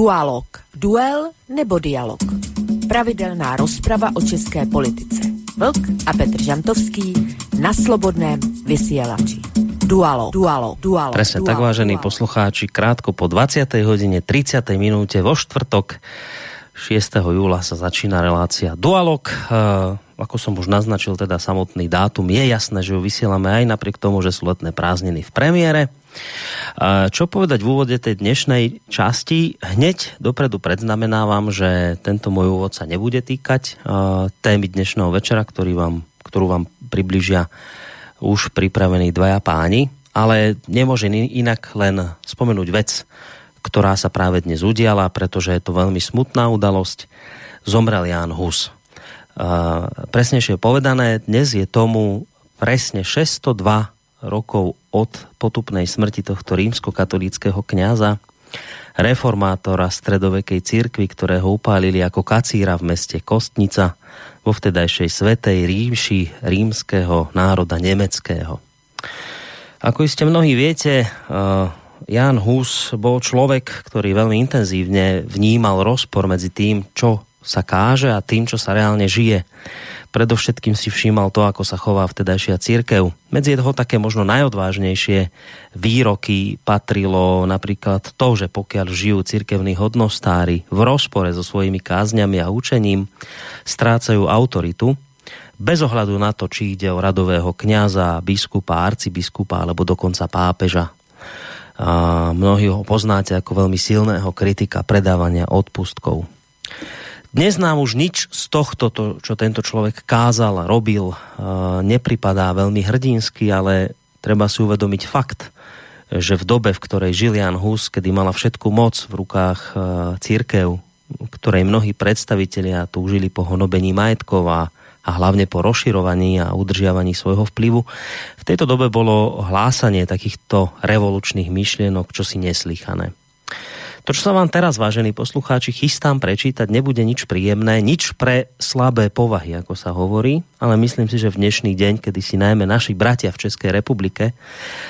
Dualog. Duel nebo dialog. Pravidelná rozprava o české politice. Vlk a Petr Žantovský na slobodném vysielači. Dualo, dualo, dualo. Presne dualo, tak, vážení dualo. poslucháči, krátko po 20. hodine 30. minúte vo štvrtok 6. júla sa začína relácia Dualog. Uh, ako som už naznačil, teda samotný dátum je jasné, že ju vysielame aj napriek tomu, že sú letné prázdniny v premiére. Čo povedať v úvode tej dnešnej časti? Hneď dopredu predznamenávam, že tento môj úvod sa nebude týkať témy dnešného večera, ktorý vám, ktorú vám približia už pripravení dvaja páni, ale nemôže inak len spomenúť vec, ktorá sa práve dnes udiala, pretože je to veľmi smutná udalosť. Zomrel Ján Hus presnejšie povedané, dnes je tomu presne 602 rokov od potupnej smrti tohto rímsko-katolického kňaza, reformátora stredovekej církvy, ktorého upálili ako kacíra v meste Kostnica vo vtedajšej svetej rímši rímskeho národa nemeckého. Ako iste mnohí viete, Jan Hus bol človek, ktorý veľmi intenzívne vnímal rozpor medzi tým, čo sa káže a tým, čo sa reálne žije. Predovšetkým si všímal to, ako sa chová vtedajšia církev. Medzi jeho také možno najodvážnejšie výroky patrilo napríklad to, že pokiaľ žijú církevní hodnostári v rozpore so svojimi kázňami a učením, strácajú autoritu, bez ohľadu na to, či ide o radového kňaza, biskupa, arcibiskupa alebo dokonca pápeža. A mnohí ho poznáte ako veľmi silného kritika predávania odpustkov. Dnes nám už nič z tohto, to, čo tento človek kázal a robil, nepripadá veľmi hrdinsky, ale treba si uvedomiť fakt, že v dobe, v ktorej žil Jan Hus, kedy mala všetku moc v rukách církev, ktorej mnohí predstavitelia túžili po honobení majetkov a, a hlavne po rozširovaní a udržiavaní svojho vplyvu. V tejto dobe bolo hlásanie takýchto revolučných myšlienok čosi neslychané. To, čo sa vám teraz, vážení poslucháči, chystám prečítať, nebude nič príjemné, nič pre slabé povahy, ako sa hovorí, ale myslím si, že v dnešný deň, kedy si najmä naši bratia v Českej republike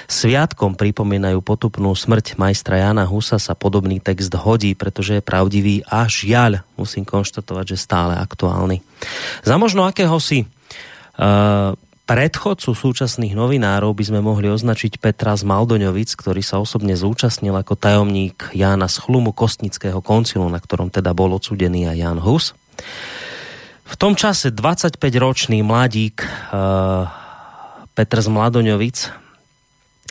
sviatkom pripomínajú potupnú smrť majstra Jana Husa, sa podobný text hodí, pretože je pravdivý a žiaľ, musím konštatovať, že stále aktuálny. Za možno akéhosi uh, predchodcu súčasných novinárov by sme mohli označiť Petra z Maldoňovic, ktorý sa osobne zúčastnil ako tajomník Jána z Chlumu Kostnického koncilu, na ktorom teda bol odsudený aj Jan Hus. V tom čase 25-ročný mladík uh, Petr z Mladoňovic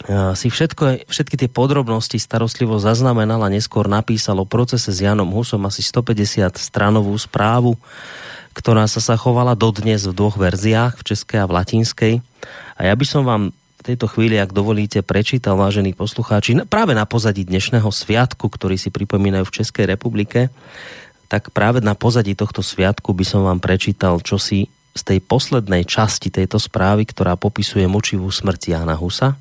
uh, si všetko, všetky tie podrobnosti starostlivo zaznamenal a neskôr napísal o procese s Janom Husom asi 150 stranovú správu, ktorá sa zachovala dodnes v dvoch verziách, v českej a v latinskej. A ja by som vám v tejto chvíli, ak dovolíte, prečítal, vážení poslucháči, práve na pozadí dnešného sviatku, ktorý si pripomínajú v Českej republike, tak práve na pozadí tohto sviatku by som vám prečítal čosi z tej poslednej časti tejto správy, ktorá popisuje mučivú smrť Jana Husa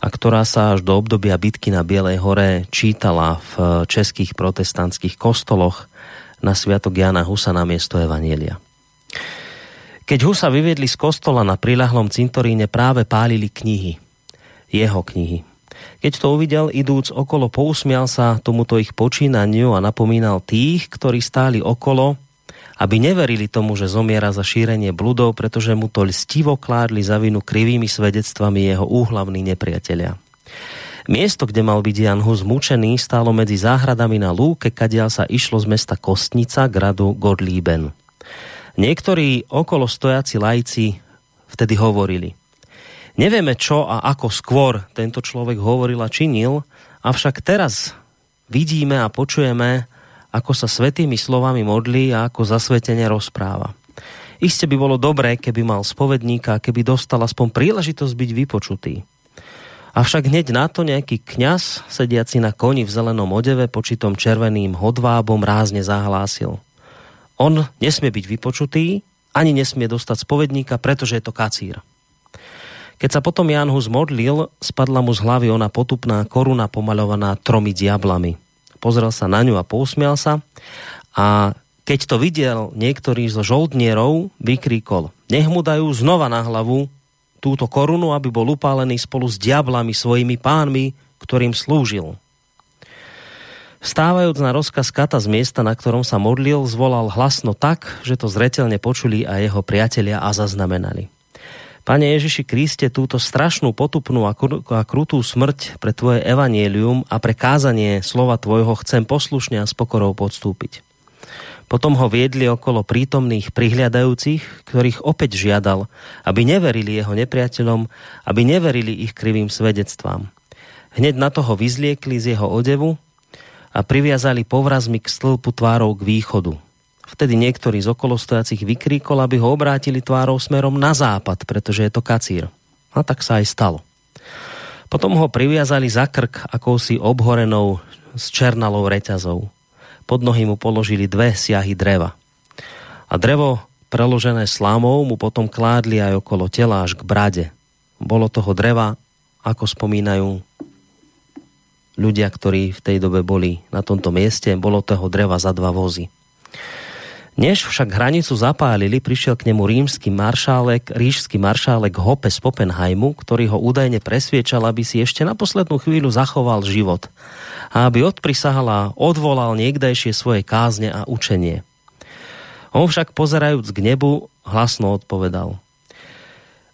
a ktorá sa až do obdobia bitky na Bielej hore čítala v českých protestantských kostoloch na sviatok Jana Husa na miesto Evanielia. Keď Husa vyviedli z kostola na prilahlom cintoríne práve pálili knihy. Jeho knihy. Keď to uvidel, idúc okolo, pousmial sa tomuto ich počínaniu a napomínal tých, ktorí stáli okolo, aby neverili tomu, že zomiera za šírenie bludov, pretože mu to lstivo kládli za vinu krivými svedectvami jeho úhlavní nepriatelia. Miesto, kde mal byť Jan Hus mučený, stálo medzi záhradami na lúke, kadiaľ sa išlo z mesta Kostnica gradu Godlíben. Niektorí okolo stojaci lajci vtedy hovorili. Nevieme, čo a ako skôr tento človek hovoril a činil, avšak teraz vidíme a počujeme, ako sa svetými slovami modlí a ako zasvetene rozpráva. Iste by bolo dobré, keby mal spovedníka, keby dostal aspoň príležitosť byť vypočutý. Avšak hneď na to nejaký kňaz, sediaci na koni v zelenom odeve, počitom červeným hodvábom rázne zahlásil. On nesmie byť vypočutý, ani nesmie dostať spovedníka, pretože je to kacír. Keď sa potom Jan Hus modlil, spadla mu z hlavy ona potupná koruna pomalovaná tromi diablami. Pozrel sa na ňu a pousmial sa a keď to videl niektorý zo žoldnierov, vykríkol, nech mu dajú znova na hlavu túto korunu, aby bol upálený spolu s diablami svojimi pánmi, ktorým slúžil. Stávajúc na rozkaz kata z miesta, na ktorom sa modlil, zvolal hlasno tak, že to zretelne počuli a jeho priatelia a zaznamenali. Pane Ježiši Kriste, túto strašnú, potupnú a, a krutú smrť pre Tvoje evanielium a pre kázanie slova Tvojho chcem poslušne a s pokorou podstúpiť. Potom ho viedli okolo prítomných prihliadajúcich, ktorých opäť žiadal, aby neverili jeho nepriateľom, aby neverili ich krivým svedectvám. Hneď na toho vyzliekli z jeho odevu a priviazali povrazmi k stĺpu tvárou k východu. Vtedy niektorý z okolostojacich vykríkol, aby ho obrátili tvárou smerom na západ, pretože je to kacír. A tak sa aj stalo. Potom ho priviazali za krk akousi obhorenou s černalou reťazou. Pod nohy mu položili dve siahy dreva. A drevo preložené slámou mu potom kládli aj okolo tela až k brade. Bolo toho dreva, ako spomínajú ľudia, ktorí v tej dobe boli na tomto mieste, bolo toho dreva za dva vozy. Než však hranicu zapálili, prišiel k nemu rímsky maršálek, ríšský maršálek Hope z Poppenheimu, ktorý ho údajne presviečal, aby si ešte na poslednú chvíľu zachoval život a aby odprisahal a odvolal niekdajšie svoje kázne a učenie. On však pozerajúc k nebu hlasno odpovedal –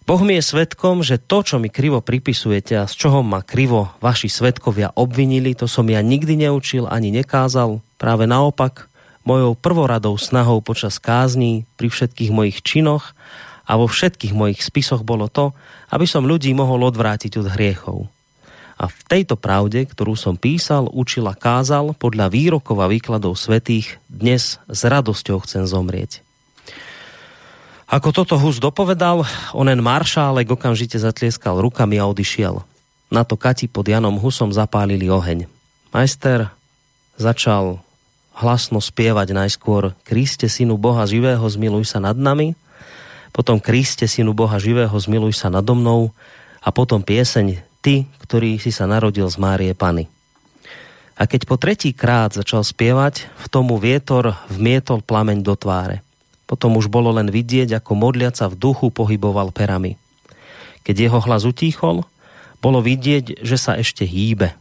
Boh mi je svetkom, že to, čo mi krivo pripisujete a z čoho ma krivo vaši svetkovia obvinili, to som ja nikdy neučil ani nekázal. Práve naopak, mojou prvoradou snahou počas kázní pri všetkých mojich činoch a vo všetkých mojich spisoch bolo to, aby som ľudí mohol odvrátiť od hriechov. A v tejto pravde, ktorú som písal, učil a kázal, podľa výrokov a výkladov svetých, dnes s radosťou chcem zomrieť. Ako toto Hus dopovedal, onen maršálek okamžite zatlieskal rukami a odišiel. Na to Kati pod Janom Husom zapálili oheň. Majster začal hlasno spievať najskôr Kriste, synu Boha živého, zmiluj sa nad nami, potom Kriste, synu Boha živého, zmiluj sa nado mnou a potom pieseň Ty, ktorý si sa narodil z Márie Pany. A keď po tretí krát začal spievať, v tomu vietor vmietol plameň do tváre. Potom už bolo len vidieť, ako modliaca v duchu pohyboval perami. Keď jeho hlas utíchol, bolo vidieť, že sa ešte hýbe.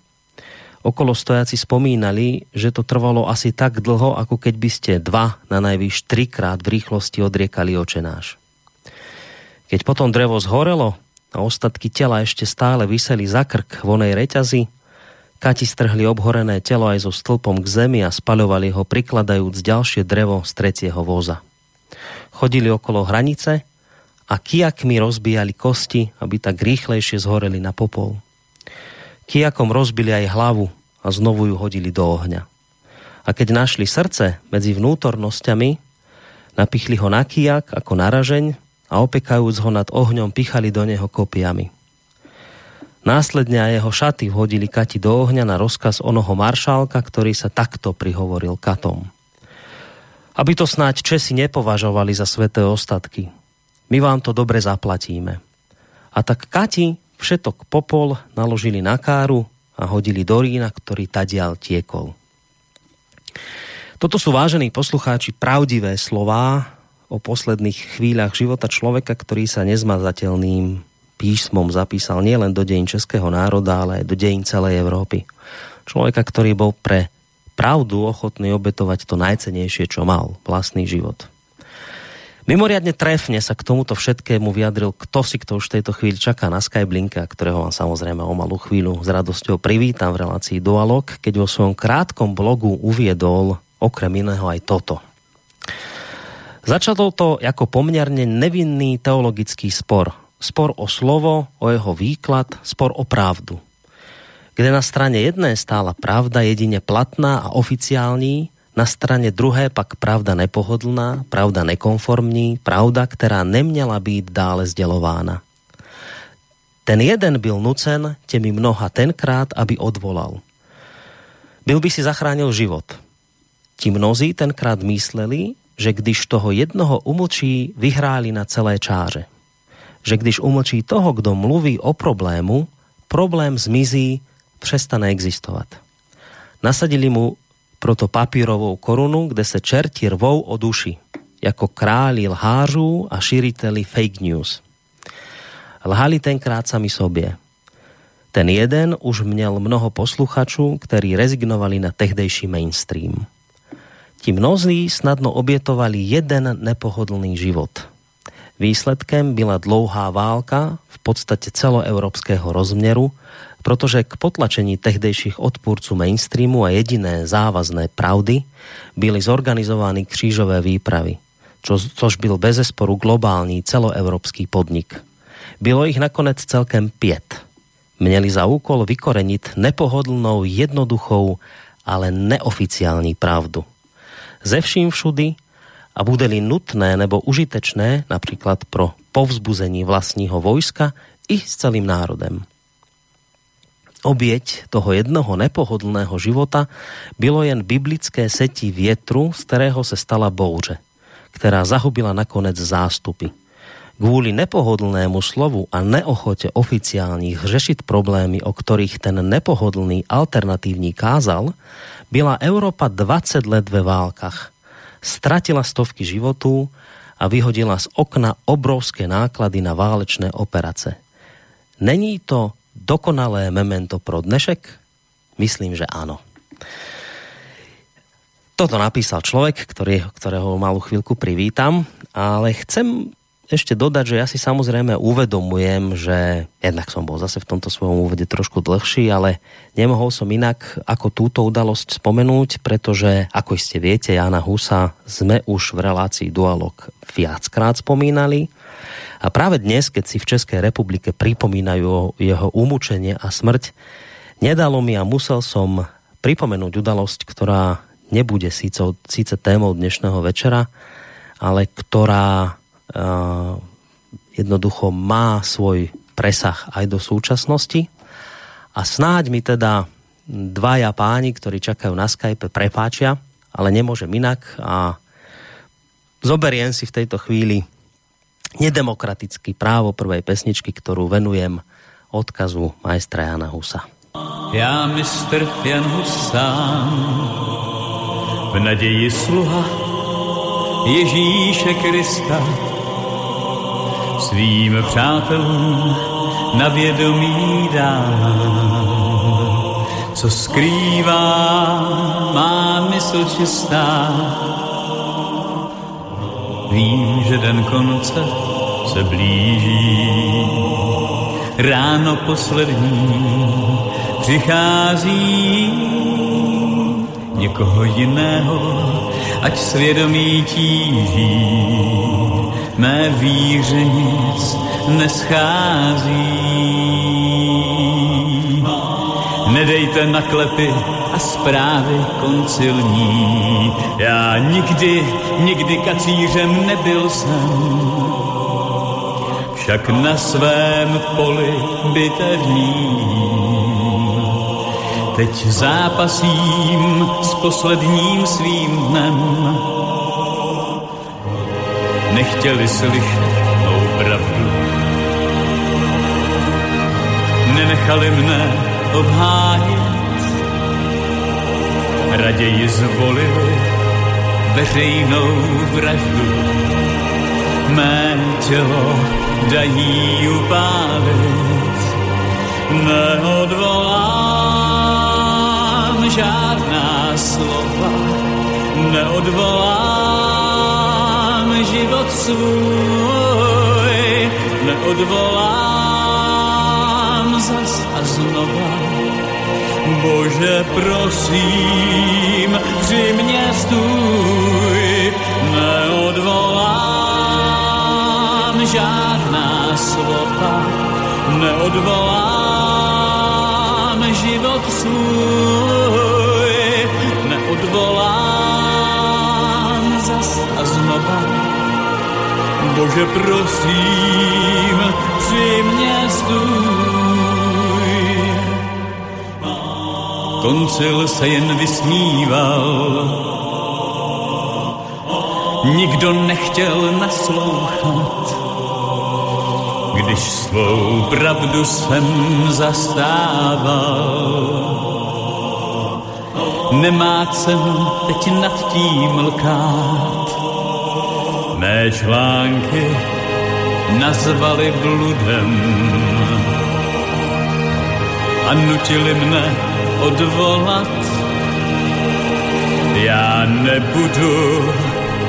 Okolo stojaci spomínali, že to trvalo asi tak dlho, ako keď by ste dva, na najvyš trikrát v rýchlosti odriekali očenáš. Keď potom drevo zhorelo a ostatky tela ešte stále vyseli za krk vonej reťazi, Kati strhli obhorené telo aj so stĺpom k zemi a spaľovali ho, prikladajúc ďalšie drevo z tretieho voza chodili okolo hranice a kijakmi rozbíjali kosti, aby tak rýchlejšie zhoreli na popol. Kijakom rozbili aj hlavu a znovu ju hodili do ohňa. A keď našli srdce medzi vnútornosťami, napichli ho na kijak ako naražeň a opekajúc ho nad ohňom pichali do neho kopiami. Následne aj jeho šaty vhodili Kati do ohňa na rozkaz onoho maršálka, ktorý sa takto prihovoril Katom aby to snáď Česi nepovažovali za sveté ostatky. My vám to dobre zaplatíme. A tak Kati všetok popol naložili na káru a hodili do rína, ktorý tadial tiekol. Toto sú vážení poslucháči pravdivé slová o posledných chvíľach života človeka, ktorý sa nezmazateľným písmom zapísal nielen do dejín českého národa, ale aj do dejín celej Európy. Človeka, ktorý bol pre pravdu ochotný obetovať to najcenejšie, čo mal, vlastný život. Mimoriadne trefne sa k tomuto všetkému vyjadril kto si, kto už v tejto chvíli čaká na Skyblinka, ktorého vám samozrejme o malú chvíľu s radosťou privítam v relácii Dualog, keď vo svojom krátkom blogu uviedol okrem iného aj toto. Začalo to ako pomerne nevinný teologický spor. Spor o slovo, o jeho výklad, spor o pravdu kde na strane jedné stála pravda jedine platná a oficiální, na strane druhé pak pravda nepohodlná, pravda nekonformní, pravda, která neměla být dále sdělována. Ten jeden byl nucen těmi mnoha tenkrát, aby odvolal. Byl by si zachránil život. Ti mnozí tenkrát mysleli, že když toho jednoho umlčí, vyhráli na celé čáře. Že když umlčí toho, kdo mluví o problému, problém zmizí přestane existovat. Nasadili mu proto papírovou korunu, kde se čerti rvou o duši, jako králi lhářů a širiteli fake news. Lhali tenkrát sami sobě. Ten jeden už měl mnoho posluchačů, ktorí rezignovali na tehdejší mainstream. Ti mnozí snadno obětovali jeden nepohodlný život. Výsledkem byla dlouhá válka v podstatě celoevropského rozměru, protože k potlačení tehdejších odpůrců mainstreamu a jediné závazné pravdy byly zorganizovány křížové výpravy, čo, což byl bezesporu globální celoevropský podnik. Bylo jich nakonec celkem pět. Měli za úkol vykoreniť nepohodlnou, jednoduchou, ale neoficiální pravdu – ze vším všudy a budeli nutné nebo užitečné například pro povzbuzení vlastního vojska i s celým národem. Oběť toho jednoho nepohodlného života bylo jen biblické setí větru, z kterého se stala bouře, která zahubila nakonec zástupy. Kvůli nepohodlnému slovu a neochote oficiálních řešit problémy, o kterých ten nepohodlný alternativní kázal, byla Európa 20 let ve válkách. Stratila stovky životů a vyhodila z okna obrovské náklady na válečné operace. Není to dokonalé memento pro dnešek? Myslím, že áno. Toto napísal človek, ktorý, ktorého malú chvíľku privítam, ale chcem ešte dodať, že ja si samozrejme uvedomujem, že jednak som bol zase v tomto svojom úvode trošku dlhší, ale nemohol som inak ako túto udalosť spomenúť, pretože, ako ste viete, Jana Husa sme už v relácii Dualog viackrát spomínali. A práve dnes, keď si v Českej republike pripomínajú jeho umúčenie a smrť, nedalo mi a musel som pripomenúť udalosť, ktorá nebude síce, síce témou dnešného večera, ale ktorá uh, jednoducho má svoj presah aj do súčasnosti. A snáď mi teda dvaja páni, ktorí čakajú na Skype, prepáčia, ale nemôžem inak a zoberiem si v tejto chvíli nedemokratický právo prvej pesničky, ktorú venujem odkazu majstra Jana Husa. Já mistr Jan Hus v naději sluha Ježíše Krista, svým přátelům na vědomí dám. Co skrývá má mysl čistá, vím, že den konce se blíží. Ráno poslední přichází někoho jiného, ať svědomí tíží mé víře nic neschází. Nedejte na klepy a zprávy koncilní. Já nikdy, nikdy kacířem nebyl jsem, však na svém poli bitevním. Teď zápasím s posledním svým dnem, nechtěli slyšet mou pravdu. Nenechali mne obhájit, raději zvolili veřejnou vraždu. Mé tělo dají upálit, neodvolám žádná slova, neodvolám. Život svůj neodvolám zas a znova. Bože, prosím, při mě stůj, neodvolám žádná slova, neodvolám život svůj, neodvolám zas a znova Bože, prosím, při mě stůj. Koncil se jen vysmíval, nikdo nechtěl naslouchat, když svou pravdu jsem zastával. Nemá cenu teď nad tím lkát, mé články nazvali bludem. a nutili mne odvolat. Já nebudu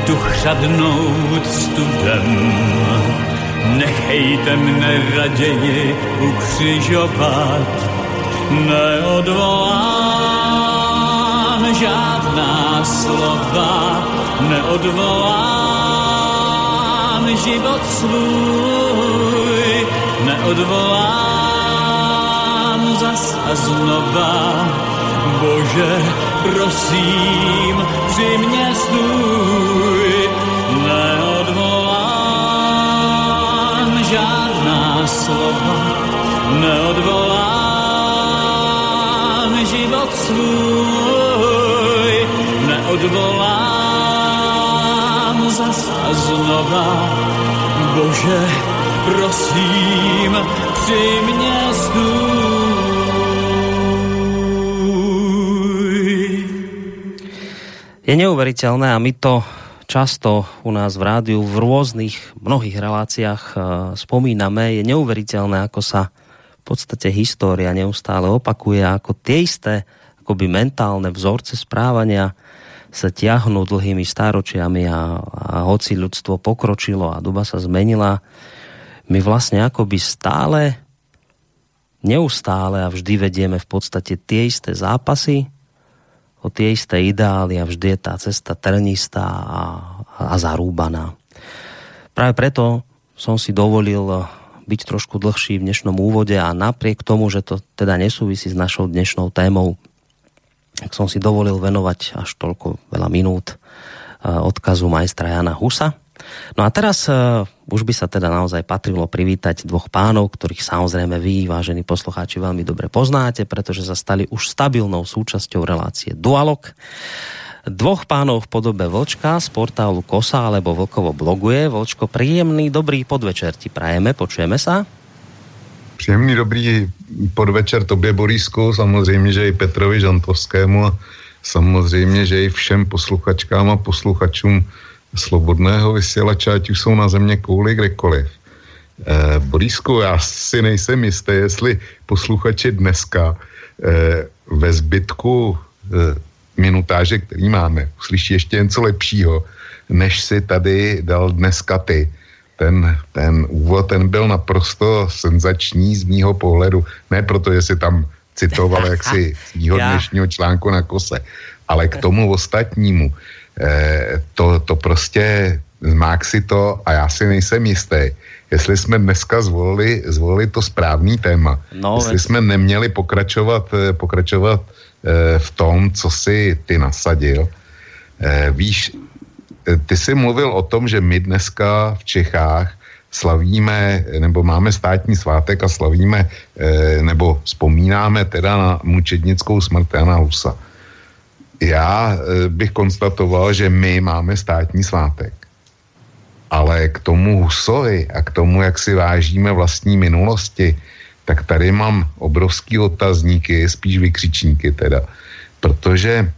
tu chřadnout studem, nechejte mne raději ukřižovat. Neodvolám žádná slova, neodvolám život svůj, neodvolám a znova. Bože, prosím, při mě stůj, neodvolám žádná slova, neodvolám život svůj, neodvolám zas a znova. Bože, prosím, při mě Je neuveriteľné a my to často u nás v rádiu v rôznych, mnohých reláciách uh, spomíname, je neuveriteľné, ako sa v podstate história neustále opakuje, ako tie isté akoby mentálne vzorce správania sa tiahnu dlhými stáročiami a, a hoci ľudstvo pokročilo a doba sa zmenila, my vlastne akoby stále, neustále a vždy vedieme v podstate tie isté zápasy, o tie isté ideály a vždy je tá cesta trnistá a, a zarúbaná. Práve preto som si dovolil byť trošku dlhší v dnešnom úvode a napriek tomu, že to teda nesúvisí s našou dnešnou témou, tak som si dovolil venovať až toľko veľa minút eh, odkazu majstra Jana Husa, No a teraz uh, už by sa teda naozaj patrilo privítať dvoch pánov, ktorých samozrejme vy, vážení poslucháči, veľmi dobre poznáte, pretože sa stali už stabilnou súčasťou relácie Dualog. Dvoch pánov v podobe Vlčka z portálu Kosa alebo Vlkovo bloguje. Vlčko, príjemný, dobrý podvečer ti prajeme, počujeme sa? Příjemný dobrý podvečer tobě, Borisku, samozřejmě, že i Petrovi Žantovskému a samozřejmě, že i všem posluchačkám a posluchačům slobodného vysílače, ať už jsou na země kouli kdekoliv. Eh, Borisku, já si nejsem jistý, jestli posluchači dneska eh, ve zbytku eh, minutáže, který máme, uslyší ještě něco lepšího, než si tady dal dneska ty. Ten, ten úvod, ten byl naprosto senzační z mýho pohledu. Ne proto, že si tam citoval jaksi z mýho dnešního článku na kose, ale k tomu ostatnímu. Eh, to, to prostě zmák si to a já si nejsem jistý, jestli jsme dneska zvolili, zvolili to správný téma. No, jestli jsme neměli pokračovat, eh, pokračovat eh, v tom, co si ty nasadil. Víš, ty jsi mluvil o tom, že my dneska v Čechách slavíme, nebo máme státní svátek a slavíme, nebo vzpomínáme teda na mučednickou smrt Jana Husa já eh, bych konstatoval, že my máme státní svátek. Ale k tomu Husovi a k tomu, jak si vážíme vlastní minulosti, tak tady mám obrovský otazníky, spíš vykřičníky teda. Protože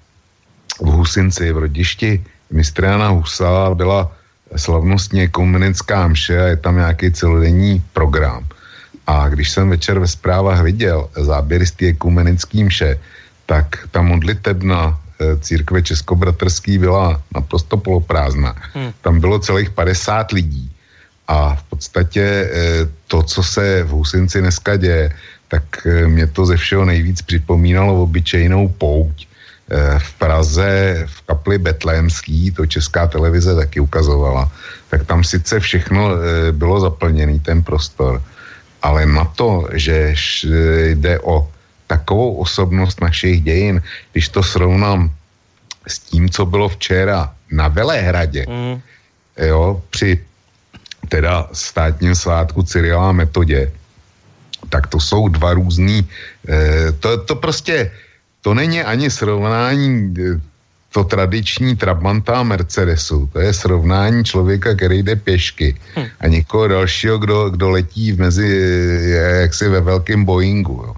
v Husinci, v rodišti mistrana Husa byla slavnostně komunická mše a je tam nějaký celodenní program. A když jsem večer ve zprávách viděl záběry z té ekumenické mše, tak ta modlitebna církve Českobratrský byla naprosto poloprázdná. Hmm. Tam bylo celých 50 lidí a v podstatě eh, to, co se v Husinci dneska děje, tak eh, mě to ze všeho nejvíc připomínalo obyčejnou pouť. V Praze, v kapli Betlémský, to česká televize taky ukazovala, tak tam sice všechno bylo zaplněný, ten prostor, ale na to, že jde o takovou osobnost našich dějin, když to srovnám s tím, co bylo včera na Velehradě, mm. jo, při teda státním svátku Cyrila metodě, tak to jsou dva různý, eh, to, to prostě, to není ani srovnání eh, to tradiční Trabanta a Mercedesu. To je srovnání člověka, který jde pěšky hm. a někoho dalšího, kdo, kdo letí mezi, eh, jaksi ve velkém Boeingu. Jo.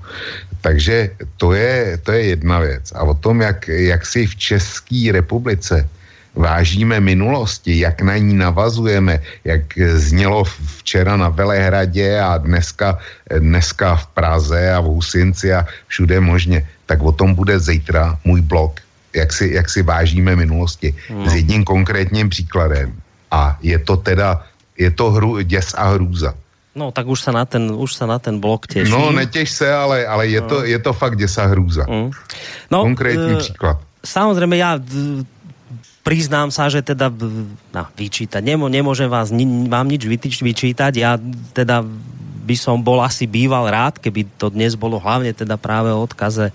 Takže to je, to je jedna věc. A o tom, jak, jak si v České republice vážíme minulosti, jak na ní navazujeme, jak znělo včera na Velehradě a dneska, dneska v Praze a v Husinci a všude možně, tak o tom bude zítra můj blog, jak si, jak si vážíme minulosti. No. S jedním konkrétním příkladem. A je to teda, je to hru, děs a hrůza. No, tak už sa na ten, už sa na ten blok teším. No, netěš se, ale, ale je, no. to, je to fakt děsa hrůza. Mm. No, Konkrétní e, příklad. Samozrejme, ja priznám sa, že teda no, vyčítať, Nemo, nemôžem vás, ni, vám nič vyčítať, ja teda by som bol asi býval rád, keby to dnes bolo hlavne teda práve o odkaze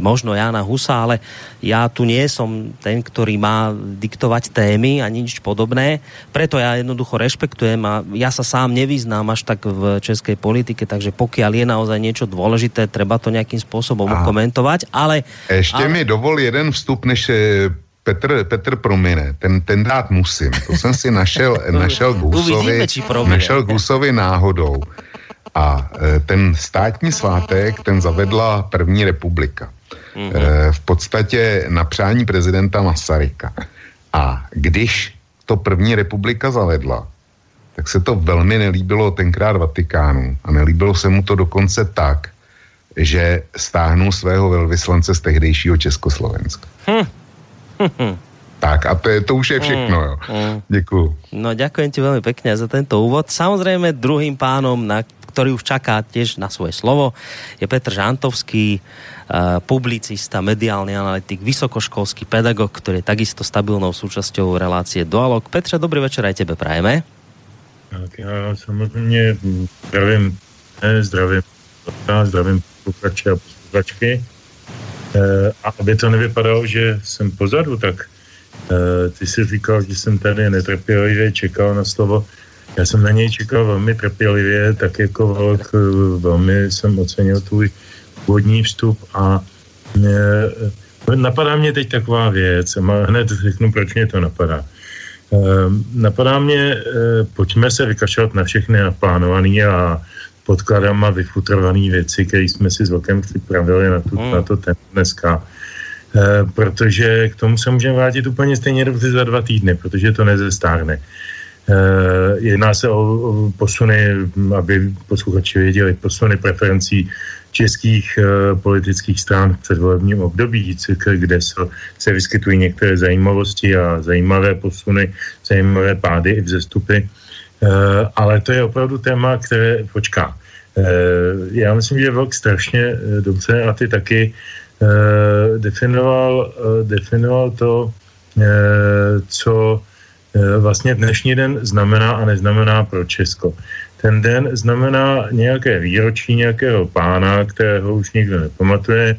možno Jana Husa, ale ja tu nie som ten, ktorý má diktovať témy a nič podobné. Preto ja jednoducho rešpektujem a ja sa sám nevyznám až tak v českej politike, takže pokiaľ je naozaj niečo dôležité, treba to nejakým spôsobom komentovať, ale... Ešte ale... mi dovol jeden vstup, než eh, Petr, Petr promine, ten, ten dát musím. To jsem si našel, našel Gusovi, našel Gusovi náhodou. A e, ten státní svátek, ten zavedla první republika. Mm-hmm. V podstatě na přání prezidenta Masaryka. A když to první republika zavedla, tak se to velmi nelíbilo tenkrát Vatikánu. A nelíbilo se mu to dokonce tak, že stáhnul svého velvyslance z tehdejšího Československa. Hm. Tak a to, je, to už je všechno, jo. Mm. Děkuju. No ďakujem ti veľmi pekne za tento úvod. Samozrejme druhým pánom, na ktorý už čaká tiež na svoje slovo, je Petr Žantovský, uh, publicista, mediálny analytik, vysokoškolský pedagog, ktorý je takisto stabilnou súčasťou relácie Dualog. Petře, dobrý večer aj tebe prajeme. Tak já samozřejmě zdravím, ne, zdravím, zdravím posluchače a posluchačky. E, a aby to nevypadalo, že jsem pozadu, tak e, ty si říkal, že jsem tady netrpělivě čekal na slovo. Já jsem na něj čekal velmi trpělivě, tak jako velk, velmi jsem ocenil tvůj původní vstup a e, napadá mě teď taková věc, a hned řeknu, proč mě to napadá. E, napadá mě, e, pojďme se vykašlat na všechny naplánované a podkladama vyfutrované věci, které jsme si s Vlkem připravili na, tu, mm. na to ten dneska. E, protože k tomu se můžeme vrátit úplně stejně dobře za dva týdny, protože to nezestárne. E, jedná se o, posuny, aby posluchači věděli, posuny preferencí českých e, politických stran v předvolebním období, kde se, se vyskytují některé zajímavosti a zajímavé posuny, zajímavé pády i vzestupy. E, ale to je opravdu téma, které počká. Eh, já myslím, že Vlk strašně eh, dobře a ty taky eh, definoval, definoval to, co vlastně dnešní den znamená a neznamená pro Česko. Ten den znamená nějaké výročí nějakého pána, kterého už nikdo nepamatuje,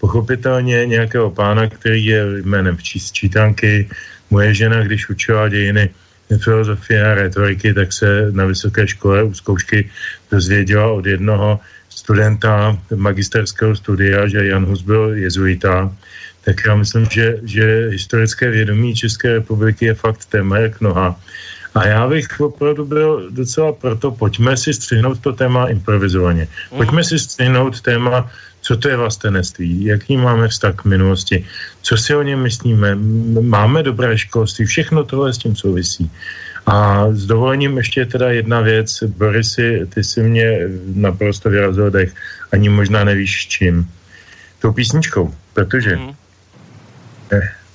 pochopitelně nějakého pána, který je jménem čítanky. Moje žena, když učila dějiny filozofie a retoriky, tak se na vysoké škole u zkoušky dozvěděla od jednoho studenta magisterského studia, že Jan Hus byl jezuita, tak já myslím, že, že historické vědomí České republiky je fakt téma jak noha. A já bych opravdu byl docela proto, pojďme si střihnout to téma improvizovaně. Pojďme si střihnout téma, co to je vlastenectví, jaký máme vztah k minulosti, co si o něm myslíme, máme dobré školství, všechno tohle s tím souvisí. A s dovolením ještě teda jedna věc. Borisy, ty si mě naprosto vyrazil dech. Ani možná nevíš čím. Tou písničkou, protože... Mm.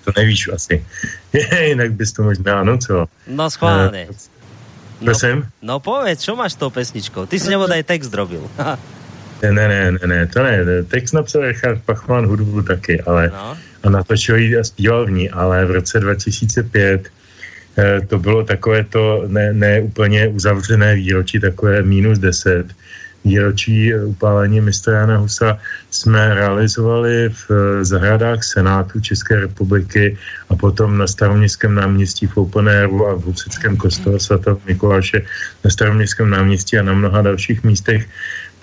To nevíš asi. Jinak bys to možná anocoval. No schválně. Eh, prosím? No, no povedz, čo máš s tou pesničkou? Ty si nebodaj text drobil. ne, ne, ne, ne, to ne. Text napsal Richard Pachman, hudbu taky, ale no. a natočil ji a zpíval v ní, ale v roce 2005 Eh, to bylo takové to ne, ne úplně uzavřené výročí, takové minus 10 výročí upálení mistra Jana Husa jsme realizovali v eh, zahradách Senátu České republiky a potom na staroměstském náměstí v Openéru a v Husickém kostele svatého Mikuláše na staroměstském náměstí a na mnoha dalších místech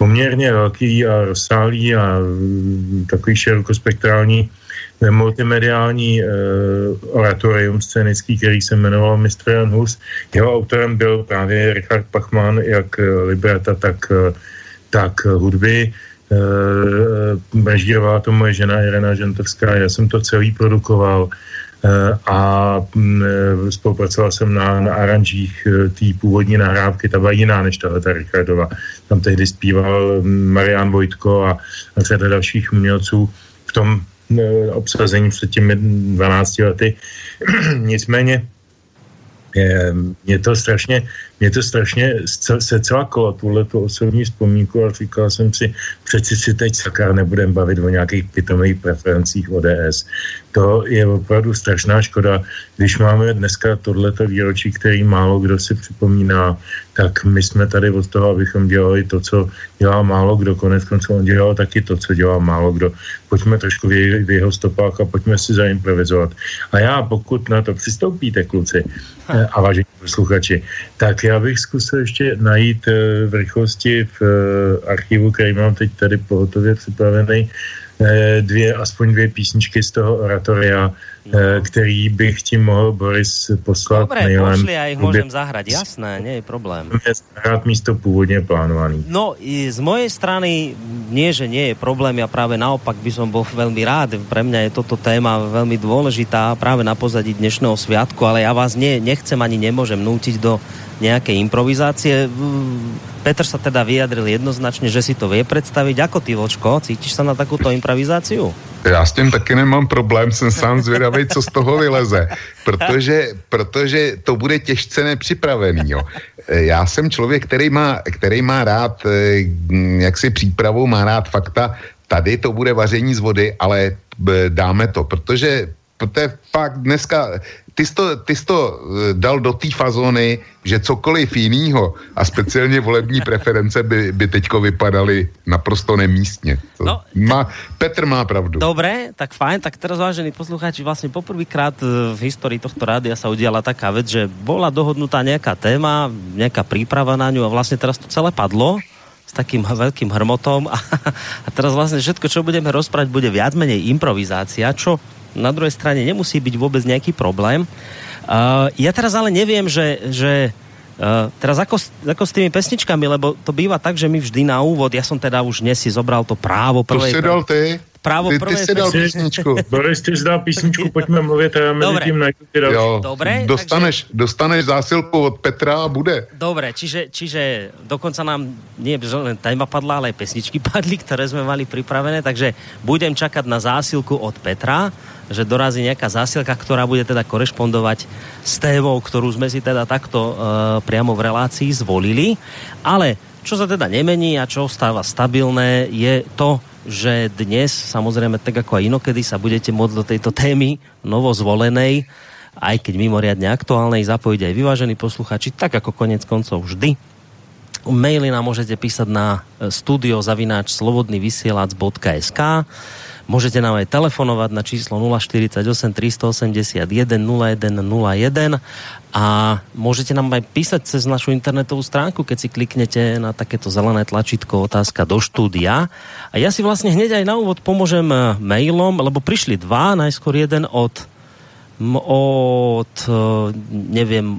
poměrně velký a rozsáhlý a mm, takový širokospektrální multimediální uh, oratorium scénický, který se jmenoval Mr. Jan Hus. Jeho autorem byl právě Richard Pachman, jak librata, tak, tak hudby. Uh, režírovala to moje žena Irena Žentovská, já jsem to celý produkoval. a mm, spolupracoval jsem na, na aranžích té původní nahrávky, ta byla jiná než tahle ta Richardova. Tam tehdy zpíval mm, Marian Vojtko a, a řada dalších umělců v tom obsazení před těmi 12 lety. Nicméně mě to strašně, mě to strašně se celá kolo tuhle tu osobní vzpomínku a říkal jsem si, přeci si teď sakar nebudem bavit o nějakých pitomých preferencích ODS. To je opravdu strašná škoda, když máme dneska tohleto výročí, který málo kdo si připomíná, tak my jsme tady od toho, abychom dělali to, co dělá málo kdo. Konec konců on dělal taky to, co dělá málo kdo. Pojďme trošku v, v jeho stopách a pojďme si zaimprovizovat. A já, pokud na to přistoupíte, kluci a vážení posluchači, tak já bych zkusil ještě najít eh, v rychlosti v eh, archivu, který mám teď tady pohotově připravený, Eh, dvě, aspoň dvě písničky z toho oratoria, no. který bych tím mohl Boris poslat Dobre, mailem. pošli, já ich můžem zahrať, jasné, nie je problém. Zahrát místo původně plánovaný. No, i z mojej strany nie, že nie je problém, ja práve naopak by som bol veľmi rád. Pre mňa je toto téma veľmi dôležitá práve na pozadí dnešného sviatku, ale ja vás nie, nechcem ani nemôžem nútiť do nejakej improvizácie. Petr sa teda vyjadril jednoznačně, že si to vie představit. Ako ty, Vočko, cítíš se na takovou improvizáciu? Já s tím taky nemám problém, jsem sám zvědavý, co z toho vyleze, protože, protože to bude těžce nepřipravený. Jo. Já jsem člověk, který má, který má rád eh, jaksi přípravu, má rád fakta, tady to bude vaření z vody, ale eh, dáme to, protože to je fakt dneska, ty jsi to, ty jsi to eh, dal do té fazony, že cokoliv jiného a speciálně volební preference by, by teďko vypadaly naprosto nemístně. To no, má, Petr má pravdu. Dobré, tak fajn, tak teraz vážení poslucháči, vlastně poprvýkrát eh, v historii tohto rádia sa udiala taká vec, že bola dohodnutá nejaká téma, nejaká príprava na ňu a vlastně teraz to celé padlo s takým veľkým hrmotom a, a teraz vlastne všetko, čo budeme rozprávať, bude viac menej improvizácia, čo na druhej strane nemusí byť vôbec nejaký problém. Uh, ja teraz ale neviem, že, že Uh, teraz ako, ako s tými pesničkami, lebo to býva tak, že my vždy na úvod, ja som teda už dnes si zobral to právo prvej... To si dal ty? Právo ty, ty si dal písničku. Boris, ty jsi dal písničku, pojďme mluvit a já mezi Dobre. tím najdu ty. Jo, Dobre, dostaneš, takže... dostaneš zásilku od Petra a bude. Dobre, čiže, čiže dokonca nám nie len téma padla, ale aj pesničky padli, ktoré sme mali pripravené, takže budem čakať na zásilku od Petra, že dorazí nejaká zásilka, ktorá bude teda korešpondovať s témou, ktorú sme si teda takto uh, priamo v relácii zvolili. Ale čo sa teda nemení a čo ostáva stabilné, je to, že dnes, samozrejme tak ako aj inokedy, sa budete môcť do tejto témy novo zvolenej, aj keď mimoriadne aktuálnej, zapojiť aj vyvážení posluchači, tak ako konec koncov vždy. Maily nám môžete písať na studiozavináč slobodnyvysielac.sk Môžete nám aj telefonovať na číslo 048 381 0101 a môžete nám aj písať cez našu internetovú stránku, keď si kliknete na takéto zelené tlačítko otázka do štúdia. A ja si vlastne hneď aj na úvod pomôžem eh, mailom, lebo prišli dva, najskôr jeden od od, eh, neviem,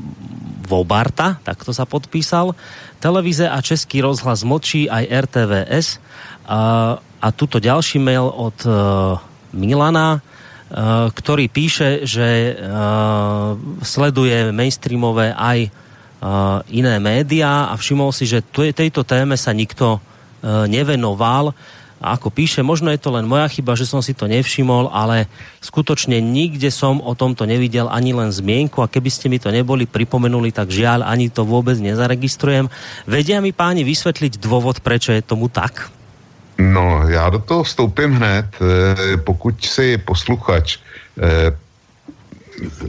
Vobarta, tak to sa podpísal. Televize a Český rozhlas močí aj RTVS. A a tuto ďalší mail od uh, Milana, uh, ktorý píše, že uh, sleduje mainstreamové aj uh, iné média a všimol si, že tejto téme sa nikto uh, nevenoval. A ako píše, možno je to len moja chyba, že som si to nevšimol, ale skutočne nikde som o tomto nevidel ani len zmienku a keby ste mi to neboli pripomenuli, tak žiaľ, ani to vôbec nezaregistrujem. Vedia mi páni vysvetliť dôvod, prečo je tomu tak? No, já do toho vstoupím hned. Eh, pokud si posluchač eh,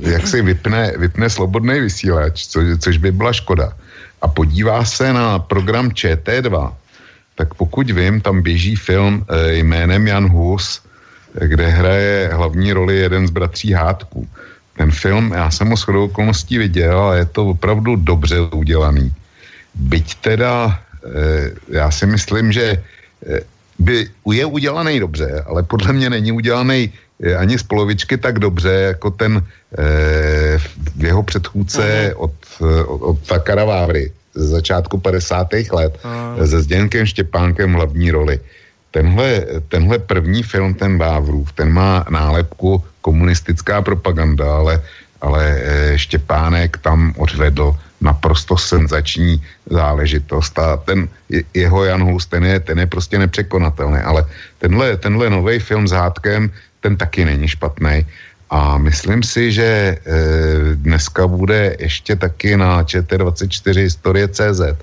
jak si vypne, vypne slobodný vysílač, co, což by byla škoda, a podívá se na program ČT2, tak pokud vím, tam běží film eh, jménem Jan Hus, kde hraje hlavní roli jeden z bratří Hádků. Ten film, já jsem ho shodou okolností viděl a je to opravdu dobře udělaný. Byť teda, já si myslím, že by je udělaný dobře, ale podle mě není udělaný eh, ani z polovičky tak dobře, jako ten eh, jeho předchůdce od, eh, od, od Takara Vávry z začátku 50. let Aha. se Zděnkem Štěpánkem hlavní roli. Tenhle, tenhle první film, ten Vávrův, ten má nálepku komunistická propaganda, ale, ale Štěpánek tam odvedl naprosto senzační záležitost a ten jeho Jan Hus, ten je, ten je prostě nepřekonatelný, ale tenhle, tenhle nový film s hádkem, ten taky není špatný. A myslím si, že e, dneska bude ještě taky na ČT24 historie CZ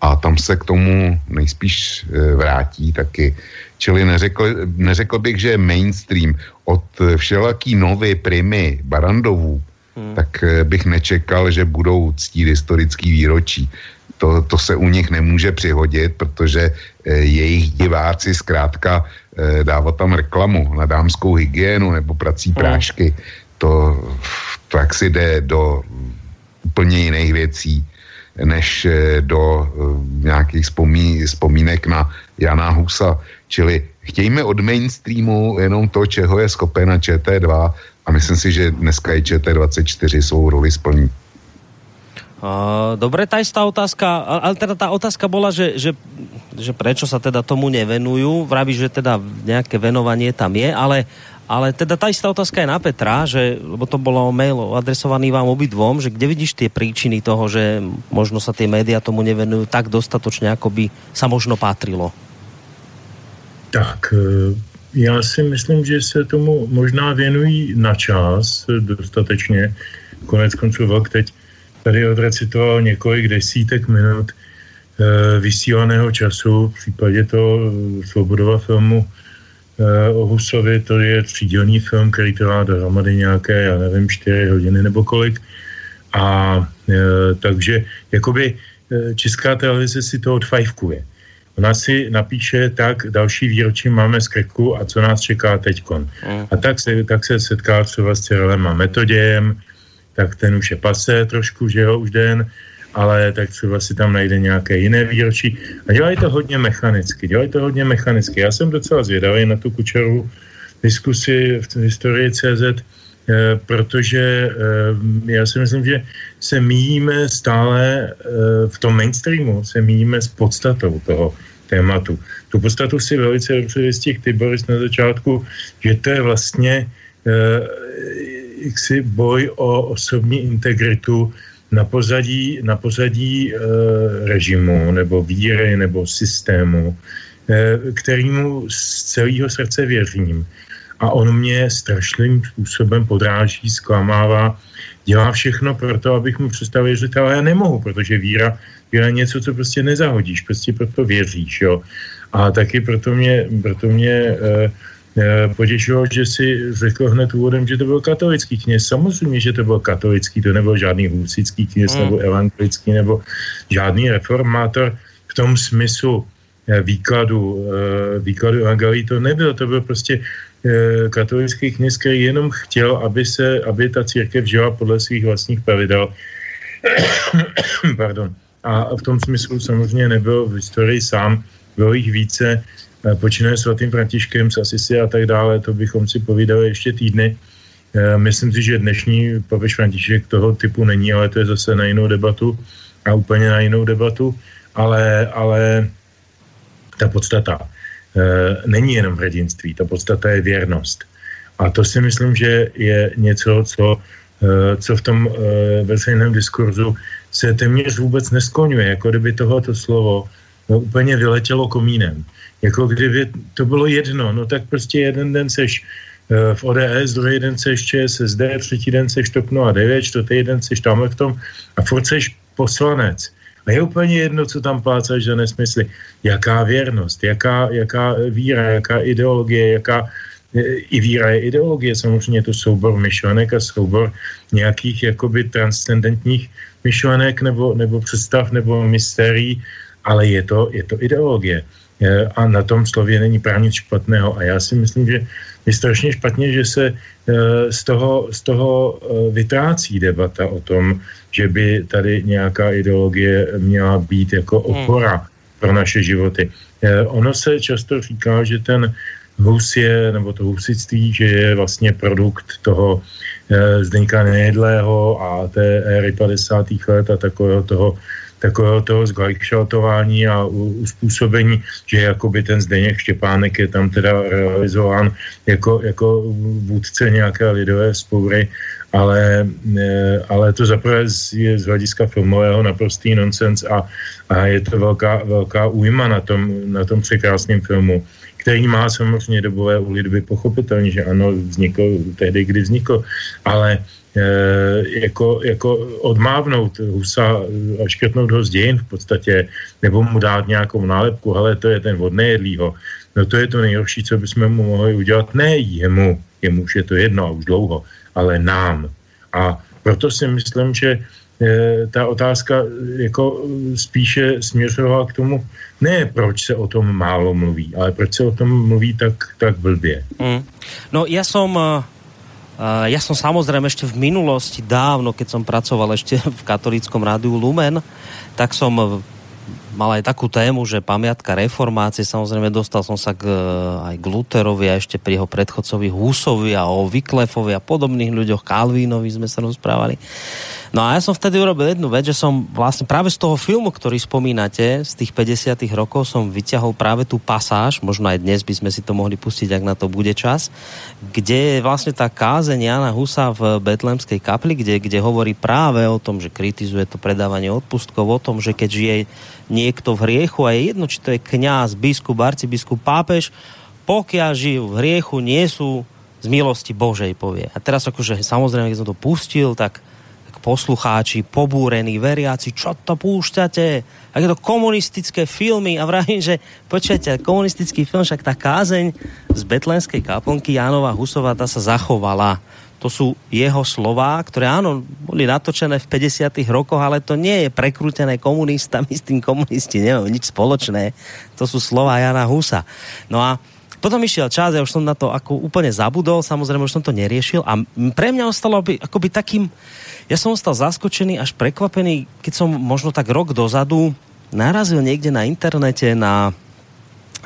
a tam se k tomu nejspíš e, vrátí taky. Čili neřekl, neřekl bych, že mainstream od všelaký nový primy Barandovů, hmm. tak e, bych nečekal, že budou ctít historický výročí. To, to se u nich nemůže přihodit, protože e, jejich diváci zkrátka e, dávat tam reklamu na dámskou hygienu nebo prací hmm. prášky, to v praxi jde do úplně jiných věcí než eh, do eh, nějakých vzpomí, vzpomínek na Jana Husa. Čili chtějme od mainstreamu jenom to, čeho je schopen na ČT2 a myslím si, že dneska i ČT24 svou roli splní. dobre, tá istá otázka, ale teda tá otázka bola, že, že, že prečo sa teda tomu nevenujú. Vraví, že teda nejaké venovanie tam je, ale ale teda tá istá otázka je na Petra, že, lebo to bolo mail adresovaný vám obidvom, že kde vidíš tie príčiny toho, že možno sa tie média tomu nevenujú tak dostatočne, ako by sa možno patrilo? Tak, e, já si myslím, že se tomu možná věnují na čas dostatečně. Konec konců Vlk teď tady odrecitoval několik desítek minut e, vysílaného času, v případě toho Svobodova filmu Eh, o Husovi, to je třídělný film, který trvá dohromady nějaké, já nevím, čtyři hodiny nebo kolik. A e, takže jakoby e, česká televize si to odfajfkuje. Ona si napíše, tak další výročí máme z krku a co nás čeká teďkon. Mm. A tak se, tak se setká třeba s Cyrillem a Metodějem, tak ten už je pase trošku, že jo, už den ale tak třeba si tam najde nějaké jiné výročí. A dělají to hodně mechanicky, dělají to hodně mechanicky. Já jsem docela zvědavý na tu Kučeru diskusi v historii CZ, protože eh, já si myslím, že se míjíme stále eh, v tom mainstreamu, se míjíme s podstatou toho tématu. Tu podstatu si velice dobře vystihl ty, Boris, na začátku, že to je vlastně jaksi boj o osobní integritu na pozadí, na pozadí režimu nebo víry nebo systému, kterýmu z celého srdce věřím. A on mě strašným způsobem podráží, zklamává, dělá všechno pro to, abych mu přestal věřit, ale já nemohu, protože víra, víra je něco, co prostě nezahodíš, prostě proto věříš, jo. A taky proto mě, proto mě e, Eh, potěšilo, že si řekl hned úvodem, že to byl katolický kněz. Samozřejmě, že to byl katolický, to nebyl žádný husický kněz mm. nebo evangelický nebo žádný reformátor v tom smyslu eh, výkladu, eh, výkladu evangelií to nebyl. To byl prostě katolický kněz, který jenom chtěl, aby, se, aby ta církev žila podle svých vlastních pravidel. Pardon. A v tom smyslu samozřejmě nebyl v historii sám, bylo jich více Eh, počínaje svatým Františkem z Asisi a tak dále, to bychom si povídali ještě týdny. Eh, myslím si, že dnešní papež František toho typu není, ale to je zase na jinou debatu a úplně na jinou debatu, ale, ale ta podstata eh, není jenom hrdinství, ta podstata je věrnost. A to si myslím, že je něco, co, co v tom veřejném diskurzu se téměř vůbec neskloňuje, jako kdyby tohoto slovo no, úplně vyletělo komínem jako kdyby to bylo jedno, no tak prostě jeden den seš eh, v ODS, druhý den seš ČSSD, třetí den seš TOP 09, čtvrtý den seš tam v tom a furt seš poslanec. A je úplně jedno, co tam plácaš za nesmysly. Jaká věrnost, jaká, jaká víra, jaká ideologie, jaká eh, i víra je ideologie, samozřejmě to soubor myšlenek a soubor nějakých jakoby transcendentních myšlenek nebo, nebo představ nebo mystérií, ale je to, je to ideologie a na tom slově není právě nic špatného. A já si myslím, že je strašně špatně, že se eh, z toho, z toho eh, vytrácí debata o tom, že by tady nějaká ideologie měla být jako hmm. opora pro naše životy. Eh, ono se často říká, že ten hus je, nebo to husictví, že je vlastně produkt toho Zdeňka Nejedlého a té éry 50. let a takového toho takového toho zglajkšaltování a uspůsobení, že jakoby ten Zdeněk Štěpánek je tam teda realizován jako, jako vůdce nějaké lidové spoury, ale, e, ale to zaprvé je z hlediska filmového naprostý nonsens a, a je to velká, velká újma na tom, na tom překrásném filmu který má samozřejmě dobové ulitby, pochopitelně, že ano, vznikl tehdy, kdy vznikl, ale e, jako, jako odmávnout Husa a škrtnout ho z dějin v podstatě, nebo mu dát nějakou nálepku, ale to je ten od nejedlýho, no to je to nejhorší, co bychom mu mohli udělat, ne jemu, jemu už je to jedno a už dlouho, ale nám. A proto si myslím, že ta otázka jako spíše směřovala k tomu, ne proč se o tom málo mluví, ale proč se o tom mluví tak, tak blbě. Mm. No ja som uh, ja som samozrejme ešte v minulosti dávno, keď som pracoval ešte v katolíckom rádiu Lumen, tak som mal aj takú tému, že pamiatka reformácie, samozrejme dostal som sa k, aj k Luterovi a ešte pri jeho predchodcovi Husovi a o Vyklefovi a podobných ľuďoch, Kalvínovi sme sa rozprávali. No a ja som vtedy urobil jednu vec, že som vlastne práve z toho filmu, ktorý spomínate, z tých 50 rokov som vyťahol práve tú pasáž, možno aj dnes by sme si to mohli pustiť, ak na to bude čas, kde je vlastne tá kázeň Jana Husa v Betlemskej kapli, kde, kde hovorí práve o tom, že kritizuje to predávanie odpustkov, o tom, že keď žije niekto v hriechu a je jedno, či to je kňaz, biskup, arcibiskup, pápež, pokiaľ žijú v hriechu, nie sú z milosti Božej, povie. A teraz akože samozrejme, keď som to pustil, tak poslucháči, pobúrení, veriaci, čo to púšťate? je to komunistické filmy a vravím, že počujete, komunistický film, však tá kázeň z Betlenskej kaplnky Jánova Husová, tá sa zachovala. To sú jeho slová, ktoré áno, boli natočené v 50 rokoch, ale to nie je prekrútené komunistami, s tým komunisti nemajú nič spoločné. To sú slova Jana Husa. No a potom išiel čas, ja už som na to ako úplne zabudol, samozrejme už som to neriešil a pre mňa ostalo by, akoby takým, ja som ostal zaskočený až prekvapený, keď som možno tak rok dozadu narazil niekde na internete na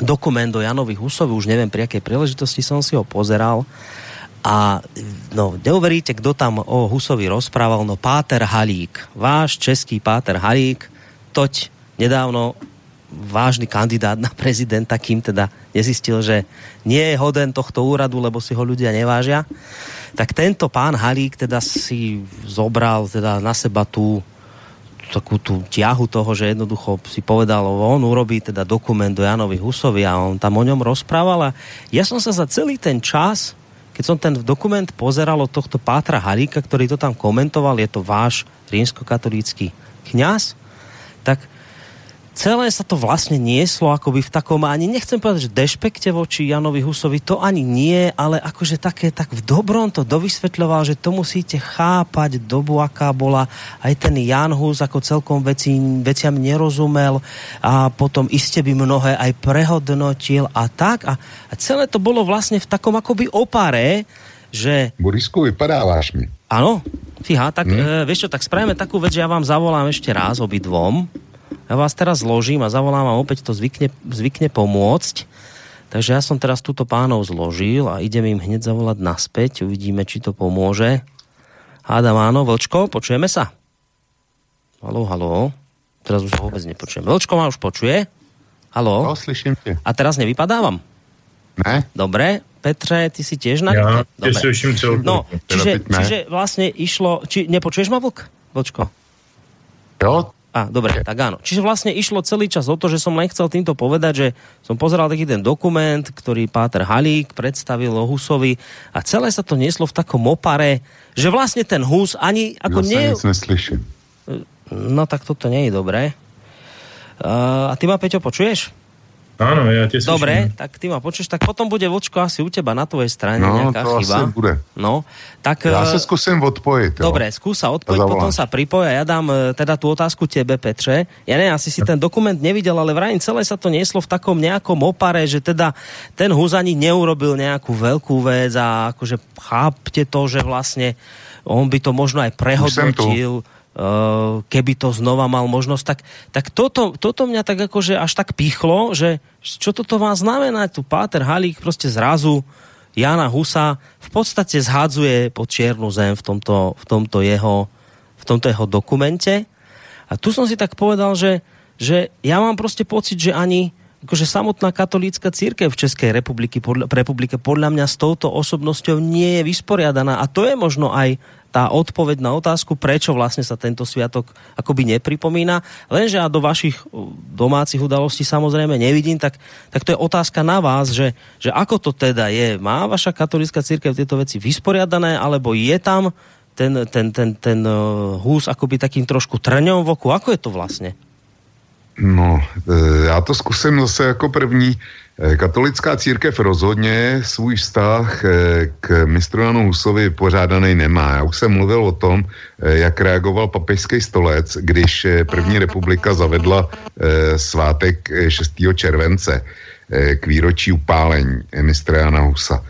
dokument o Janovi Husovi, už neviem pri akej príležitosti som si ho pozeral a no, neuveríte, kto tam o Husovi rozprával, no Páter Halík, váš český Páter Halík, toť nedávno vážny kandidát na prezidenta, kým teda nezistil, že nie je hoden tohto úradu, lebo si ho ľudia nevážia. Tak tento pán Halík teda si zobral teda na seba tú takú tú ťahu toho, že jednoducho si povedal, on urobí teda dokument do Janovi Husovi a on tam o ňom rozprával. A ja som sa za celý ten čas, keď som ten dokument pozeral od tohto Pátra Halíka, ktorý to tam komentoval, je to váš rímskokatolícky kňaz, tak celé sa to vlastne nieslo akoby v takom, ani nechcem povedať, že dešpekte voči Janovi Husovi, to ani nie, ale akože také, tak v dobrom to dovysvetľoval, že to musíte chápať dobu, aká bola. Aj ten Jan Hus ako celkom veci, veciam nerozumel a potom iste by mnohé aj prehodnotil a tak. A, a celé to bolo vlastne v takom akoby opare, že... Borisku, vypadáváš mi. Áno, fíha, tak hmm. e, vieš čo, tak spravíme takú vec, že ja vám zavolám ešte raz obidvom ja vás teraz zložím a zavolám a opäť to zvykne, zvykne pomôcť. Takže ja som teraz túto pánov zložil a idem im hneď zavolať naspäť. Uvidíme, či to pomôže. Hádam áno, Vlčko, počujeme sa? Halo, halo. Teraz už vôbec nepočujem. Vlčko ma už počuje? Halo? No, slyším tě. A teraz nevypadávam? Ne. Dobre, Petře, ty si tiež na... Ja, Dobre. slyším celú. No, čiže, čiže vlastne išlo... Či, nepočuješ ma, Vlk? Vlčko? Jo, a, dobre, tak áno. Čiže vlastne išlo celý čas o to, že som len chcel týmto povedať, že som pozeral taký ten dokument, ktorý Páter Halík predstavil o Husovi a celé sa to nieslo v takom opare, že vlastne ten Hus ani ako nie... nic neslyším. No tak toto nie je dobré. Uh, a ty ma, Peťo, počuješ? Áno, ja tě Dobre, tak ty ma počuješ, tak potom bude Vlčko asi u teba na tvojej strane no, nejaká to chyba. Asi bude. No, tak... Ja sa skúsim odpojiť. Jo. Dobre, skúsa odpojiť, potom sa pripoj a ja dám e, teda tú otázku tebe, Petre. Ja neviem, asi si ten dokument nevidel, ale vrajím, celé sa to nieslo v takom nejakom opare, že teda ten Hus ani neurobil nejakú veľkú vec a akože chápte to, že vlastne on by to možno aj prehodnotil Eh, keby to znova mal možnosť, tak, tak toto, toto mňa tak akože až tak pichlo, že čo toto má znamenať? Tu Páter Halík proste zrazu Jana Husa v podstate zhádzuje pod čiernu zem v tomto, v tomto, jeho, v tomto jeho dokumente. A tu som si tak povedal, že, že ja mám prostě pocit, že ani akože samotná katolícka církev v Českej republiky, podľa, republike podľa mňa s touto osobnosťou nie je vysporiadaná a to je možno aj tá odpoveď na otázku, prečo vlastne sa tento sviatok akoby nepripomína. Lenže a do vašich domácich udalostí samozrejme nevidím, tak, tak to je otázka na vás, že, že ako to teda je. Má vaša katolická církev tieto veci vysporiadané, alebo je tam ten, ten, ten, ten hús akoby takým trošku trňom v oku? Ako je to vlastne? No, e, já to zkusím zase jako první. E, katolická církev rozhodně svůj vztah e, k mistru Janu Husovi pořádaný nemá. Já už jsem mluvil o tom, jak reagoval papežský stolec, když první republika zavedla svátek 6. července k výročí upálení mistra Jana Husa.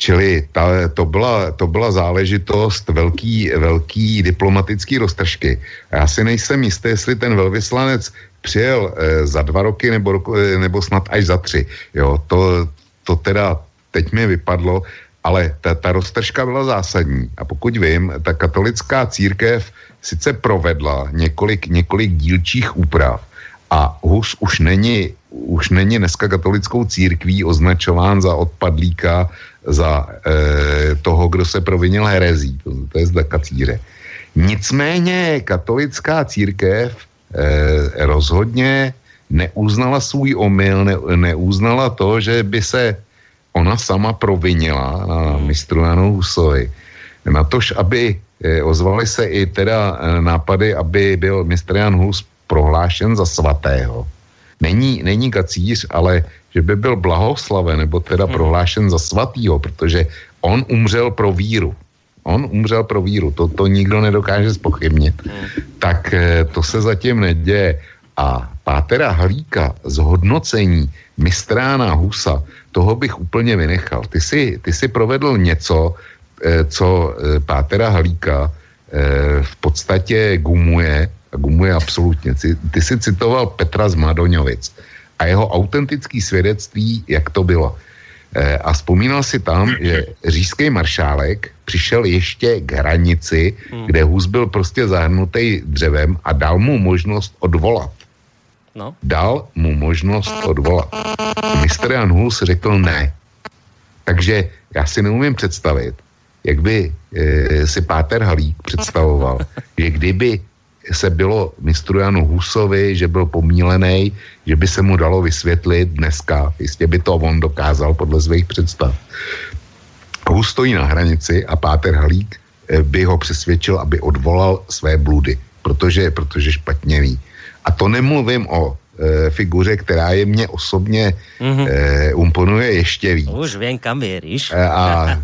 Čili ta, to, byla, to byla záležitost velký, velký diplomatický roztržky. Já si nejsem jistý, jestli ten velvyslanec přijel e, za dva roky nebo, e, nebo snad až za tři. Jo, to, to teda teď mi vypadlo, ale ta, ta roztržka byla zásadní. A pokud vím, ta katolická církev sice provedla několik, několik dílčích úprav a Hus už není, už není dneska katolickou církví označován za odpadlíka, za e, toho, kdo se provinil herezí. To, to je zda kacíře. Nicméně katolická církev eh, rozhodně neuznala svůj omyl, ne, neuznala to, že by se ona sama provinila na hmm. mistru Janu Husovi. Na tož, aby eh, ozvali se i teda eh, nápady, aby byl mistr Jan Hus prohlášen za svatého. Není, není kacíř, ale že by byl blahoslaven, nebo teda hmm. prohlášen za svatýho, protože on umřel pro víru on umřel pro víru, to, to nikdo nedokáže spochybnit, hmm. tak eh, to se zatím neděje. A Pátera Halíka zhodnocení mistrána Husa, toho bych úplně vynechal. Ty jsi, ty jsi provedl něco, eh, co eh, Pátera Halíka v podstatě gumuje, a gumuje absolutně. Ty, ty jsi citoval Petra z Madoňovic a jeho autentický svědectví, jak to bylo. A vzpomínal si tam, že říšský maršálek přišel ještě k hranici, hmm. kde Hus byl prostě zahrnutý dřevem a dal mu možnost odvolat. No. Dal mu možnost odvolat. Mistr Jan Hus řekl ne. Takže já si neumím představit, jak by e, si Páter Halík představoval, že kdyby se bylo mistru Janu Husovi, že byl pomílený, že by se mu dalo vysvětlit dneska, jistě by to on dokázal podle svých představ, Hus stojí na hranici a Páter Halík eh, by ho přesvědčil, aby odvolal své bludy, protože, protože špatně ví. A to nemluvím o e, figuře, která je mě osobně mm-hmm. e, umponuje ještě víc. Už vím, kam věříš. E, a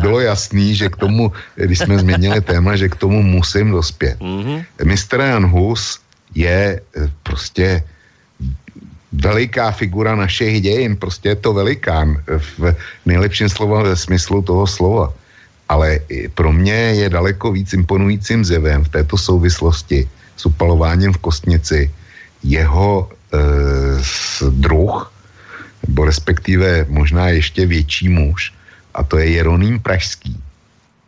bylo jasný, že k tomu, když jsme změnili téma, že k tomu musím dospět. Mm-hmm. Mr. Jan Hus je prostě veliká figura našich dějin, prostě je to velikán v nejlepším slova ve smyslu toho slova. Ale pro mě je daleko víc imponujícím zjevem v této souvislosti s upalováním v kostnici jeho druh, nebo respektive možná ještě větší muž, a to je Jeroným Pražský,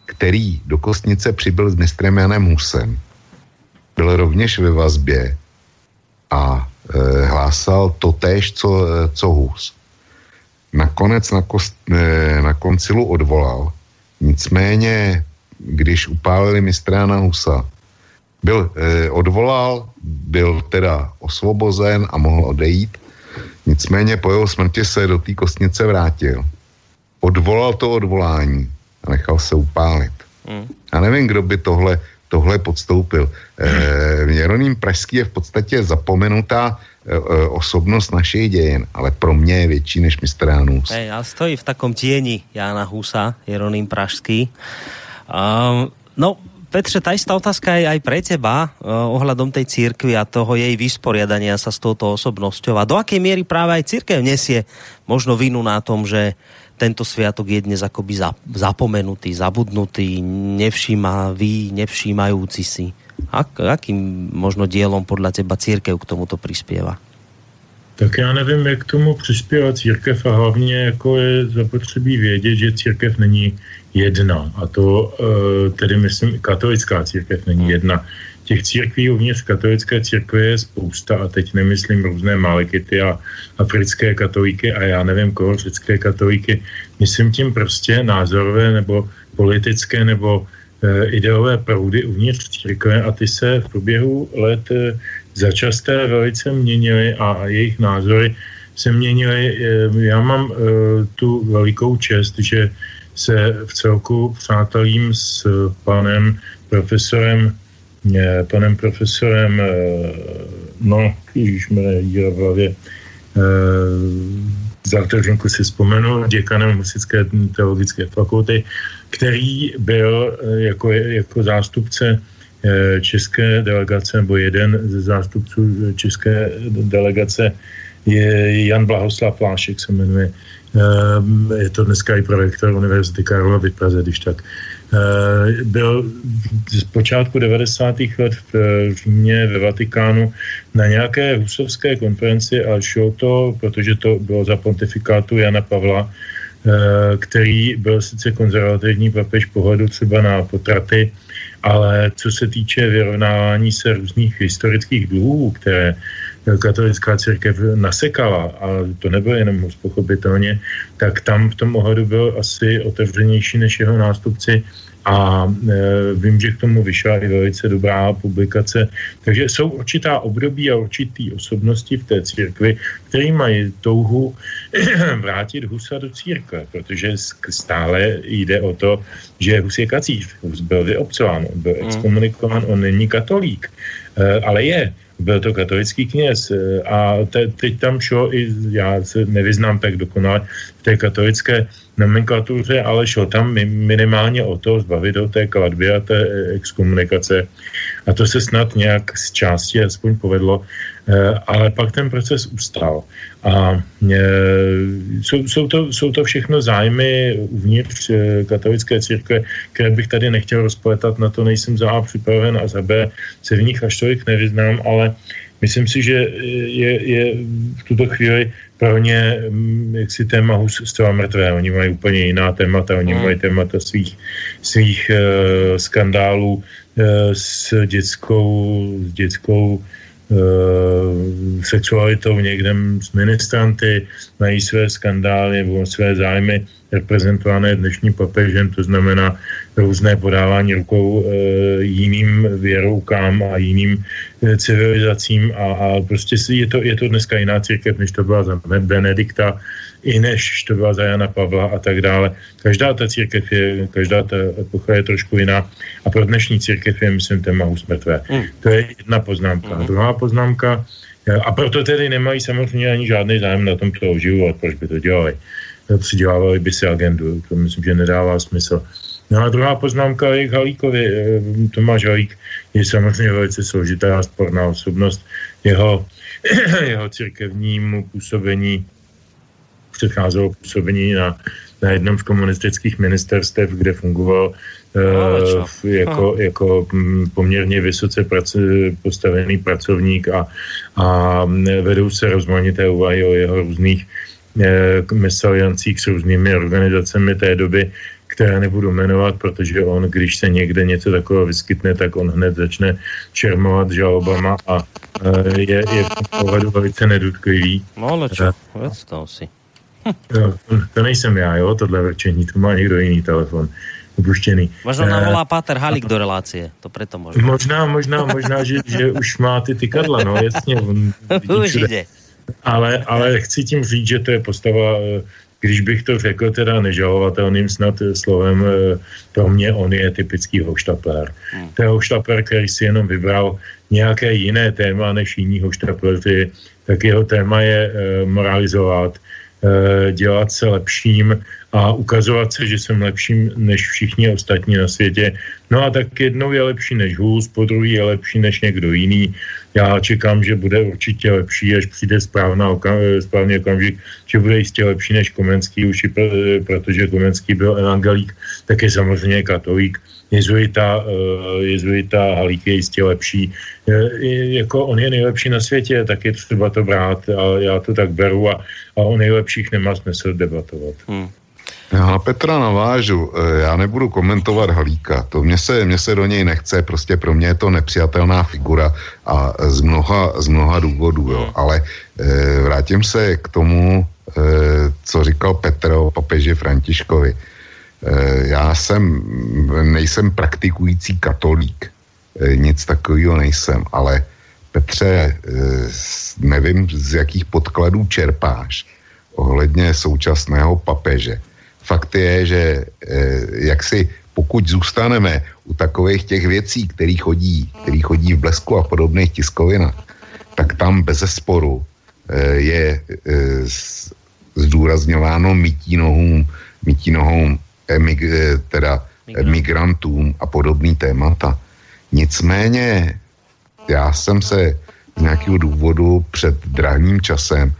který do kostnice přibyl s mistrem Janem Husem. Byl rovněž ve vazbě a Eh, hlásal to též, co, eh, co Hus. Nakonec na, kost, eh, na koncilu odvolal. Nicméně, když upálili mistrána Husa, byl eh, odvolal, byl teda osvobozen a mohl odejít. Nicméně po jeho smrti se do té kostnice vrátil. Odvolal to odvolání a nechal se upálit. Mm. Já nevím, kdo by tohle tohle podstoupil. Eh, Jeroným Pražský je v podstatě zapomenutá eh, eh, osobnost našich dějin, ale pro mě je větší než mistr Janus. Hey, a stojí v takom tieni Jana Husa, Jeroným Pražský. Um, no, Petře, tá istá otázka je aj pre teba uh, ohľadom tej církvy a toho jej vysporiadania sa s touto osobnosťou. A do akej miery práve aj církev nesie možno vinu na tom, že tento sviatok je dnes akoby zapomenutý, zabudnutý, nevšímavý, nevšímajúci si. Ak, akým možno dielom podle teba církev k tomuto přispěvá? Tak já nevím, jak k tomu přispěvá církev a hlavně jako je zapotřebí vědět, že církev není jedna. A to e, tedy myslím, katolická církev není jedna. těch církví uvnitř katolické církve je spousta a teď nemyslím různé malekity a africké katolíky a já nevím koho, řecké katolíky, myslím tím prostě názorové nebo politické nebo e, ideové proudy uvnitř církve a ty se v průběhu let e, začasté velice měnily a, jejich názory se měnily. E, já mám e, tu velikou čest, že se v celku přátelím s panem profesorem Eh, panem profesorem, eh, no, když mi nejde v hlavě, eh, za vteřinku si vzpomenu, děkanem Husické teologické fakulty, který byl jako, jako zástupce české delegace, nebo jeden ze zástupců české delegace je Jan Blahoslav Lášek se jmenuje. Je to dneska i prorektor Univerzity Karlovy v Praze, když tak. Eh, byl z počátku 90. let v Římě ve Vatikánu na nějaké husovské konferenci a šlo to, protože to bylo za pontifikátu Jana Pavla, eh, který byl sice konzervativní papež pohledu třeba na potraty, ale co se týče vyrovnávání se různých historických dluhů, které katolická církev nasekala, a to nebylo jenom pochopitelně, tak tam v tom ohledu byl asi otevřenější než jeho nástupci a e, vím, že k tomu vyšla i velice dobrá publikace. Takže jsou určitá období a určitý osobnosti v té církvi, které mají touhu vrátit Husa do církve, protože stále jde o to, že Hus je kacíř. Hus byl vyobcován, on byl hmm. exkomunikován, on není katolík, e, ale je byl to katolický kněz e, a te, teď tam šlo i, já se nevyznám tak dokonale v té katolické nomenklatuře, ale šlo tam minimálně o to zbavit do té kladby a té eh, exkomunikace. A to se snad nějak z části aspoň povedlo, eh, ale pak ten proces ustal. A eh, jsou, jsou, to, jsou to všechno zájmy uvnitř katolické církve, které bych tady nechtěl rozpletat, na to nejsem za A připraven a za B se v nich až tolik nevyznám, ale myslím si, že je, je v tuto chvíli pro ně mm, jaksi téma hus zcela mrtvé. Oni mají úplně jiná témata, oni hmm. mají témata svých, svých uh, skandálů uh, s dětskou, s dětskou uh, sexualitou někde s ministranty, mají své skandály nebo své zájmy reprezentované dnešním papežem, to znamená různé podávání rukou e, jiným věroukám a jiným e, civilizacím a, a prostě je to, je to dneska jiná církev, než to byla za Benedikta, i než to byla za Jana Pavla a tak dále. Každá ta církev je, každá ta epocha je trošku jiná a pro dnešní církev je, myslím, téma usmrtvé. Mm. To je jedna poznámka. Mm. Druhá poznámka, e, a proto tedy nemají samozřejmě ani žádný zájem na tom to oživovat, proč by to dělali. Přidělávali by si agendu, to myslím, že nedává smysl. No a druhá poznámka je k Halíkovi. Eh, Tomáš Halík je samozřejmě velice složitá a sporná osobnost. Jeho, jeho církevnímu působení předcházelo působení na, na jednom z komunistických ministerstev, kde fungoval uh, jako, jako mm, poměrně vysoce prac, postavený pracovník a, a vedou se rozmanité úvahy o jeho různých uh, mesaliancích s různými organizacemi té doby, které nebudu jmenovat, protože on, když se někde něco takového vyskytne, tak on hned začne čermovat žalobama a uh, je, je v pohledu velice nedutklivý. No ale čo, to si. To, to nejsem já, jo, tohle vrčení, to má někdo jiný telefon upuštěný. Možná nám volá Páter Halik do relácie, to preto možná. Možná, možná, možná, že, že už má ty tykadla, no jasně. On už jde. Ale, ale chci tím říct, že to je postava eh, když bych to řekl teda nežalovatelným snad slovem, eh, pro mě on je typický hoštapler. Hmm. To je hoštapler, který si jenom vybral nějaké jiné téma než jiní hoštapleři, tak jeho téma je uh, moralizovat, dělat se lepším a ukazovat se, že jsem lepším než všichni ostatní na světě. No a tak jednou je lepší než hůz, po druhý je lepší než někdo jiný. Já čekám, že bude určitě lepší, až přijde správná okam, správný okamžik, že bude jistě lepší než Komenský, už protože Komenský byl evangelík, tak je samozřejmě katolík. Jezuita, uh, jezuita Halík je jistě lepší. Je, jako on je nejlepší na světě, tak je třeba to brát a já to tak beru a, a o nejlepších nemá smysl debatovat. Hmm. Já na Petra navážu. Eh, já nebudu komentovat Halíka. To mě se, mě se do něj nechce. Prostě pro mě je to nepřijatelná figura a z mnoha, z mnoha důvodů. Jo. Hmm. Ale e, vrátím se k tomu, e, co říkal Petr o papeži Františkovi. Já jsem, nejsem praktikující katolík. Nic takového nejsem. Ale Petře, nevím, z jakých podkladů čerpáš ohledně současného papeže fakt je, že eh, jak si pokud zůstaneme u takových těch věcí, které chodí, který chodí v blesku a podobných tiskovinách, tak tam bez sporu eh, je eh, zdůrazňováno mytí nohům, mytí nohům emig, teda migrantům a podobný témata. Nicméně já jsem se z nějakého důvodu před drahým časem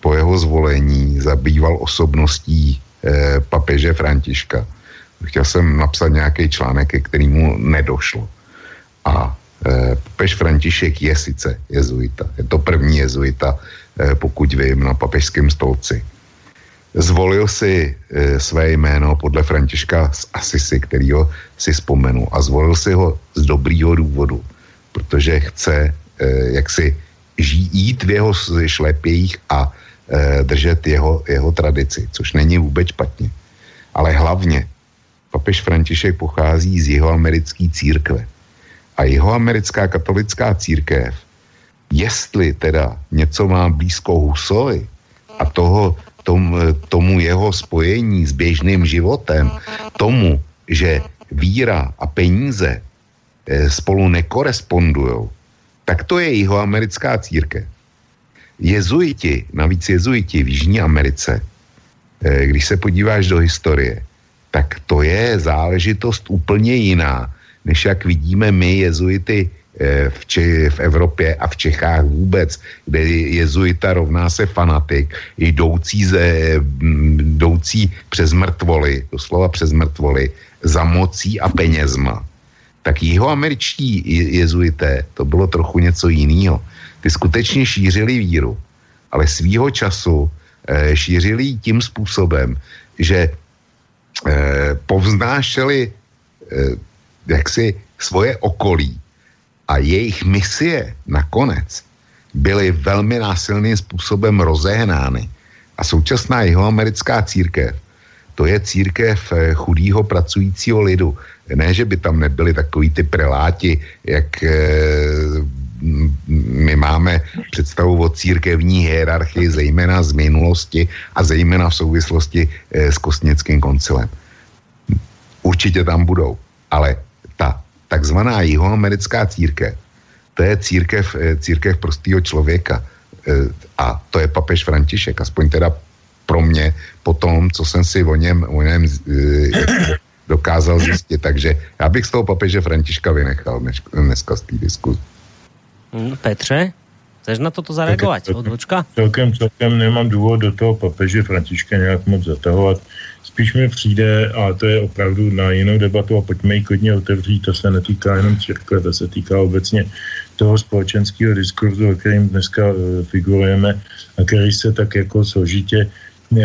po jeho zvolení zabýval osobností Eh, papeže Františka. Chtěl jsem napsat nějaký článek, ke kterému nedošlo. A eh, papež František je sice jezuita. Je to první jezuita, eh, pokud vím, na papežském stolci. Zvolil si své jméno podle Františka z Asisi, kterýho si vzpomenu. A zvolil si ho z dobrýho důvodu, protože chce jaksi jít v jeho šlepějích a držet jeho, jeho tradici, což není vůbec špatně. Ale hlavně papež František pochází z jeho americké církve. A jeho americká katolická církev, jestli teda něco má blízko Husovi a toho, tom, tomu jeho spojení s běžným životem, tomu, že víra a peníze eh, spolu nekorespondují, tak to je jeho americká církev jezuiti, navíc jezuiti v Jižní Americe, eh, když se podíváš do historie, tak to je záležitost úplně jiná, než jak vidíme my jezuity eh, v, Če- v Evropě a v Čechách vůbec, kde jezuita rovná se fanatik, jdoucí, ze, mm, jdoucí přes mrtvoly, doslova přes mrtvoly, za mocí a penězma. Tak jihoameričtí jezuité, to bylo trochu něco jiného ty skutečně šířili víru, ale svýho času e, šířili tím způsobem, že e, povznášeli e, jaksi svoje okolí a jejich misie nakonec byly velmi násilným způsobem rozehnány. A současná jihoamerická církev, to je církev chudýho pracujícího lidu. Ne, že by tam nebyly takový ty preláti, jak my máme představu o církevní hierarchii, zejména z minulosti a zejména v souvislosti eh, s kostnickým koncilem. Určitě tam budou, ale ta takzvaná jihoamerická církev, to je církev, eh, církev prostého člověka eh, a to je papež František, aspoň teda pro mě po tom, co jsem si o něm, o něm dokázal zjistit. Takže já bych z toho papeže Františka vynechal dneska z té diskuze. Mm, Petře, chceš na toto zareagovat? Odvočka? Celkem, celkem nemám důvod do toho papeže Františka nějak moc zatahovat. Spíš mi přijde, a to je opravdu na jinou debatu, a pojďme ji klidně otevřít, to se netýká jenom církve, to se týká obecně toho společenského diskurzu, o kterým dneska uh, figurujeme a který se tak jako složitě,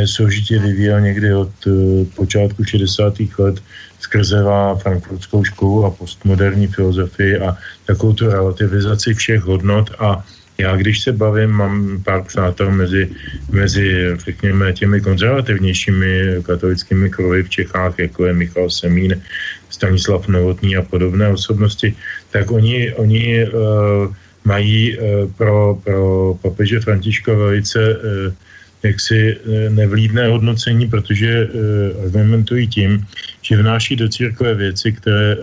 složitě vyvíjel někdy od uh, počátku 60. let skrzevá frankfurtskou školu a postmoderní filozofii a takovou tu relativizaci všech hodnot. A já, když se bavím, mám pár přátel mezi, mezi řekněme, těmi konzervativnějšími katolickými kruhy v Čechách, jako je Michal Semín, Stanislav Novotný a podobné osobnosti, tak oni, oni uh, mají uh, pro, pro papeže Františka velice uh, jaksi eh, nevlídné hodnocení, protože eh, argumentují tím, že vnáší do církve věci, které eh,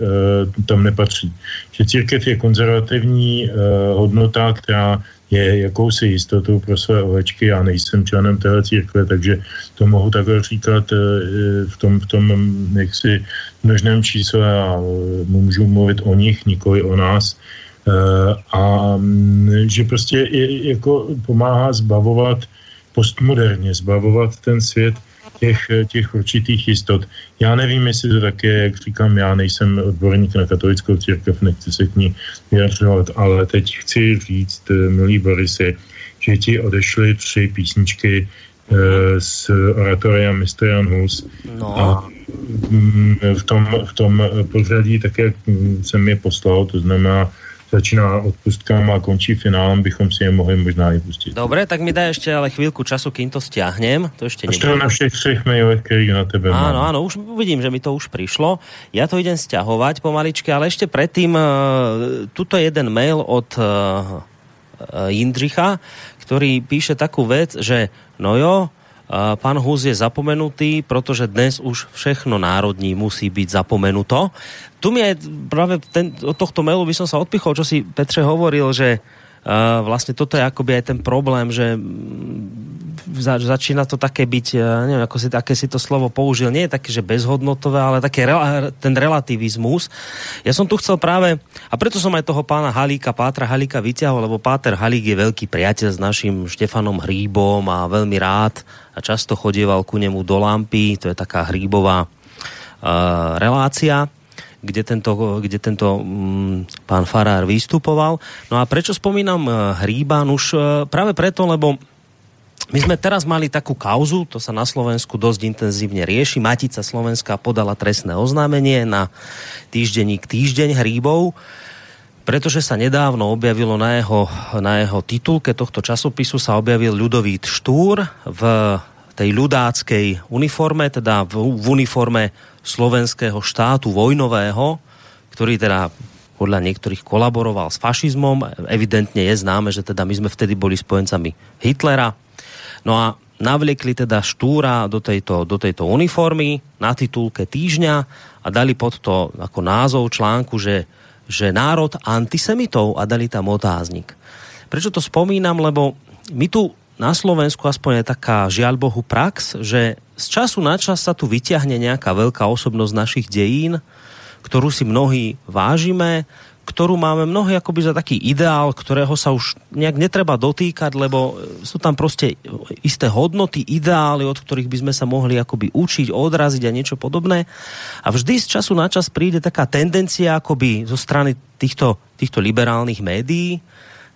tam nepatří. Že církev je konzervativní hodnota, která je jakousi jistotou pro své ovečky. Já nejsem členem téhle církve, takže to mohu takhle říkat v tom, v tom jaksi množném čísle a můžu mluvit o nich, nikoli o nás. A mm, že prostě jako pomáhá zbavovat postmoderně, zbavovat ten svět těch, těch určitých jistot. Já nevím, jestli to také, jak říkám, já nejsem odborník na katolickou církev, nechci se k ní vyjadřovat, ale teď chci říct, milí Borisy, že ti odešly tři písničky z oratoria Mr. Jan Hus. No. A mm, v tom, v tom pořadí, tak jak jsem je poslal, to znamená začíná odpustkama a končí finálem, bychom si je mohli možná i pustit. Dobre, tak mi daj ešte ale chvíľku času, kým to stiahnem. To ešte Až to na všech třech mailech, který na tebe mám. Áno, áno, už vidím, že mi to už prišlo. Ja to idem stiahovať pomaličky, ale ešte predtým uh, tuto jeden mail od uh, uh, Jindřicha, ktorý píše takú vec, že no jo, pán Hus je zapomenutý, protože dnes už všechno národní musí byť zapomenuto. Tu mi aj práve ten, od tohto mailu by som sa odpichol, čo si Petře hovoril, že Uh, vlastne toto je akoby aj ten problém, že mm, za, začína to také byť, uh, neviem, ako si, také si to slovo použil, nie je také, že bezhodnotové, ale také rela, ten relativizmus. Ja som tu chcel práve, a preto som aj toho pána Halíka, Pátra Halíka vyťahol, lebo Páter Halík je veľký priateľ s našim Štefanom Hríbom a veľmi rád a často chodieval ku nemu do lampy, to je taká hríbová uh, relácia kde tento, kde tento mm, pán Farár vystupoval. No a prečo spomínam uh, Hríba? Už uh, práve preto, lebo my sme teraz mali takú kauzu, to sa na Slovensku dosť intenzívne rieši. Matica Slovenska podala trestné oznámenie na týždenník Týždeň Hríbov, pretože sa nedávno objavilo na jeho, na jeho titulke tohto časopisu sa objavil Ľudovít Štúr v tej ľudáckej uniforme, teda v, v uniforme slovenského štátu vojnového, ktorý teda podľa niektorých kolaboroval s fašizmom. Evidentne je známe, že teda my sme vtedy boli spojencami Hitlera. No a navliekli teda Štúra do tejto, do tejto uniformy na titulke týždňa a dali pod to ako názov článku, že, že národ antisemitov a dali tam otáznik. Prečo to spomínam? Lebo my tu na Slovensku aspoň je taká žiaľ Bohu prax, že z času na čas sa tu vyťahne nejaká veľká osobnosť našich dejín, ktorú si mnohí vážime, ktorú máme mnohí akoby za taký ideál, ktorého sa už nejak netreba dotýkať, lebo sú tam proste isté hodnoty, ideály, od ktorých by sme sa mohli akoby učiť, odraziť a niečo podobné. A vždy z času na čas príde taká tendencia akoby zo strany týchto, týchto liberálnych médií,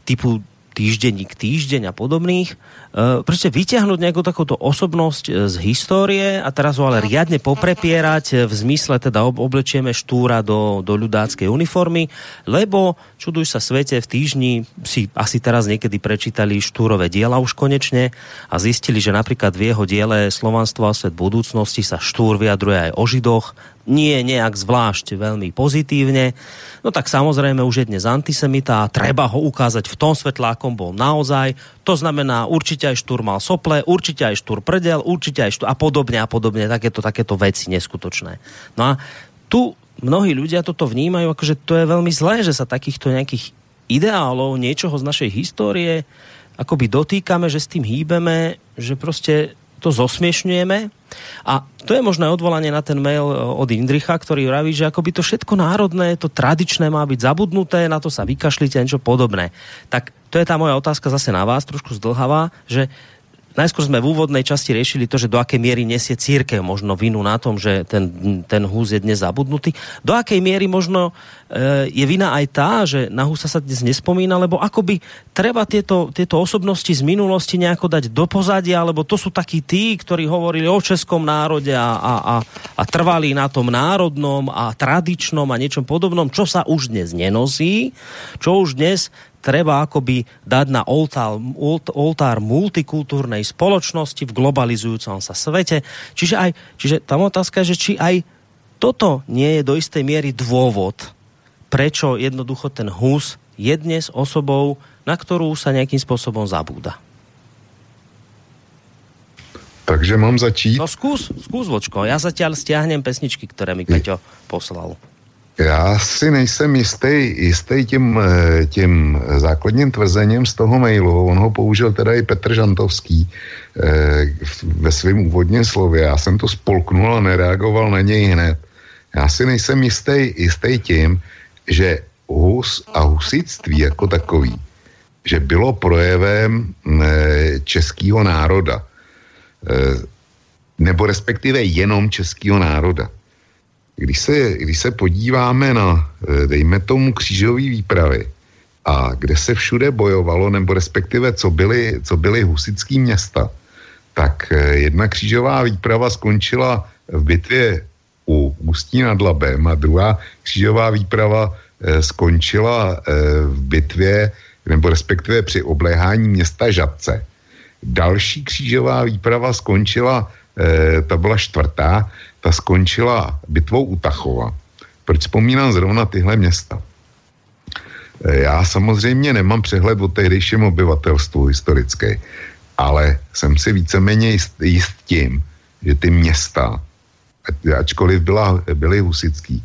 typu týždenník týždeň a podobných, uh, proste vyťahnuť nejakú takúto osobnosť e, z histórie a teraz ho ale riadne poprepierať e, v zmysle teda oblečieme štúra do, do ľudáckej uniformy, lebo čuduj sa svete v týždni si asi teraz niekedy prečítali štúrové diela už konečne a zistili, že napríklad v jeho diele Slovanstvo a svet budúcnosti sa štúr vyjadruje aj o Židoch, nie nejak zvlášť veľmi pozitívne, no tak samozrejme už je dnes antisemita a treba ho ukázať v tom svetle, akom bol naozaj. To znamená, určite aj Štúr mal sople, určite aj Štúr prdel, určite aj Štúr a podobne a podobne, takéto, takéto veci neskutočné. No a tu mnohí ľudia toto vnímajú, akože to je veľmi zlé, že sa takýchto nejakých ideálov, niečoho z našej histórie akoby dotýkame, že s tým hýbeme, že proste to zosmiešňujeme. A to je možné odvolanie na ten mail e, od Indricha, ktorý vraví, že akoby to všetko národné, to tradičné má byť zabudnuté, na to sa vykašlite a niečo podobné. Tak to je tá moja otázka zase na vás, trošku zdlhavá, že najskôr sme v úvodnej časti riešili to, že do akej miery nesie církev možno vinu na tom, že ten, ten hús je dnes zabudnutý. Do akej miery možno e, je vina aj tá, že na húsa sa dnes nespomína, lebo akoby treba tieto, tieto osobnosti z minulosti nejako dať do pozadia, lebo to sú takí tí, ktorí hovorili o českom národe a, a, a, a trvali na tom národnom a tradičnom a niečom podobnom, čo sa už dnes nenosí, čo už dnes treba akoby dať na oltár, oltár multikultúrnej spoločnosti v globalizujúcom sa svete. Čiže, aj, čiže tam otázka je, že či aj toto nie je do istej miery dôvod, prečo jednoducho ten hus je dnes osobou, na ktorú sa nejakým spôsobom zabúda. Takže mám začít? No skús, skús, Vočko. Ja zatiaľ stiahnem pesničky, ktoré mi Peťo poslal. Já si nejsem jistý, jistý tím, eh, tím základním tvrzením z toho mailu. On ho použil teda i Petr Žantovský eh, ve svém úvodním slově. Já jsem to spolknul a nereagoval na něj hned. Já si nejsem jistý, jistý tím, že hus a husitství jako takový, že bylo projevem eh, českého národa, nebo respektive jenom českého národa když se, když se podíváme na, eh, dejme tomu, křížové výpravy, a kde se všude bojovalo, nebo respektive co byly, co byly husický města, tak jedna křížová výprava skončila v bitvě u Ústí nad Labem a druhá křížová výprava skončila v bitvě nebo respektive při obléhání města Žadce. Další křížová výprava skončila, ta byla čtvrtá, ta skončila bitvou u Tachova. Proč vzpomínám zrovna tyhle města? E, já samozřejmě nemám přehled o tehdejším obyvatelstvu historické, ale jsem si víceméně jist, jist tím, že ty města, ačkoliv byla, byly husický,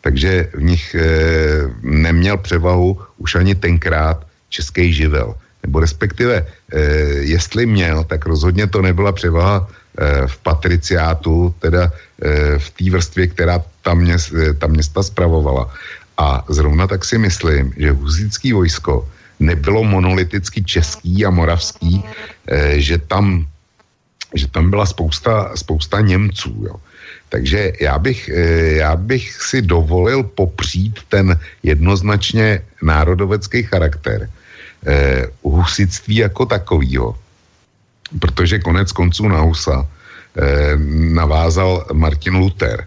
takže v nich e, neměl převahu už ani tenkrát český živel. Nebo respektive, e, jestli měl, tak rozhodně to nebyla převaha e, v patriciátu, teda e, v té vrstvě, která ta, měst, ta města spravovala. A zrovna tak si myslím, že husický vojsko nebylo monoliticky český a moravský, že tam že tam byla spousta, spousta Němců. Jo. Takže já bych, já bych si dovolil popřít ten jednoznačně národovecký charakter eh, husitství jako takovýho. Protože konec konců na Husa eh, navázal Martin Luther.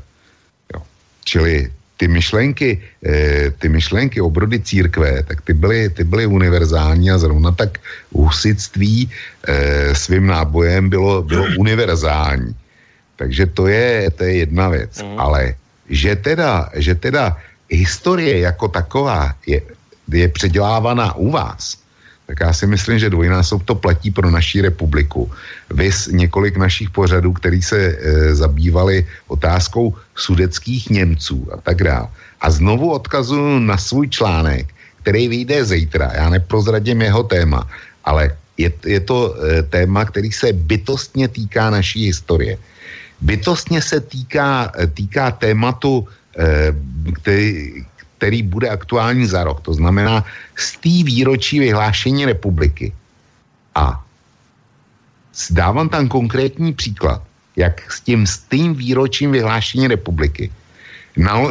Jo. Čili ty myšlenky, eh, ty myšlenky obrody církve, tak ty byly, ty byly univerzální a zrovna tak husitství eh, svým nábojem bylo, bylo univerzální. Takže to je, to je jedna věc. Mm. Ale že teda, že teda historie jako taková je, je předělávaná u vás, tak já si myslím, že dvojnásob to platí pro naší republiku. Vys několik našich pořadů, který se e, zabývali otázkou sudeckých Němců a tak dále. A znovu odkazuju na svůj článek, který vyjde zítra. Já neprozradím jeho téma, ale je, je to e, téma, který se bytostně týká naší historie. Bytostně se týká, e, týká tématu, který, který bude aktuální za rok. To znamená z té výročí vyhlášení republiky. A dávám tam konkrétní příklad, jak s tím s tím výročím vyhlášení republiky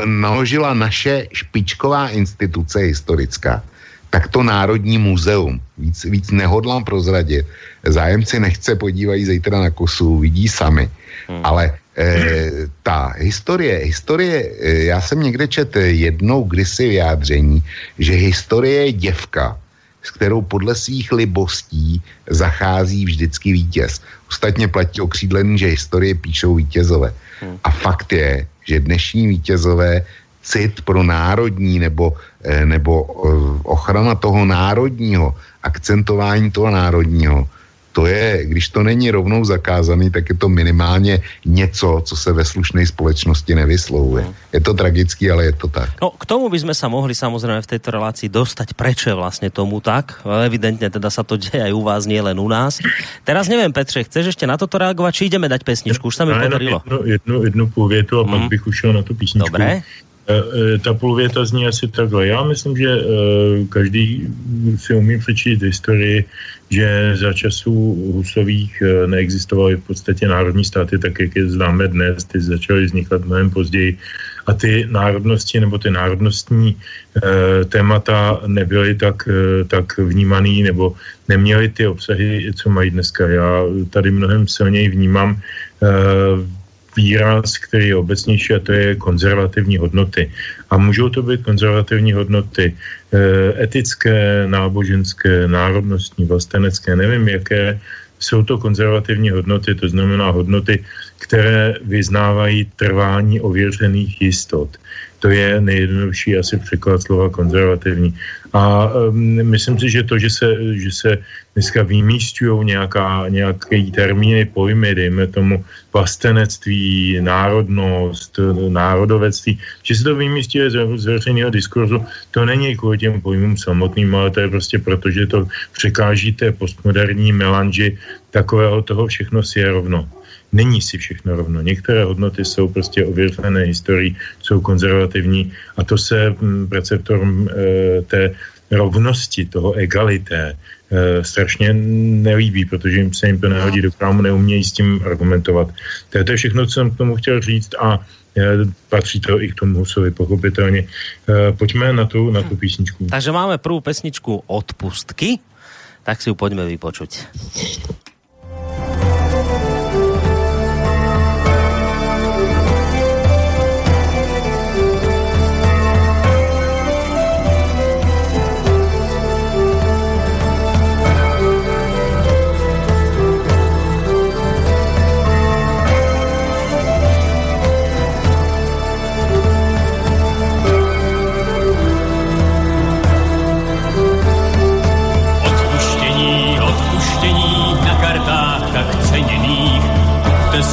naložila naše špičková instituce historická, tak to Národní muzeum. Víc, víc nehodlám prozradit. Zájemci nechce, podívají zítra na kosu, vidí sami. Hmm. Ale Eh, ta historie, historie, eh, já jsem někde četl jednou kdysi vyjádření, že historie je děvka, s kterou podle svých libostí zachází vždycky vítěz. Ostatně platí okřídlený, že historie píšou vítězové. Hmm. A fakt je, že dnešní vítězové cit pro národní nebo, eh, nebo ochrana toho národního, akcentování toho národního, to je, když to není rovnou zakázaný, tak je to minimálně něco, co se ve slušné společnosti nevyslovuje. Mm. Je to tragický, ale je to tak. No, k tomu by sme sa mohli samozrejme v tejto relácii dostať, prečo je vlastne tomu tak. Evidentne teda sa to deje aj u vás, nie len u nás. Teraz neviem, Petře, chceš ešte na toto reagovat, či ideme dať pesničku? Už sa mi podarilo. Jednu, jednu, jednu půl větu a mm. pak bych ušel na tu písničku. Dobre. Eh, eh, ta půlvěta zní asi takhle. Já myslím, že eh, každý si umí přečíst historii, že za časů Husových neexistovaly v podstatě národní státy, tak jak je známe dnes, ty začaly vznikat mnohem později a ty národnosti nebo ty národnostní témata nebyly tak, tak vnímaný nebo neměly ty obsahy, co mají dneska. Já tady mnohem silněji vnímám výraz, který je obecnější a to je konzervativní hodnoty. A můžou to být konzervativní hodnoty eh, etické, náboženské, národnostní, vlastenecké, nevím jaké, jsou to konzervativní hodnoty, to znamená hodnoty, které vyznávají trvání ověřených jistot. To je nejjednodušší asi překlad slova konzervativní. A um, myslím si, že to, že se, že se dneska vymístují nějaké termíny, pojmy, dejme tomu vlastenectví, národnost, národovectví, že se to vymístí z, z veřejného diskurzu, to není kvůli těm pojmům samotným, ale to je prostě proto, že to překáží té postmoderní melanži takového toho všechno si je rovno. Není si všechno rovno. Některé hodnoty jsou prostě ověřené historií, jsou konzervativní a to se preceptorům e, té rovnosti, toho egalité, strašně nelíbí, protože jim se jim to nehodí do krámu, neumějí s tím argumentovat. To je všechno, co jsem k tomu chtěl říct a e, patří to i k tomu Husovi, pochopitelně. E, pojďme na tu, na tu písničku. Takže máme prvú pesničku Odpustky, tak si ju poďme vypočuť.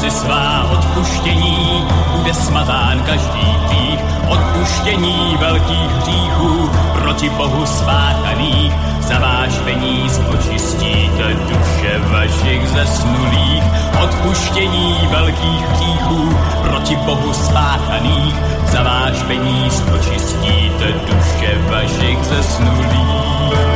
Si svá odpuštění, bude smazán každý hřích, odpuštění velkých hříchů, proti Bohu spáchaných, za váš peníz očistíte duše vašich zesnulých, odpuštění velkých hříchů, proti Bohu spáchaných, za váš peníz očistíte duše vašich zesnulých.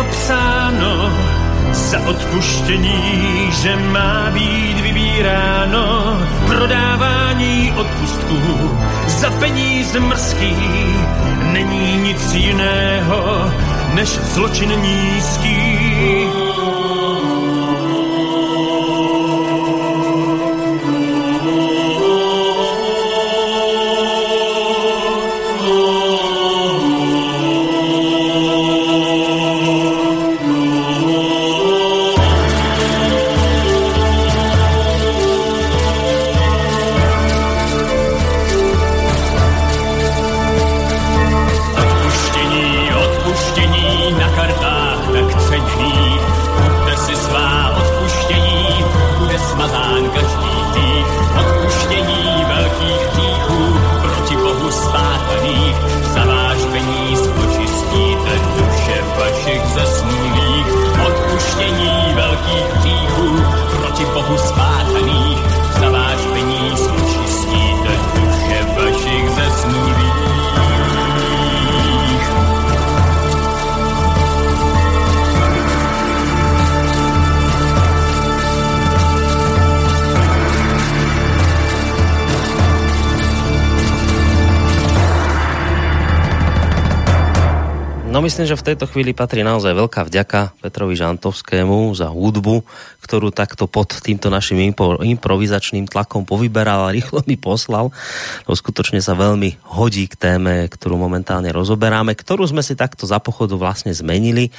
Kde je to psáno, za odpuštění, že má být vybíráno, prodávání odpustků za peníz mrzký, není nic jiného, než zločin nízký. No myslím, že v tejto chvíli patrí naozaj veľká vďaka Petrovi Žantovskému za hudbu, ktorú takto pod týmto našim impro, improvizačným tlakom povyberal a rýchlo mi poslal. To skutočne sa veľmi hodí k téme, ktorú momentálne rozoberáme, ktorú sme si takto za pochodu vlastne zmenili.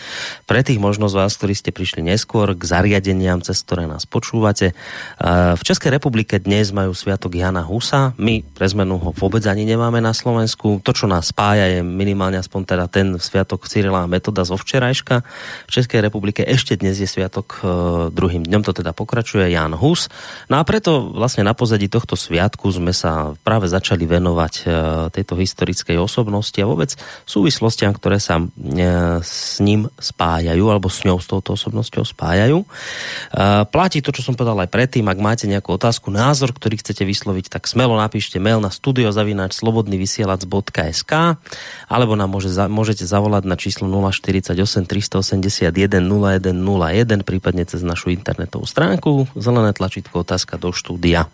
Pre tých možno z vás, ktorí ste prišli neskôr k zariadeniam, cez ktoré nás počúvate. V Českej republike dnes majú sviatok Jana Husa. My pre zmenu ho vôbec ani nemáme na Slovensku. To, čo nás spája, je minimálne aspoň teda ten sviatok sviatok Cyrila Metoda zo včerajška. V Českej republike ešte dnes je sviatok e, druhým dňom, to teda pokračuje Jan Hus. No a preto vlastne na pozadí tohto sviatku sme sa práve začali venovať e, tejto historickej osobnosti a vôbec súvislostiam, ktoré sa e, s ním spájajú, alebo s ňou, s touto osobnosťou spájajú. Platí to, čo som povedal aj predtým, ak máte nejakú otázku, názor, ktorý chcete vysloviť, tak smelo napíšte mail na studiozavináč slobodnyvysielac.sk alebo nám môže, môžete zavolať zavolať na číslo 048 381 0101, prípadne cez našu internetovú stránku, zelené tlačítko otázka do štúdia.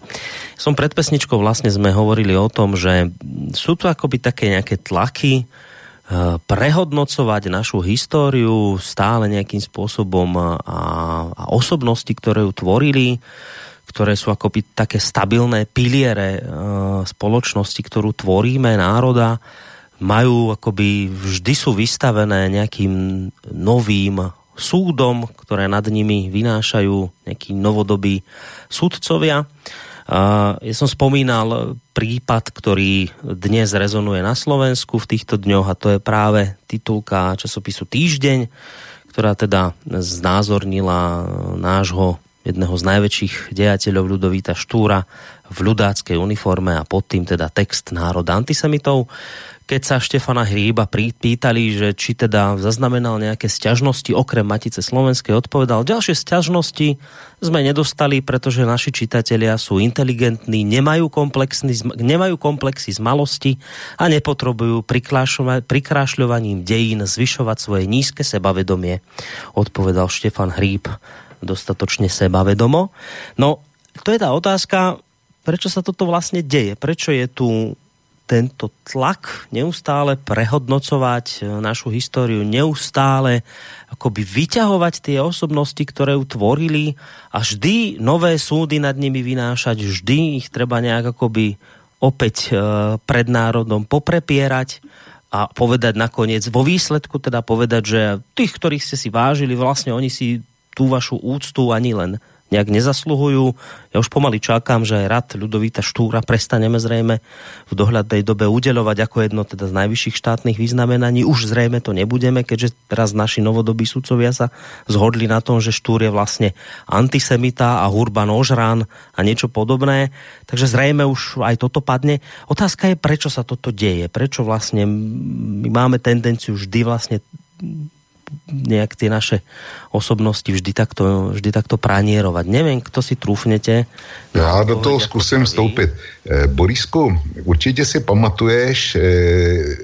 Som pred pesničkou vlastne sme hovorili o tom, že sú tu akoby také nejaké tlaky, eh, prehodnocovať našu históriu stále nejakým spôsobom a, a osobnosti, ktoré ju tvorili, ktoré sú akoby také stabilné piliere e, spoločnosti, ktorú tvoríme, národa, majú akoby vždy sú vystavené nejakým novým súdom, ktoré nad nimi vynášajú nejakí novodobí súdcovia. Ja som spomínal prípad, ktorý dnes rezonuje na Slovensku v týchto dňoch a to je práve titulka časopisu Týždeň, ktorá teda znázornila nášho jedného z najväčších dejateľov Ľudovíta Štúra v ľudáckej uniforme a pod tým teda text národa antisemitov keď sa Štefana Hríba pýtali, že či teda zaznamenal nejaké sťažnosti okrem Matice Slovenskej, odpovedal, ďalšie sťažnosti sme nedostali, pretože naši čitatelia sú inteligentní, nemajú, nemajú komplexy z malosti a nepotrebujú prikrášľovaním dejín zvyšovať svoje nízke sebavedomie, odpovedal Štefan Hríb dostatočne sebavedomo. No, to je tá otázka, prečo sa toto vlastne deje? Prečo je tu tento tlak neustále prehodnocovať e, našu históriu, neustále akoby vyťahovať tie osobnosti, ktoré ju tvorili a vždy nové súdy nad nimi vynášať, vždy ich treba nejak akoby opäť e, pred národom poprepierať a povedať nakoniec, vo výsledku teda povedať, že tých, ktorých ste si vážili, vlastne oni si tú vašu úctu ani len nejak nezasluhujú. Ja už pomaly čakám, že rad Ľudovíta Štúra prestaneme zrejme v dohľadnej dobe udelovať ako jedno teda z najvyšších štátnych vyznamenaní. Už zrejme to nebudeme, keďže teraz naši novodobí sudcovia sa zhodli na tom, že Štúr je vlastne antisemita a Hurban ožrán a niečo podobné. Takže zrejme už aj toto padne. Otázka je, prečo sa toto deje. Prečo vlastne my máme tendenciu vždy vlastne nejak ty naše osobnosti vždy takto, vždy takto pranierovať. Nevím, kdo si trůfnete. Já do toho zkusím vstoupit. Eh, Borisku, určitě si pamatuješ eh,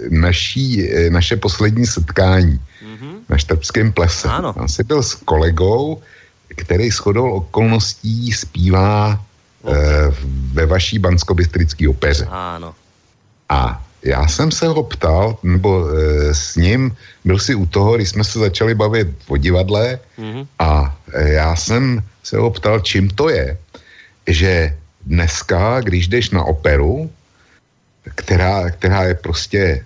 naší, eh, naše poslední setkání mm-hmm. na Štrbském plese. Ano. Tam jsi byl s kolegou, který shodou okolností zpívá ve vaší banskobistrické opeře. Ano. A já jsem se ho ptal, nebo e, s ním, byl si u toho, když jsme se začali bavit o divadle mm-hmm. a e, já jsem se ho ptal, čím to je, že dneska, když jdeš na operu, která, která je prostě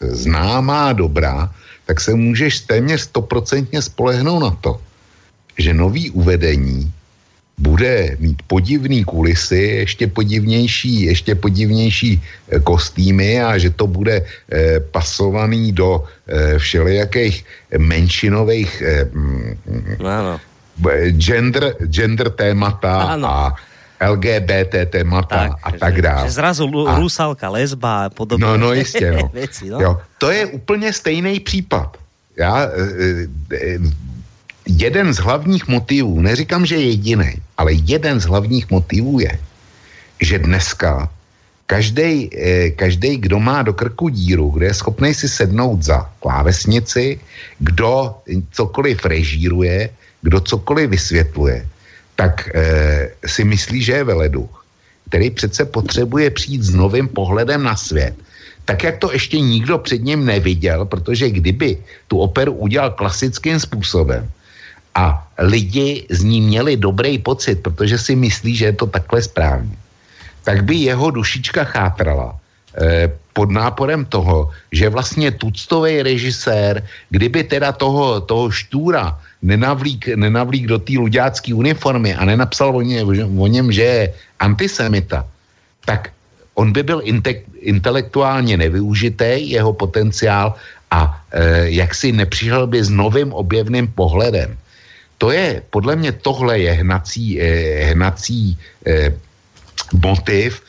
známá, dobrá, tak se můžeš téměř stoprocentně spolehnout na to, že nový uvedení bude mít podivný kulisy, ještě podivnější, ještě podivnější eh, kostýmy a že to bude eh, pasovaný do eh, všelijakých menšinových eh, mm, ano. gender, gender témata ano. a LGBT témata tak, a tak dále. Že zrazu a, rusalka, lesba a podobně. No, no jistě, no. věci, no. Jo, to je úplně stejný případ. Já, e, e, jeden z hlavních motivů, neříkám, že jediný, ale jeden z hlavních motivů je, že dneska každý, eh, kdo má do krku díru, kdo je schopný si sednout za klávesnici, kdo cokoliv režíruje, kdo cokoliv vysvětluje, tak eh, si myslí, že je veleduch, který přece potřebuje přijít s novým pohledem na svět, tak jak to ještě nikdo před ním neviděl, protože kdyby tu operu udělal klasickým způsobem, a lidi z ní měli dobrý pocit, protože si myslí, že je to takhle správně, tak by jeho dušička chátrala eh, pod náporem toho, že vlastně tuctový režisér, kdyby teda toho, toho štůra nenavlík, nenavlík do té luďácké uniformy a nenapsal o, ně, o něm, že je antisemita, tak on by byl inte, intelektuálně nevyužitý, jeho potenciál, a e, jak si nepřišel by s novým objevným pohledem to je, podle mě tohle je hnací, eh, hnací eh, motiv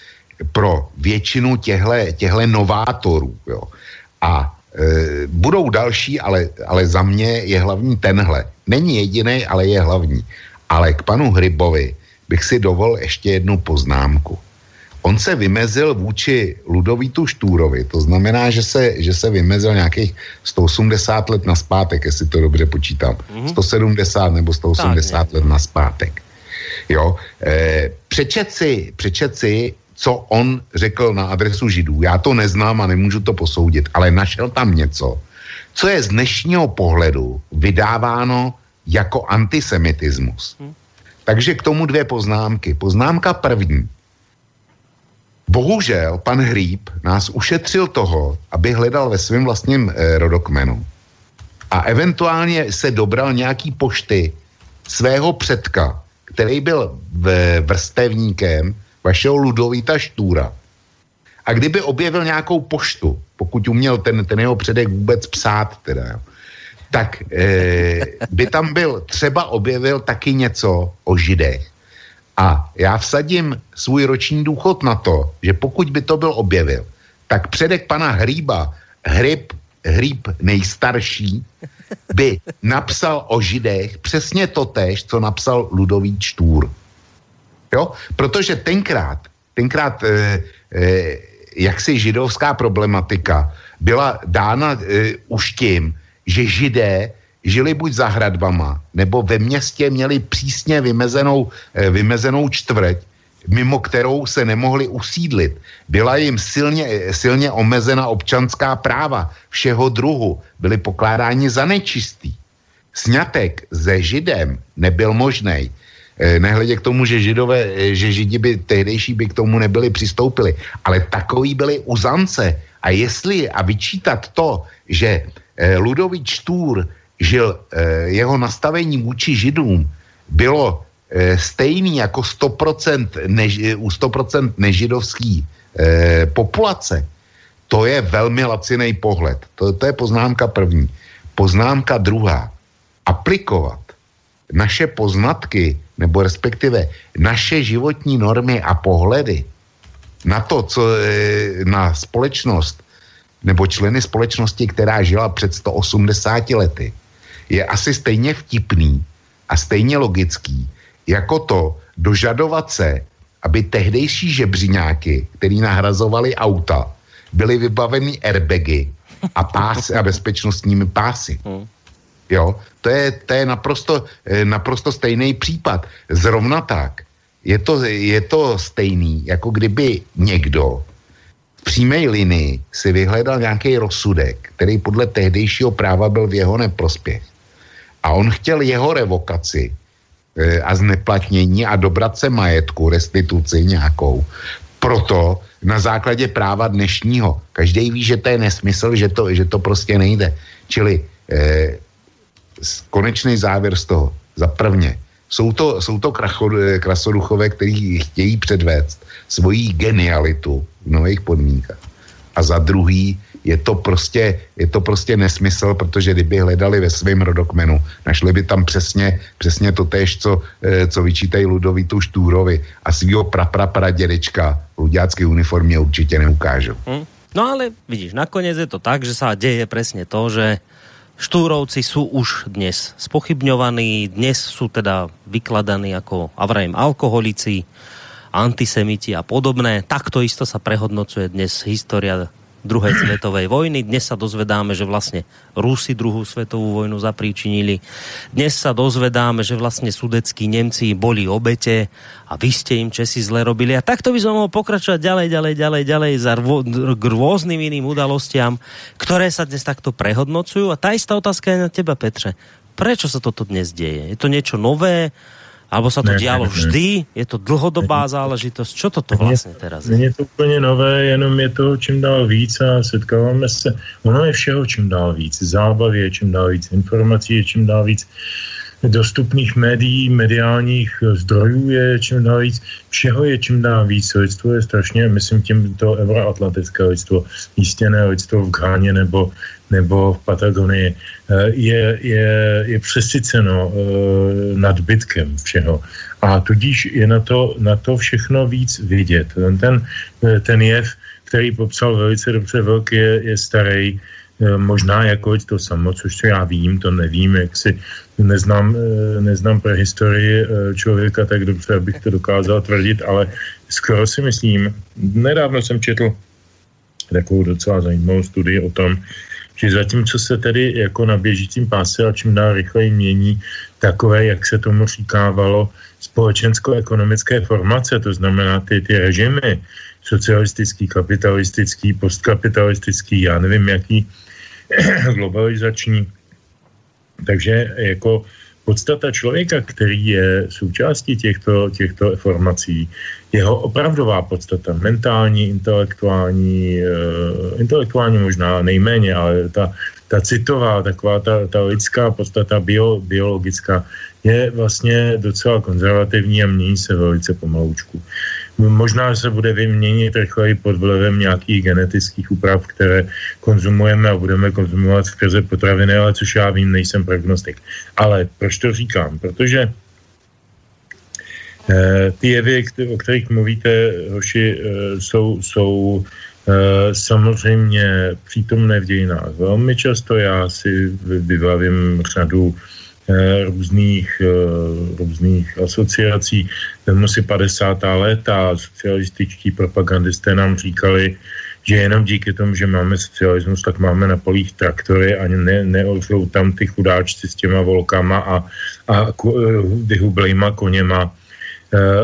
pro většinu těchto novátorů. Jo. A eh, budou další, ale, ale za mě je hlavní tenhle. Není jediný, ale je hlavní. Ale k panu Hrybovi bych si dovolil ještě jednu poznámku. On se vymezil vůči Ludovítu Štúrovi, to znamená, že se, že se vymezil nějakých 180 let na zpátek, jestli to dobře počítám. Mm-hmm. 170 nebo 180 tak, let na zpátek. Jo, e, přečet si, přečet si, co on řekl na adresu Židů. Já to neznám a nemůžu to posoudit, ale našel tam něco, co je z dnešního pohledu vydáváno jako antisemitismus. Hmm. Takže k tomu dvě poznámky. Poznámka první. Bohužel pan Hříb nás ušetřil toho, aby hledal ve svém vlastním eh, rodokmenu a eventuálně se dobral nějaký pošty svého předka, který byl vrstevníkem vašeho Ludovíta Štůra. A kdyby objevil nějakou poštu, pokud uměl ten, ten jeho předek vůbec psát, teda, tak eh, by tam byl, třeba objevil taky něco o židech. A já vsadím svůj roční důchod na to, že pokud by to byl objevil, tak předek pana Hříba, Hryb, Hříb nejstarší, by napsal o židech přesně to tež, co napsal Ludový Čtůr. Jo? Protože tenkrát, tenkrát e, e, jaksi židovská problematika byla dána e, už tím, že židé žili buď za hradbama, nebo ve městě měli přísně vymezenou, eh, vymezenou čtvrť, mimo kterou se nemohli usídlit. Byla jim silně, eh, silně omezena občanská práva všeho druhu, byli pokládáni za nečistý. Sňatek se židem nebyl možný. Eh, nehledě k tomu, že, židové, že židi by tehdejší by k tomu nebyli přistoupili. Ale takový byli uzance. A jestli a vyčítat to, že Ludový Štůr žil, eh, jeho nastavení vůči židům bylo e, stejný jako 100% než, u 100% nežidovský populace, to je velmi laciný pohled. To, to je poznámka první. Poznámka druhá. Aplikovat naše poznatky, nebo respektive naše životní normy a pohledy na to, co na společnost nebo členy společnosti, která žila před 180 lety, je asi stejně vtipný a stejně logický, jako to dožadovat se, aby tehdejší žebřiňáky, který nahrazovali auta, byly vybaveny airbagy a pásy a bezpečnostními pásy. Hmm. Jo, to je, to je naprosto, eh, naprosto stejný případ. Zrovna tak. Je to, je to stejný, jako kdyby někdo v přímé linii si vyhledal nějaký rozsudek, který podle tehdejšího práva byl v jeho neprospěch. A on chtěl jeho revokaci e, a zneplatnění a dobrat se majetku, restituci nějakou. Proto na základě práva dnešního. Každý ví, že to je nesmysl, že to, že to prostě nejde. Čili e, konečný závěr z toho. Za prvně, jsou to, jsou to krasoduchové, kteří chtějí předvést svoji genialitu v nových podmínkách. A za druhý, je to prostě, je to prostě nesmysl, protože kdyby hledali ve svém rodokmenu, našli by tam přesně, přesně to tež, co, eh, co vyčítají Ludovitu Štúrovi a svýho praprapradědečka v ludiácké uniformě určitě neukážou. Hmm. No ale vidíš, nakonec je to tak, že sa deje presne to, že Štúrovci sú už dnes spochybňovaní, dnes sú teda vykladaní ako, a vrajím, alkoholici, antisemiti a podobné. Takto isto sa prehodnocuje dnes história druhej svetovej vojny. Dnes sa dozvedáme, že vlastne Rusi druhú svetovú vojnu zapríčinili. Dnes sa dozvedáme, že vlastne sudeckí Nemci boli obete a vy ste im Česi zle robili. A takto by som mohol pokračovať ďalej, ďalej, ďalej, ďalej za rvo, k rôznym iným udalostiam, ktoré sa dnes takto prehodnocujú. A tá istá otázka je na teba, Petre. Prečo sa toto dnes deje? Je to niečo nové? Alebo sa to ne, dialo ne, vždy? Je to dlhodobá ne, záležitost? Čo toto vlastně teraz je? Není to úplně nové, jenom je to čím dál víc a setkáváme se. Ono je všeho čím dál víc. Zábavy je čím dál víc. Informací je čím dál víc dostupných médií, mediálních zdrojů je čím dál víc, všeho je čím dál víc. Lidstvo je strašně, myslím tím to euroatlantické lidstvo, jistěné lidstvo v Gháně nebo nebo v Patagonii, eh, je, je, je přesyceno eh, nadbytkem všeho. A tudíž je na to, na to všechno víc vidět. Ten, ten, eh, jev, který popsal velice dobře velký, je, je starý, možná jako to samo, což já vím, to nevím, jak si neznám, neznám pro historii člověka tak dobře, abych to dokázal tvrdit, ale skoro si myslím, nedávno jsem četl takovou docela zajímavou studii o tom, že zatímco se tedy jako na běžícím páse a čím dál rychleji mění takové, jak se tomu říkávalo, společensko-ekonomické formace, to znamená ty, ty režimy, socialistický, kapitalistický, postkapitalistický, já nevím jaký, globalizační. Takže jako podstata člověka, který je součástí těchto, těchto formací, jeho opravdová podstata, mentální, intelektuální, uh, intelektuální možná nejméně, ale ta, ta citová, taková ta, ta lidská podstata, bio, biologická, je vlastně docela konzervativní a mění se velice pomaloučku. Možná se bude vyměnit rychleji pod vlivem nějakých genetických úprav, které konzumujeme a budeme konzumovat skrze potraviny, ale což já vím, nejsem prognostik. Ale proč to říkám? Protože Eh, ty jevy, o kterých mluvíte, hoši, eh, jsou, jsou eh, samozřejmě přítomné v dějinách. Velmi často já si vybavím řadu různých, různých asociací. Vemu si 50. léta socialističtí propagandisté nám říkali, že jenom díky tomu, že máme socialismus, tak máme na polích traktory a ne, neořou tam ty chudáčci s těma volkama a, a vyhublejma koněma Eh,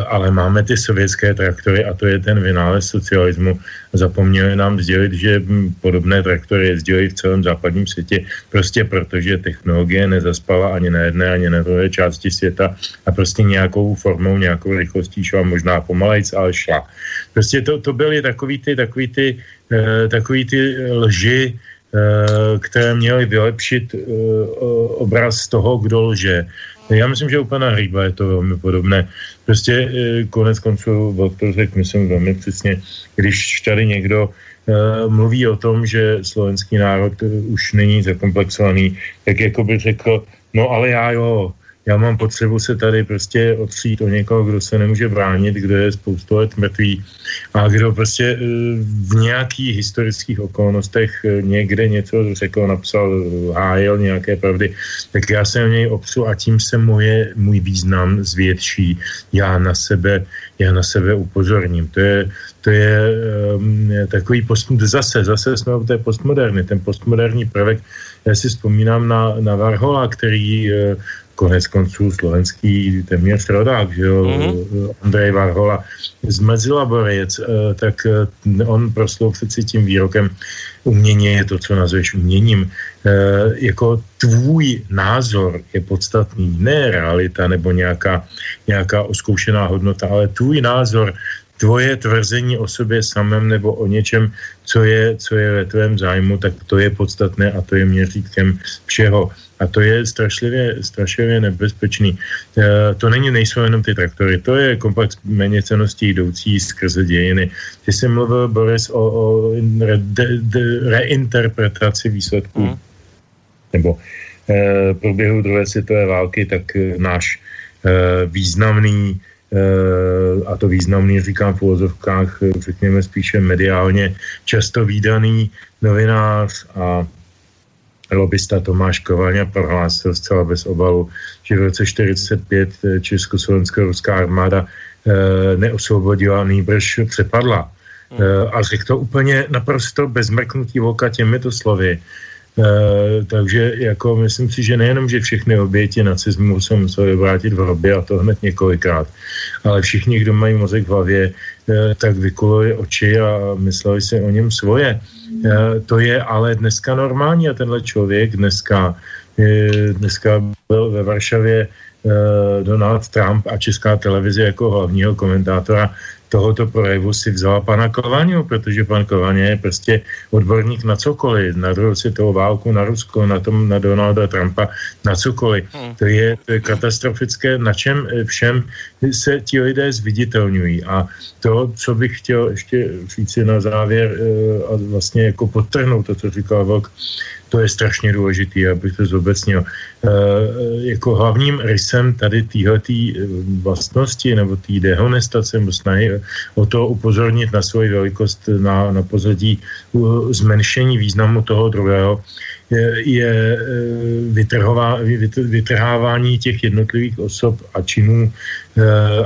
ale máme ty sovětské traktory a to je ten vynález socialismu. Zapomněli nám sdělit, že podobné traktory jezdily v celém západním světě prostě protože technologie nezaspala ani na jedné, ani na druhé části světa a prostě nějakou formou, nějakou rychlostí šla, možná pomalejc, ale šla. Prostě to, to byly takový ty, takový ty, uh, takový ty lži, uh, které měly vylepšit obraz toho, kdo lže Já myslím, že u pana je to velmi podobné. Prostě eh, konec konců, to řekl, myslím velmi přesně, když tady někdo uh, mluví o tom, že slovenský národ už není zakomplexovaný, tak jako by řekl, no ale já jo, já mám potřebu se tady prostě otřít o někoho, kdo se nemůže bránit, kdo je spoustu let mrtvý a kdo prostě eh, v nějakých historických okolnostech eh, někde něco řekl, napsal, hájel nějaké pravdy, tak já se o něj opřu a tím se moje, můj význam zvětší. Já na sebe, já na sebe upozorním. To je, to je um, takový post, zase, zase jsme u té postmoderny. Ten postmoderní prvek, já si vzpomínám na, na Varhola, který uh, konec konců slovenský téměř rodák, že jo, mm-hmm. Andrej Varhola z Mezilaborec, eh, tak eh, on proslou přeci tím výrokem umění je to, co nazveš uměním. Eh, jako tvůj názor je podstatný, ne realita nebo nějaká, nějaká oskoušená hodnota, ale tvůj názor tvoje tvrzení o sobě samém nebo o něčem, co je, co je ve tvém zájmu, tak to je podstatné a to je měřítkem všeho. A to je strašlivě, strašlivě nebezpečný. E, to není, nejsou jenom ty traktory, to je komplex méněceností jdoucí skrze dějiny. Ty jsi mluvil, Boris, o, o re, de, de, reinterpretaci výsledků mm. nebo e, průběhu druhé světové války, tak e, náš e, významný a to významný, říkám v úvozovkách, řekněme spíše mediálně často výdaný novinář a lobista Tomáš Kovalňa prohlásil zcela bez obalu, že v roce 45 eh, československá-ruská armáda e, neosvobodila, nýbrž přepadla. Hmm. A řekl to úplně naprosto bez mrknutí voka těmito slovy. E, takže jako myslím si, že nejenom, že všechny oběti nacismu se museli vrátit v hrobě a to hned několikrát, ale všichni, kdo mají mozek v hlavě, e, tak vykulili oči a mysleli si o něm svoje. E, to je ale dneska normální a tenhle člověk dneska, e, dneska byl ve Varšavě Donald Trump a česká televize jako hlavního komentátora tohoto projevu si vzala pana Kovanyu, protože pan Kovaně je prostě odborník na cokoliv, na druhou světovou válku, na Rusko, na, tom, na Donalda Trumpa, na cokoliv. Hmm. To, je, to je katastrofické, na čem všem se ti lidé zviditelňují. A to, co bych chtěl ještě říct na závěr eh, a vlastně jako podtrhnout to, co říkal Vlk, to je strašně důležitý, abych to zobecnil. E, jako hlavním rysem tady téhletý vlastnosti nebo té dehonestace nebo snahy o to upozornit na svoji velikost na, na pozadí zmenšení významu toho druhého je, je vytrhová, vytrhávání těch jednotlivých osob a činů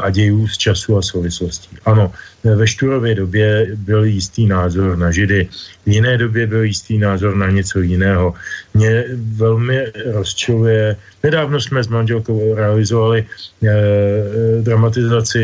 a dějů z času a souvislostí. Ano, ve Šturově době byl jistý názor na Židy, v jiné době byl jistý názor na něco jiného. Mě velmi rozčiluje, nedávno jsme s manželkou realizovali eh, dramatizaci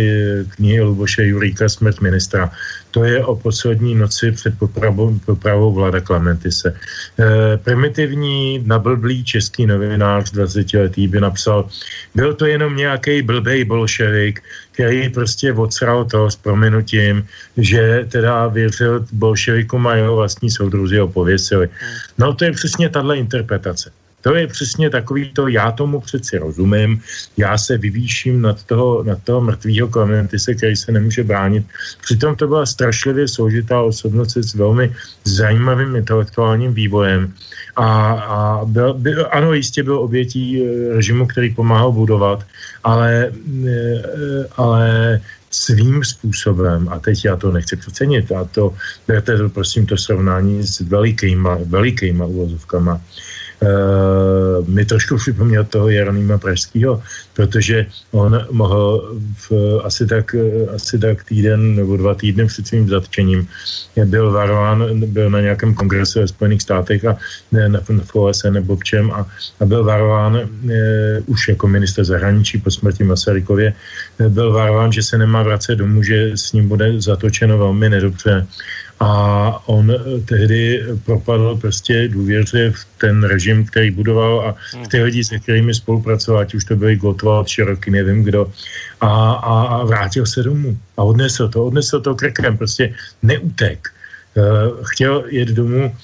knihy Luboše Juríka Smrt ministra. To je o poslední noci před popravou, popravou Vlada Klementise. Eh, primitivní, nablblý český novinář 20 letý by napsal, byl to jenom nějaký blbej bolševik, který prostě odsral to s prominutím, že teda věřil bolševikům a jeho vlastní soudruzi ho pověsili. No to je přesně tahle interpretace. To je přesně takový to, já tomu přeci rozumím, já se vyvýším nad toho, nad toho mrtvého Klementise, který se nemůže bránit. Přitom to byla strašlivě složitá osobnost s velmi zajímavým intelektuálním vývojem. A, a byl, byl, ano, jistě byl obětí eh, režimu, který pomáhal budovat, ale, eh, ale svým způsobem, a teď já to nechci přecenit, a to berte to prosím to srovnání s velikýma, velikýma uvozovkama, uh, mi trošku připomněl toho Jeronýma Pražského, protože on mohl v, asi, tak, asi tak týden nebo dva týdny před svým zatčením byl varován, byl na nějakém kongresu ve Spojených státech a ne, na, v OSN nebo v čem a, a byl varován e, už jako minister zahraničí po smrti Masarykově, byl varován, že se nemá vracet domů, že s ním bude zatočeno velmi nedobře a on eh, tehdy propadl prostě důvěře v ten režim, který budoval a v ty lidi, se kterými spolupracoval, ať už to byli Gottwald, Široký, nevím kdo, a, a, a vrátil se domů a odnesl to, odnesl to krkem, prostě neutek. chtěl jet domů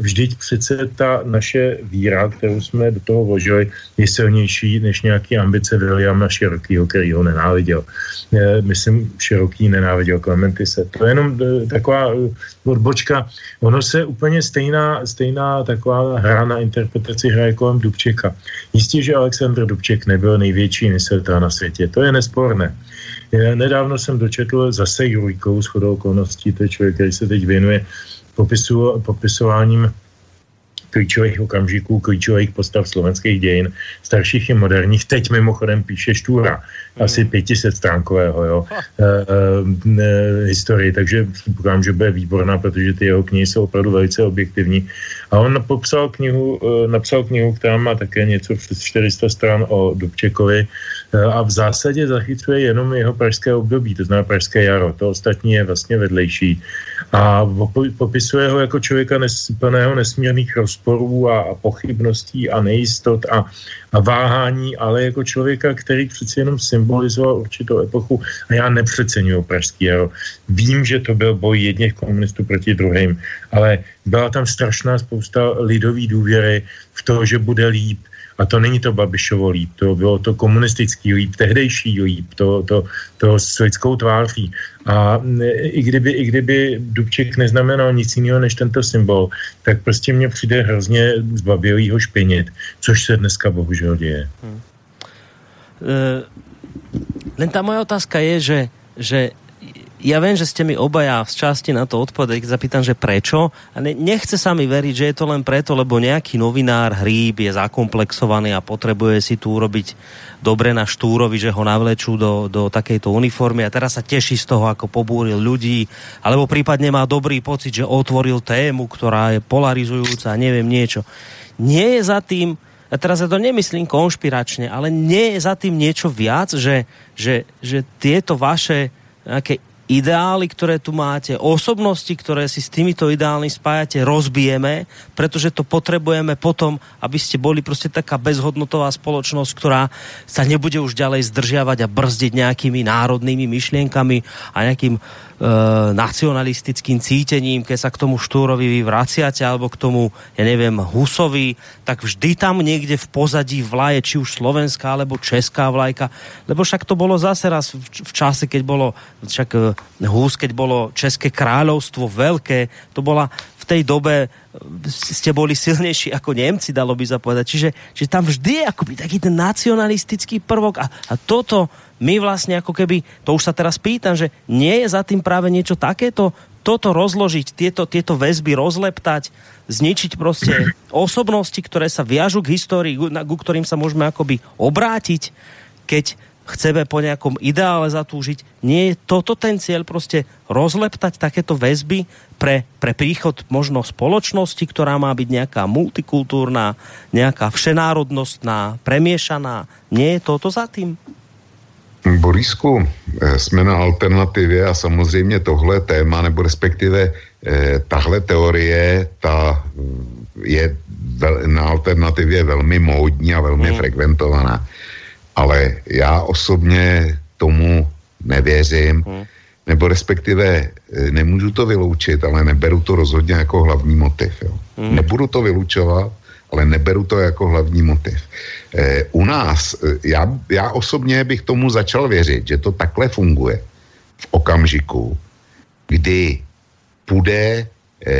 vždyť přece ta naše víra, kterou jsme do toho vložili, je silnější než nějaký ambice Williama Širokýho, který ho nenáviděl. Myslím, Široký nenáviděl Klementise. To je jenom e, taková e, odbočka. Ono se úplně stejná, stejná taková hra na interpretaci hraje kolem Dubčeka. Jistě, že Aleksandr Dubček nebyl největší nesvětá na světě. To je nesporné. Nedávno jsem dočetl zase Juríkou s chodou okolností, to je člověk, který se teď věnuje popisu, popisováním klíčových okamžiků, klíčových postav slovenských dějin, starších i moderních. Teď mimochodem píše Štůra, asi 500 hmm. stránkového, jo, e, e, historii, takže předpokládám, že bude výborná, protože ty jeho knihy jsou opravdu velice objektivní. A on popsal knihu, e, napsal knihu, která má také něco přes 400 stran o Dubčekovi, a v zásadě zachycuje jenom jeho pražské období, to znamená pražské jaro. To ostatní je vlastně vedlejší. A popisuje ho jako člověka nes, plného nesmírných rozporů a, a pochybností a nejistot a, a váhání, ale jako člověka, který přeci jenom symbolizoval určitou epochu a já nepřeceňuji pražský jaro. Vím, že to byl boj jedněch komunistů proti druhým, ale byla tam strašná spousta lidové důvěry v to, že bude líp, a to není to Babišovo líp, to bylo to komunistický líp, tehdejší líp, to, to, to s lidskou tváří. A i kdyby, i kdyby Dubček neznamenal nic jiného než tento symbol, tak prostě mně přijde hrozně zbavělýho špinit, což se dneska bohužel děje. Hmm. Uh, len ta moja otázka je, že, že ja viem, že ste mi obaja z časti na to odpovedali, keď zapýtam, že prečo. A ne, nechce sa mi veriť, že je to len preto, lebo nejaký novinár hríb je zakomplexovaný a potrebuje si tu urobiť dobre na Štúrovi, že ho navlečú do, do takejto uniformy a teraz sa teší z toho, ako pobúril ľudí, alebo prípadne má dobrý pocit, že otvoril tému, ktorá je polarizujúca a neviem niečo. Nie je za tým, a teraz ja to nemyslím konšpiračne, ale nie je za tým niečo viac, že, že, že tieto vaše nejaké ideály, ktoré tu máte, osobnosti, ktoré si s týmito ideálmi spájate, rozbijeme, pretože to potrebujeme potom, aby ste boli prostě taká bezhodnotová spoločnosť, ktorá sa nebude už ďalej zdržiavať a brzdiť nejakými národnými myšlienkami a nejakým nacionalistickým cítením, keď sa k tomu Štúrovi vy vraciate, alebo k tomu, ja neviem, Husovi, tak vždy tam niekde v pozadí vlaje, či už slovenská, alebo česká vlajka, lebo však to bolo zase raz v, v čase, keď bolo, však e, Hus, keď bolo České kráľovstvo veľké, to bola tej dobe ste boli silnejší ako Němci, dalo by sa povedať. Čiže, čiže tam vždy je akoby taký ten nacionalistický prvok a, a toto my vlastne ako keby, to už sa teraz pýtam, že nie je za tým práve niečo takéto, toto rozložiť, tieto, tieto väzby rozleptať, zničiť prostě osobnosti, ktoré sa viažu k histórii, ku ktorým sa môžeme akoby obrátiť, keď chceme po nejakom ideále zatúžiť. Nie je toto ten cieľ prostě rozleptať takéto väzby pre, pre príchod možno spoločnosti, ktorá má byť nejaká multikultúrna, nejaká všenárodnostná, premiešaná. Nie je toto za tým? Borisku, eh, jsme na alternativě a samozřejmě tohle téma, nebo respektive eh, tahle teorie, ta mm, je na alternativě velmi módní a velmi mm. frekventovaná. Ale já osobně tomu nevěřím, mm. nebo respektive eh, nemůžu to vyloučit, ale neberu to rozhodně jako hlavní motiv. Jo. Mm. Nebudu to vylučovat, ale neberu to jako hlavní motiv. E, u nás, eh, já, já osobně bych tomu začal věřit, že to takhle funguje v okamžiku, kdy půjde e,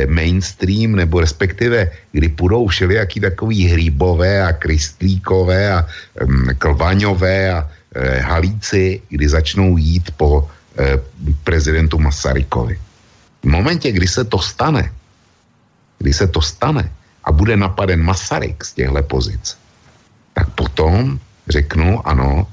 mainstream, nebo respektive kdy půjdou všelijaký takový hříbové a kristlíkové a um, klvaňové a e, halíci, kdy začnou jít po e, prezidentu Masarykovi. V momentě, kdy se to stane, kdy se to stane, a bude napaden Masaryk z těchto pozic, tak potom řeknu, ano,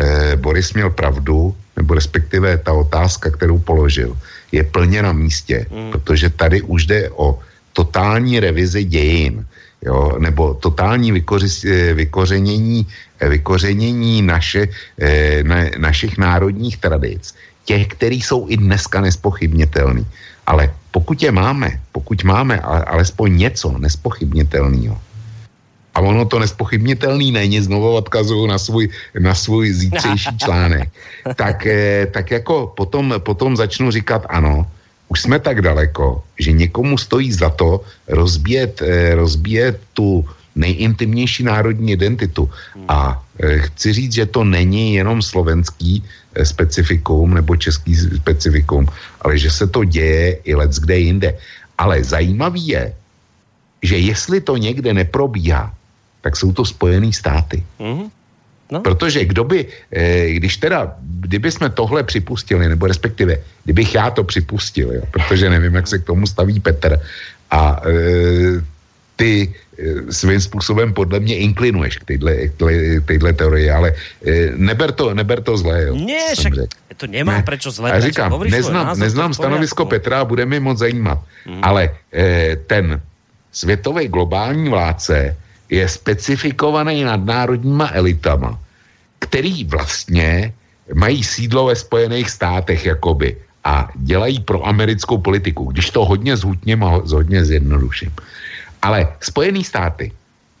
eh, Boris měl pravdu, nebo respektive ta otázka, kterou položil, je plně na místě, mm. protože tady už jde o totální revizi dějin, jo, nebo totální vykoři, eh, vykořenění, eh, vykořenění naše, eh, na, našich národních tradic, těch, který jsou i dneska nespochybnitelný. Ale pokud je máme, pokud máme ale, alespoň něco nespochybnitelného, a ono to nespochybnitelný není, znovu odkazuju na svůj, na svůj zítřejší článek, tak, eh, tak jako potom, potom začnu říkat ano, už jsme tak daleko, že někomu stojí za to rozbíjet, eh, rozbíjet tu nejintimnější národní identitu. A eh, chci říct, že to není jenom slovenský specifikum nebo český specifikum, ale že se to děje i let kde jinde. Ale zajímavý je, že jestli to někde neprobíhá, tak jsou to Spojené státy. Mm-hmm. No. Protože kdo by, eh, když teda, kdyby jsme tohle připustili, nebo respektive, kdybych já to připustil, jo, protože nevím, jak se k tomu staví Petr, a e, ty e, svým způsobem podle mě inklinuješ k téhle teorii, ale e, neber to, neber to zlé. Jo, ne, však to nemá ne. prečo zlé. Já říkám, neznám, názor, neznám stanovisko Petra a bude mi moc zajímat, mm. ale e, ten světový globální vládce je specifikovaný nadnárodníma elitama, který vlastně mají sídlo ve Spojených státech jakoby a dělají pro americkou politiku, když to hodně zhutněm a hodně zjednoduším. Ale Spojené státy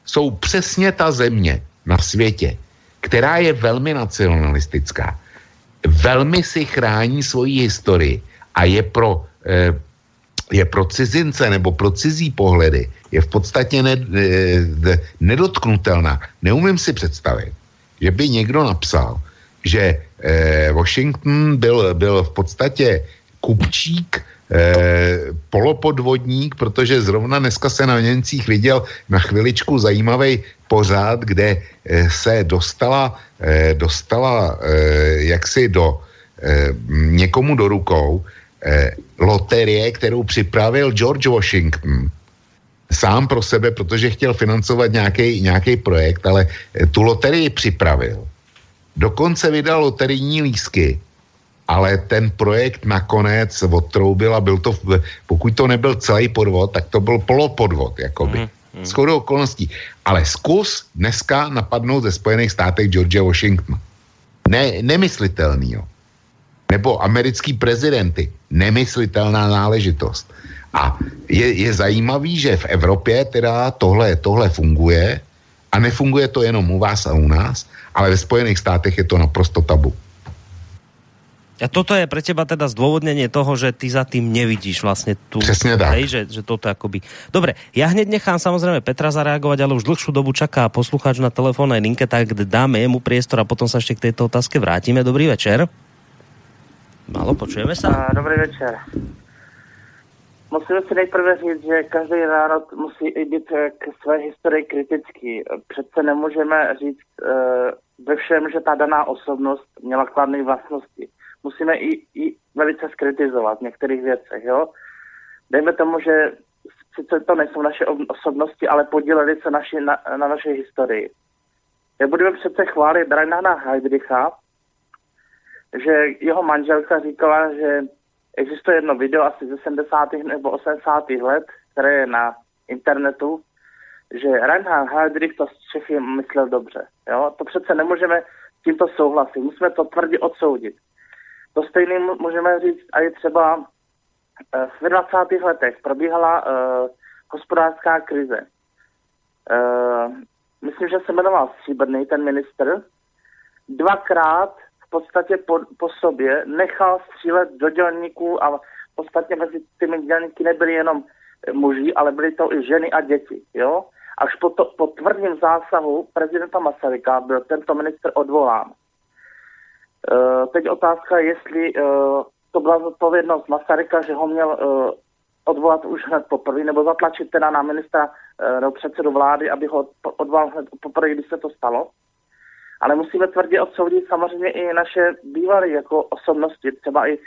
jsou přesně ta země na světě, která je velmi nacionalistická, velmi si chrání svoji historii a je pro eh, je pro cizince nebo pro cizí pohledy je v podstatě ne, ne, nedotknutelná. Neumím si představit, že by někdo napsal, že eh, Washington byl, byl v podstatě kupčík, eh, polopodvodník, protože zrovna dneska se na Němcích viděl na chviličku zajímavý pořád, kde eh, se dostala, eh, dostala eh, jaksi do eh, někomu do rukou loterie, kterou připravil George Washington sám pro sebe, protože chtěl financovat nějaký projekt, ale eh, tu loterii připravil. Dokonce vydal loterijní lísky, ale ten projekt nakonec odtroubil a byl to, pokud to nebyl celý podvod, tak to byl polopodvod, jakoby. Mm, mm. Shodou okolností. Ale zkus dneska napadnout ze Spojených státech George Washington. Ne, nemyslitelný, jo nebo americký prezidenty. Nemyslitelná náležitost. A je, je zajímavý, že v Evropě teda tohle, tohle funguje a nefunguje to jenom u vás a u nás, ale ve Spojených státech je to naprosto tabu. A toto je pre teba teda zdôvodnenie toho, že ty za tým nevidíš vlastne tu... Přesně tak. Hej, že, že toto akoby... Dobre, ja hneď nechám samozrejme Petra zareagovať, ale už dlhšiu dobu čaká poslucháč na telefónnej linke, tak dáme mu priestor a potom sa ešte k tejto otázke vrátime. Dobrý večer. Málo, počujeme se? Dobrý večer. Musíme si nejprve říct, že každý národ musí i být k své historii kritický. Přece nemůžeme říct e, ve všem, že ta daná osobnost měla kladné vlastnosti. Musíme i, i velice skritizovat v některých věcech. Jo? Dejme tomu, že sice to nejsou naše osobnosti, ale podíleli se naši, na, na naší historii. Nebudeme přece chválit Reinharda Heydricha, že jeho manželka říkala, že existuje jedno video asi ze 70. nebo 80. let, které je na internetu, že Reinhard Heydrich to Čechy myslel dobře. Jo? To přece nemůžeme tímto souhlasit, musíme to tvrdě odsoudit. To stejný můžeme říct a je třeba eh, v 20. letech probíhala uh, hospodářská krize. Uh, myslím, že se jmenoval Stříbrný, ten minister. Dvakrát podstatě po, po sobě nechal střílet do dělníků a v podstatě mezi těmi dělníky nebyli jenom muži, ale byly to i ženy a děti. Jo? Až po, to, po tvrdém zásahu prezidenta Masaryka byl tento minister odvolán. E, teď otázka, jestli e, to byla zodpovědnost Masaryka, že ho měl e, odvolat už hned poprvé, nebo zatlačit teda na ministra e, nebo předsedu vlády, aby ho odvolal hned poprvé, když se to stalo. Ale musíme tvrdě odsoudit samozřejmě i naše bývalé jako osobnosti, třeba i e,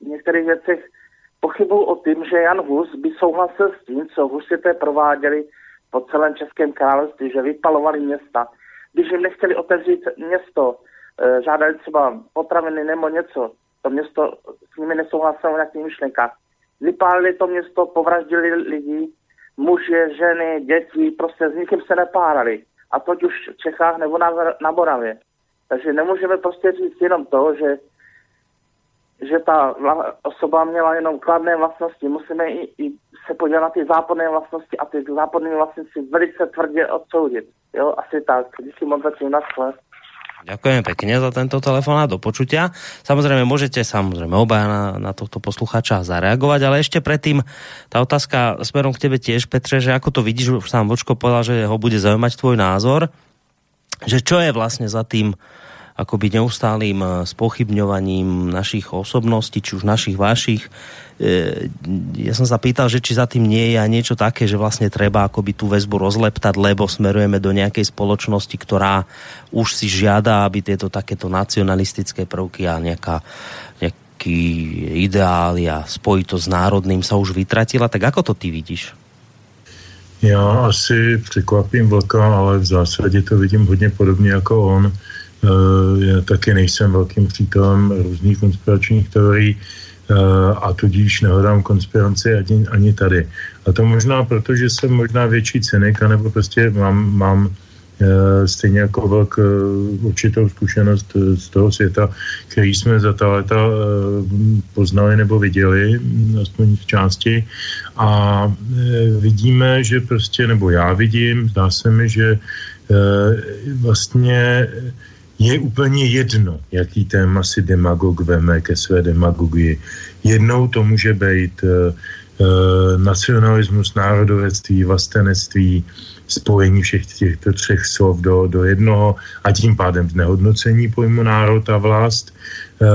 v některých věcech pochybuju o tím, že Jan Hus by souhlasil s tím, co husité prováděli po celém Českém království, že vypalovali města. Když jim nechtěli otevřít město, e, žádali třeba potraviny nebo něco, to město s nimi nesouhlasilo v nějakých myšlenkách. Vypálili to město, povraždili lidi, muže, ženy, děti, prostě s nikým se nepárali a toť už v Čechách nebo na, na Moravě. Takže nemůžeme prostě říct jenom to, že, že ta osoba měla jenom kladné vlastnosti. Musíme i, i se podívat na ty západné vlastnosti a ty západné vlastnosti velice tvrdě odsoudit. Jo, asi tak. Díky moc zatím na Ďakujem pekne za tento telefón do počutia. Samozrejme, môžete samozrejme obaja na, na tohto posluchača zareagovať, ale ešte predtým tá otázka smerom k tebe tiež, Petře, že ako to vidíš, už sám Vočko povedal, že ho bude zaujímať tvoj názor, že čo je vlastne za tým akoby neustálým eh, spochybňovaním našich osobností, či už našich, vašich. Eh, ja som sa pýtal, že či za tým nie je aj niečo také, že vlastne treba akoby tú väzbu rozleptať, lebo smerujeme do nejakej spoločnosti, ktorá už si žiada, aby tieto takéto nacionalistické prvky a nejaká, nejaký ideál a spojito s národným sa už vytratila. Tak ako to ty vidíš? Já asi překvapím Vlka, ale v zásadě to vidím hodně podobně jako on. Eh, já taky nejsem velkým přítelem různých konspiračních teorií eh, a tudíž nehledám konspiraci ani, ani tady. A to možná proto, že jsem možná větší cynik, anebo prostě mám, mám eh, stejně jako velk určitou zkušenost z toho světa, který jsme za ta léta poznali nebo viděli, aspoň v části. A vidíme, že prostě, nebo já vidím, zdá se mi, že vlastně je úplně jedno, jaký téma si demagog veme ke své demagogii. Jednou to může být e, nacionalismus, národovectví, vlastenectví, spojení všech těchto třech slov do, do jednoho a tím pádem znehodnocení pojmu národ a vlast. E,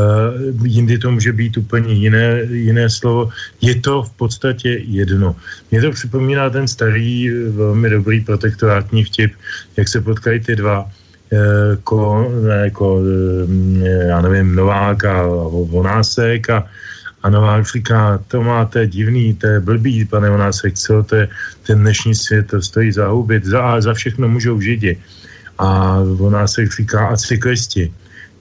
jindy to může být úplně jiné, jiné slovo. Je to v podstatě jedno. Mě to připomíná ten starý, velmi dobrý protektorátní vtip, jak se potkají ty dva jako, jako já nevím, Novák a Vonásek a, a Novák říká, to máte divný, to je blbý, pane Vonásek, co to je, ten dnešní svět, to stojí za hubit, za, za všechno můžou židi. A Vonásek říká, a cyklisti.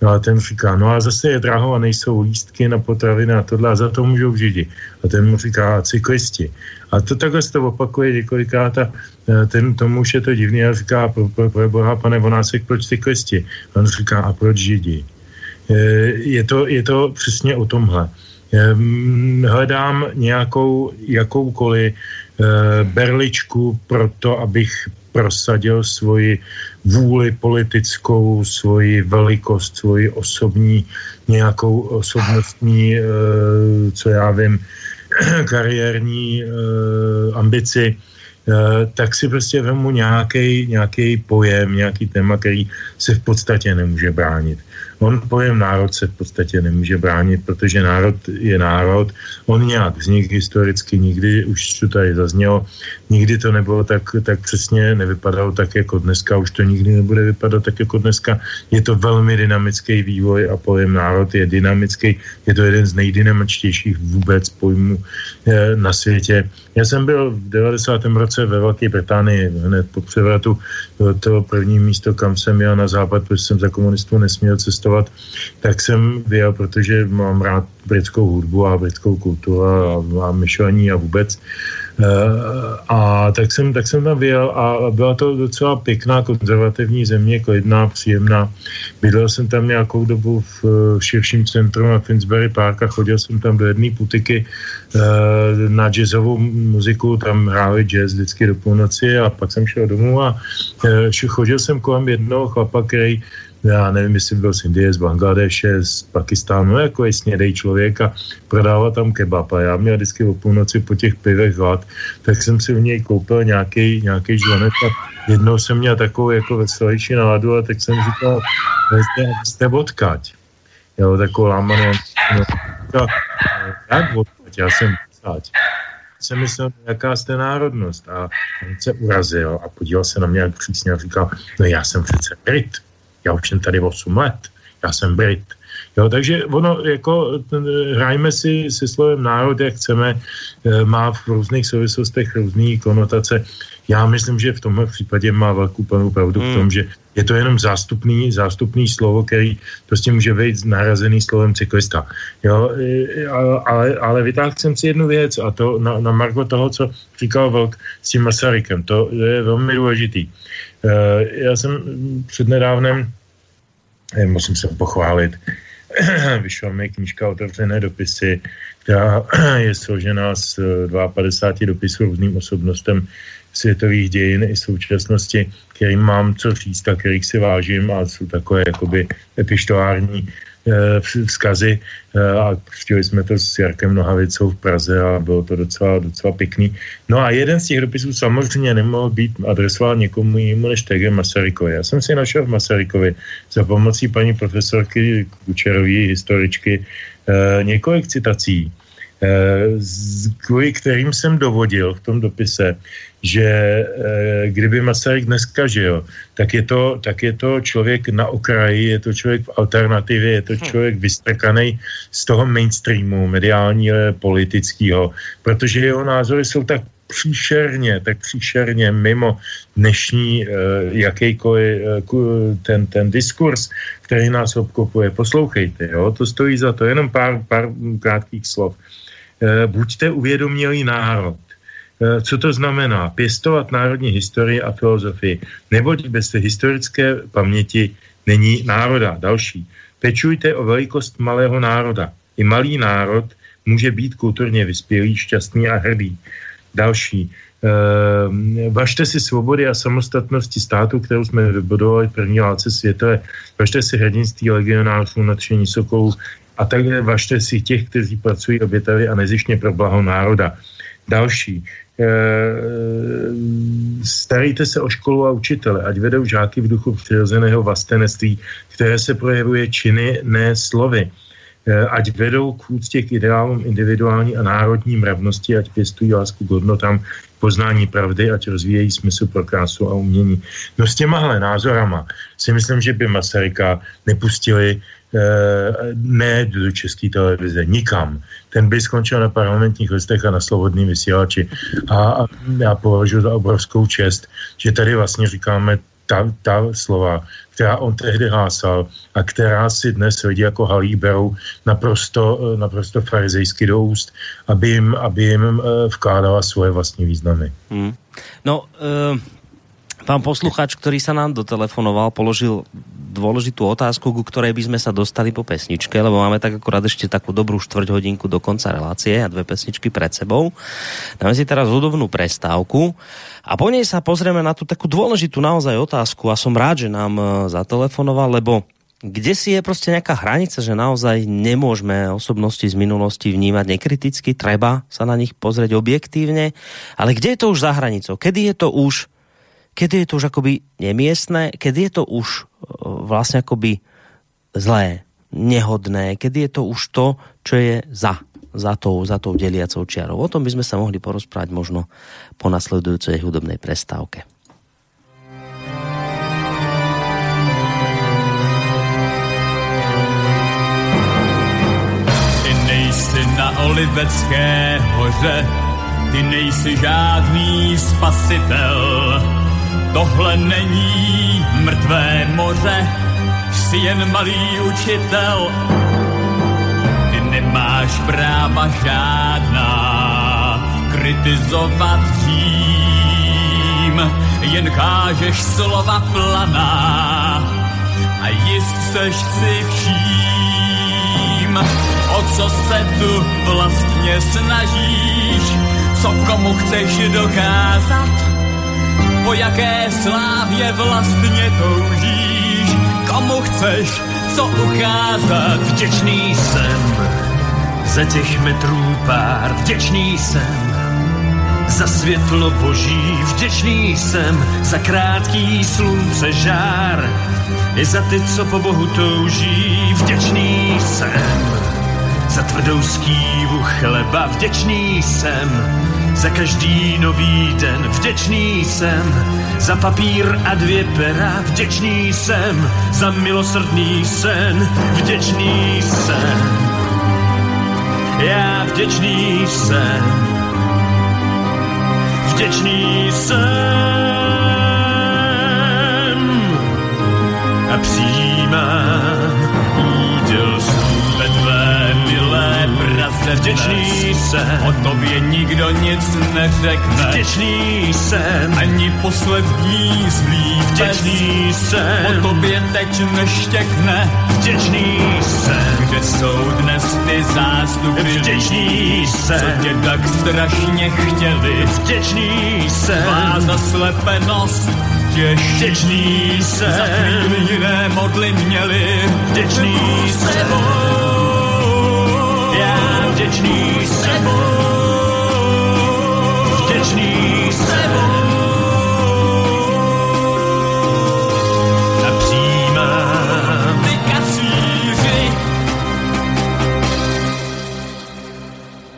No a ten říká, no a zase je draho a nejsou lístky na potraviny a tohle a za to můžou židi. A ten mu říká, cyklisti. A to takhle se to opakuje několikrát a e, ten, tomu už je to divný a říká, pro, pro, pro boha, pane Vonásek, proč cyklisti? A on říká, a proč židi? E, je to, je to přesně o tomhle. E, hledám nějakou, jakoukoliv berličku pro to, abych prosadil svoji vůli politickou, svoji velikost, svoji osobní, nějakou osobnostní, eh, co já vím, kariérní eh, ambici, eh, tak si prostě vemu nějaký pojem, nějaký téma, který se v podstatě nemůže bránit. On pojem národ se v podstatě nemůže bránit, protože národ je národ. On nějak vznik historicky nikdy, už to tady zaznělo, nikdy to nebylo tak, tak přesně, nevypadalo tak jako dneska, už to nikdy nebude vypadat tak jako dneska. Je to velmi dynamický vývoj a pojem národ je dynamický, je to jeden z nejdynamičtějších vůbec pojmů eh, na světě. Já jsem byl v 90. roce ve Velké Británii, hned po převratu to první místo, kam jsem jel na západ, protože jsem za komunistů nesměl cestovat, tak jsem vyjel, protože mám rád britskou hudbu a britskou kulturu a, a myšlení a vůbec. Eh, a tak jsem, tak jsem tam vyjel a byla to docela pěkná konzervativní země, klidná, příjemná. Bydlel jsem tam nějakou dobu v širším centru na Finsbury Park a chodil jsem tam do jedné putiky eh, na jazzovou muziku, tam hráli jazz vždycky do půlnoci a pak jsem šel domů a eh, chodil jsem kolem jednoho chlapa, který já nevím, jestli byl z Indie, z Bangladeše, z Pakistánu, jako je snědej člověk a prodává tam kebab. A já měl vždycky o půlnoci po těch pivech hlad, tak jsem si v něj koupil nějaký, nějaký žvanec a jednou jsem měl takovou jako veselější náladu a tak jsem říkal, jste, jste odkať. Jo, takovou lámanou. No, jak odkať? Já jsem odkať jsem myslel, jaká jste národnost. A on se urazil a podíval se na mě jak přísně a říkal, no já jsem přece Brit já už jsem tady 8 let, já jsem Brit. Jo, takže ono, jako, hrajme si se slovem národ, jak chceme, eh, má v různých souvislostech různé konotace. Já myslím, že v tomhle případě má velkou plnou pravdu hmm. v tom, že je to jenom zástupný, zástupný slovo, který prostě může být narazený slovem cyklista. Jo, eh, ale, ale vytáhl jsem si jednu věc a to na, na marko toho, co říkal Velk s tím Masarykem. To je velmi důležitý. Já jsem přednedávnem, eh, musím se pochválit, vyšla mi knížka Otevřené dopisy, která je složena z 52 dopisů různým osobnostem světových dějin i současnosti, kterým mám co říct a kterých si vážím a jsou takové jakoby epištolární Eh, vzkazy eh, a chtěli jsme to s Jarkem Nohavicou v Praze a bylo to docela, docela pěkný. No a jeden z těch dopisů samozřejmě nemohl být adresován někomu jinému než T.G. Masarykovi. Já jsem si našel v Masarykovi za pomocí paní profesorky Kučerové, historičky, eh, několik citací, kvůli kterým jsem dovodil v tom dopise, že e, kdyby Masaryk dneska žil, tak je, to, tak je to člověk na okraji, je to člověk v alternativě, je to hm. člověk vystrkaný z toho mainstreamu mediálního, politického, protože jeho názory jsou tak příšerně, tak příšerně mimo dnešní e, jakýkoliv e, ten, ten diskurs, který nás obkopuje. Poslouchejte, jo, to stojí za to, jenom pár, pár krátkých slov. E, buďte uvědomělý národ, Eh, co to znamená? Pěstovat národní historii a filozofii. Neboť bez historické paměti není národa. Další. Pečujte o velikost malého národa. I malý národ může být kulturně vyspělý, šťastný a hrdý. Další. E, važte si svobody a samostatnosti státu, kterou jsme vybudovali v první válce světové. Važte si hrdinství legionářů, nadšení sokolů a takhle važte si těch, kteří pracují obětavě a nezišně pro blaho národa. Další. Eh, starejte se o školu a učitele, ať vedou žáky v duchu přirozeného vlastenectví, které se projevuje činy, ne slovy. Eh, ať vedou k úctě k ideálům individuální a národní mravnosti, ať pěstují lásku k hodnotám poznání pravdy, ať rozvíjejí smysl pro krásu a umění. No s těmahle názorama si myslím, že by Masaryka nepustili Eh, ne do české televize, nikam. Ten by skončil na parlamentních listech a na slobodným vysílači. A, já považuji za obrovskou čest, že tady vlastně říkáme ta, ta slova, která on tehdy hlásal a která si dnes lidi jako halí berou naprosto, naprosto farizejsky do úst, aby jim, aby jim eh, vkládala svoje vlastní významy. Hmm. No, uh, pán posluchač, ktorý sa nám dotelefonoval, položil dôležitú otázku, ku ktorej by sme sa dostali po pesničke, lebo máme tak akurát ešte takú dobrú štvrť hodinku do konca relácie a dve pesničky pred sebou. Dáme si teraz hudobnú prestávku a po nej sa pozrieme na tú takú dôležitú naozaj otázku a som rád, že nám e, zatelefonoval, lebo kde si je prostě nejaká hranica, že naozaj nemôžeme osobnosti z minulosti vnímať nekriticky, treba sa na nich pozrieť objektívne, ale kde je to už za hranicou? Kedy je to už kedy je to už akoby nemiestné, kedy je to už e, vlastne akoby zlé, nehodné, kedy je to už to, čo je za, za tou, za tou deliacou čiarou. O tom by sme sa mohli porozprávať možno po nasledujúcej hudobnej prestávke. Ty nejsi na Olivecké hoře, ty nejsi žádný spasitel, Tohle není mrtvé moře, jsi jen malý učitel. Ty nemáš práva žádná kritizovat Řím, jen kážeš slova planá a jist seš si vším. O co se tu vlastně snažíš, co komu chceš dokázat? Po jaké slávě vlastně toužíš, komu chceš co ukázat. Vděčný jsem. Za těch metrů pár, vděčný jsem. Za světlo boží, vděčný jsem. Za krátký slunce žár, i za ty, co po Bohu touží, vděčný jsem. Za tvrdou skývu chleba, vděčný jsem za každý nový den. Vděčný jsem, za papír a dvě pera. Vděčný jsem, za milosrdný sen. Vděčný jsem. Já vděčný jsem, vděčný jsem. A přijímám Praze vděčný jsem. O tobě nikdo nic neřekne. Vděčný jsem. Ani poslední zlý Vděčný jsem. O tobě teď neštěkne. Vděčný jsem. Kde jsou dnes ty zástupy Vděčný jsem, co tě tak strašně chtěli. vděčný Má jsem, zaslepenost těžší. vděčný Za jsem, chvíli jiné modly měli. vděčný jsem, vděčný jsem, vděčný jsem.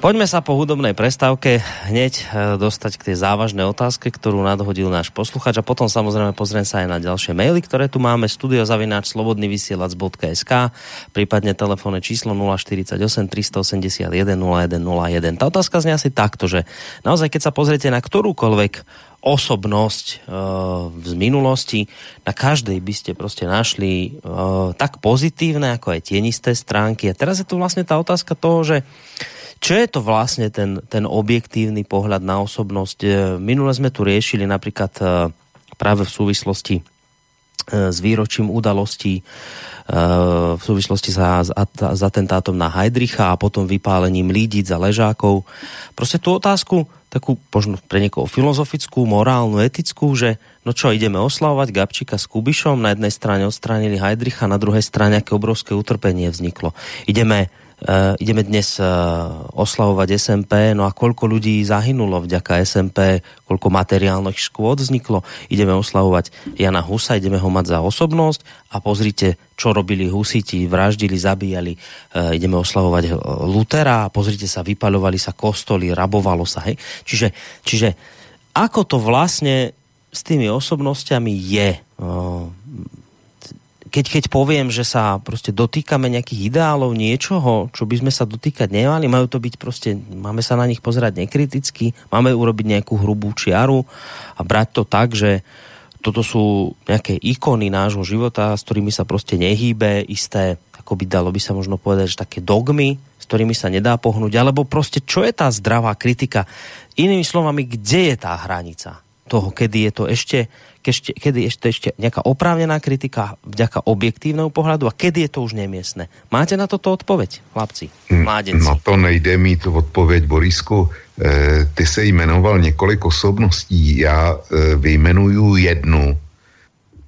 Poďme sa po hudobnej prestávke hneď eh, dostať k tej závažnej otázke, ktorú nadhodil náš posluchač a potom samozrejme pozriem sa aj na ďalšie maily, ktoré tu máme studiozavináč slobodnyvysielac.sk prípadne telefónne číslo 048 381 0101. Tá otázka znie asi takto, že naozaj keď sa pozriete na ktorúkoľvek osobnosť e, z minulosti, na každej by ste prostě našli e, tak pozitívne, ako aj tienisté stránky. A teraz je tu vlastne tá otázka toho, že čo je to vlastne ten, ten objektívny pohľad na osobnosť? E, Minule sme tu riešili napríklad e, práve v súvislosti e, s výročím udalostí v súvislosti sa, s at- s atentátom na Heidricha a potom vypálením Lídic a Ležákov. Proste tú otázku, takú možno pre niekoho filozofickú, morálnu, etickú, že no čo, ideme oslavovať Gabčíka s Kubišom, na jednej strane odstránili Heidricha, na druhej strane aké obrovské utrpenie vzniklo. Ideme Uh, ideme dnes uh, oslavovať SMP, no a koľko ľudí zahynulo vďaka SMP, koľko materiálnych škôd vzniklo. Ideme oslavovať Jana Husa, ideme ho mať za osobnosť a pozrite, čo robili Husiti, vraždili, zabíjali. Uh, ideme oslavovať Lutera a pozrite sa, vypaľovali sa kostoly, rabovalo sa. Hej? Čiže, čiže ako to vlastne s tými osobnostiami je? Keď, keď poviem, že sa prostě dotýkame nejakých ideálov, niečoho, čo by sme sa dotýkať nemali, majú to byť prostě, máme sa na nich pozerať nekriticky, máme urobiť nejakú hrubú čiaru a brať to tak, že toto sú nejaké ikony nášho života, s ktorými sa prostě nehýbe, isté, ako by dalo by sa možno povedať, že také dogmy, s ktorými sa nedá pohnúť, alebo prostě čo je tá zdravá kritika? Inými slovami, kde je tá hranica toho, kedy je to ešte kešte, kedy je to ešte nejaká oprávnená kritika vďaka objektívnemu pohľadu a kedy je to už nemiestné. Máte na toto odpoveď, chlapci, mládenci? Na to nejde mít odpověď, Borisku. E, ty se jmenoval několik osobností, já e, vyjmenuju jednu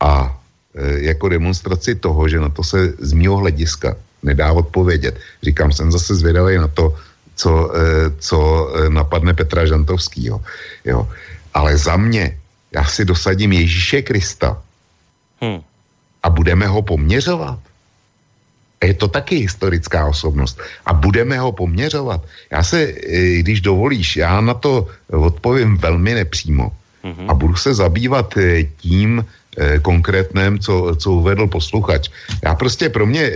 a e, jako demonstraci toho, že na to se z mýho hlediska nedá odpovědět. Říkám, jsem zase zvědavý na to, co, e, co napadne Petra Žantovskýho. Jo. Ale za mě já si dosadím Ježíše Krista hmm. a budeme ho poměřovat. A je to taky historická osobnost. A budeme ho poměřovat. Já se, když dovolíš, já na to odpovím velmi nepřímo. Mm-hmm. A budu se zabývat tím konkrétním, co, co uvedl posluchač. Já prostě pro mě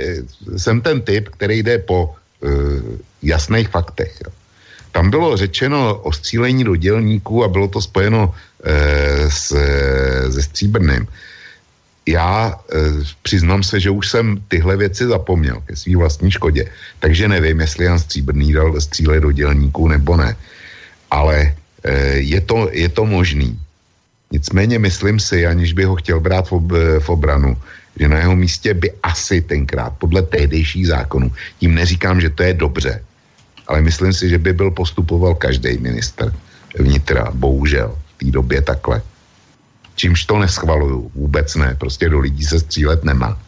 jsem ten typ, který jde po jasných faktech. Jo. Tam bylo řečeno o střílení do dělníků a bylo to spojeno e, s, se stříbrným. Já e, přiznám se, že už jsem tyhle věci zapomněl ke svý vlastní škodě, takže nevím, jestli Jan Stříbrný dal stříle do dělníků nebo ne. Ale e, je, to, je to možný. Nicméně myslím si, aniž by ho chtěl brát v, ob, v obranu, že na jeho místě by asi tenkrát, podle tehdejších zákonů, tím neříkám, že to je dobře, ale myslím si, že by byl postupoval každý minister vnitra, bohužel, v té době takhle. Čímž to neschvaluju, vůbec ne, prostě do lidí se střílet nemá.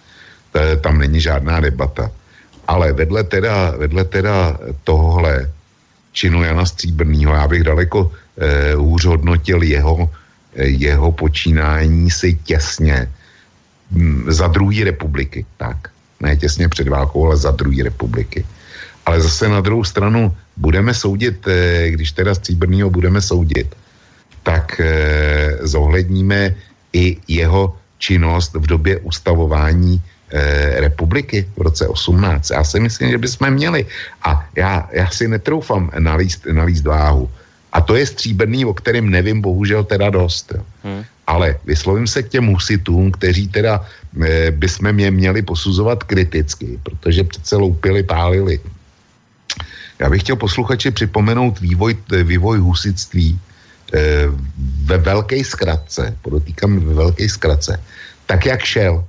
To, tam není žádná debata. Ale vedle teda, vedle teda tohle činu Jana Stříbrnýho, já bych daleko eh, hůř hodnotil jeho, eh, jeho počínání si těsně hm, za druhé republiky, tak. Ne těsně před válkou, ale za druhé republiky. Ale zase na druhou stranu budeme soudit, když teda Stříbrnýho budeme soudit, tak zohledníme i jeho činnost v době ustavování republiky v roce 18. Já si myslím, že bychom měli. A já, já si netroufám nalíst, nalíst váhu. A to je stříbrný, o kterém nevím bohužel teda dost. Hmm. Ale vyslovím se k těm husitům, kteří teda e, bychom mě měli posuzovat kriticky, protože přece loupili, pálili. Já bych chtěl posluchači připomenout vývoj, vývoj husitství e, ve velké zkratce, podotýkám ve velké zkratce, tak jak šel.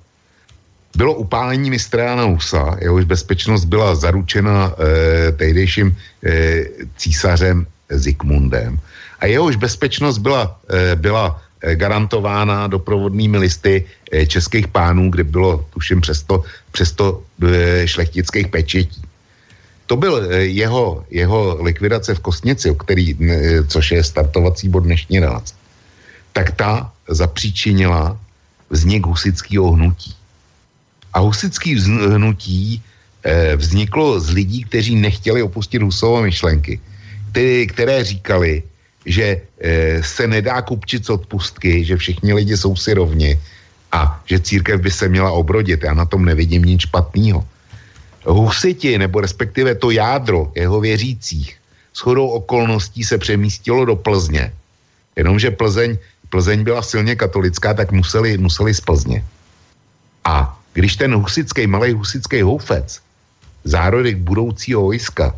bylo upálení mistra Jana Husa, jehož bezpečnost byla zaručena eh, tehdejším eh, císařem Zikmundem. A jehož bezpečnost byla, eh, byla eh, garantována doprovodnými listy eh, českých pánů, kde bylo, tuším, přesto, přesto eh, šlechtických pečetí. To byl eh, jeho, jeho likvidace v Kostnici, který, eh, což je startovací bod dnešní relace. Tak ta zapříčinila vznik husického hnutí. A husický hnutí eh, vzniklo z lidí, kteří nechtěli opustit Husové myšlenky, které, které říkali, že se nedá kupčit z odpustky, že všichni lidi jsou si rovni a že církev by se měla obrodit. Já na tom nevidím nic špatného. Husiti, nebo respektive to jádro jeho věřících, shodou okolností se přemístilo do Plzně. Jenomže Plzeň, Plzeň byla silně katolická, tak museli, museli z Plzně. A když ten husický, malý husický houfec, zárodek budoucího vojska,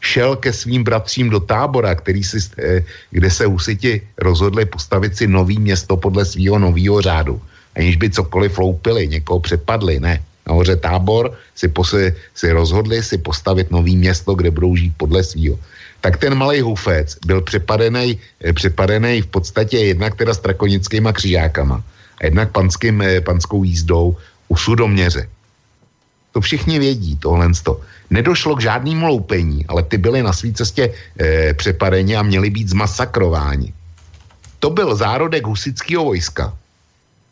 šel ke svým bratřím do tábora, který si, eh, kde se husiti rozhodli postavit si nový město podle svého nového řádu, aniž by cokoliv loupili, někoho přepadli, ne. Nahoře tábor si, pose, si rozhodli si postavit nový město, kde budou žít podle svého. Tak ten malý hufec byl přepadený, eh, v podstatě jednak teda strakonickýma křižákama a jednak panským, eh, panskou jízdou u sudoměře. To všichni vědí, tohle. To. Nedošlo k žádnému loupení, ale ty byly na své cestě e, přepadeni a měli být zmasakrováni. To byl zárodek husického vojska.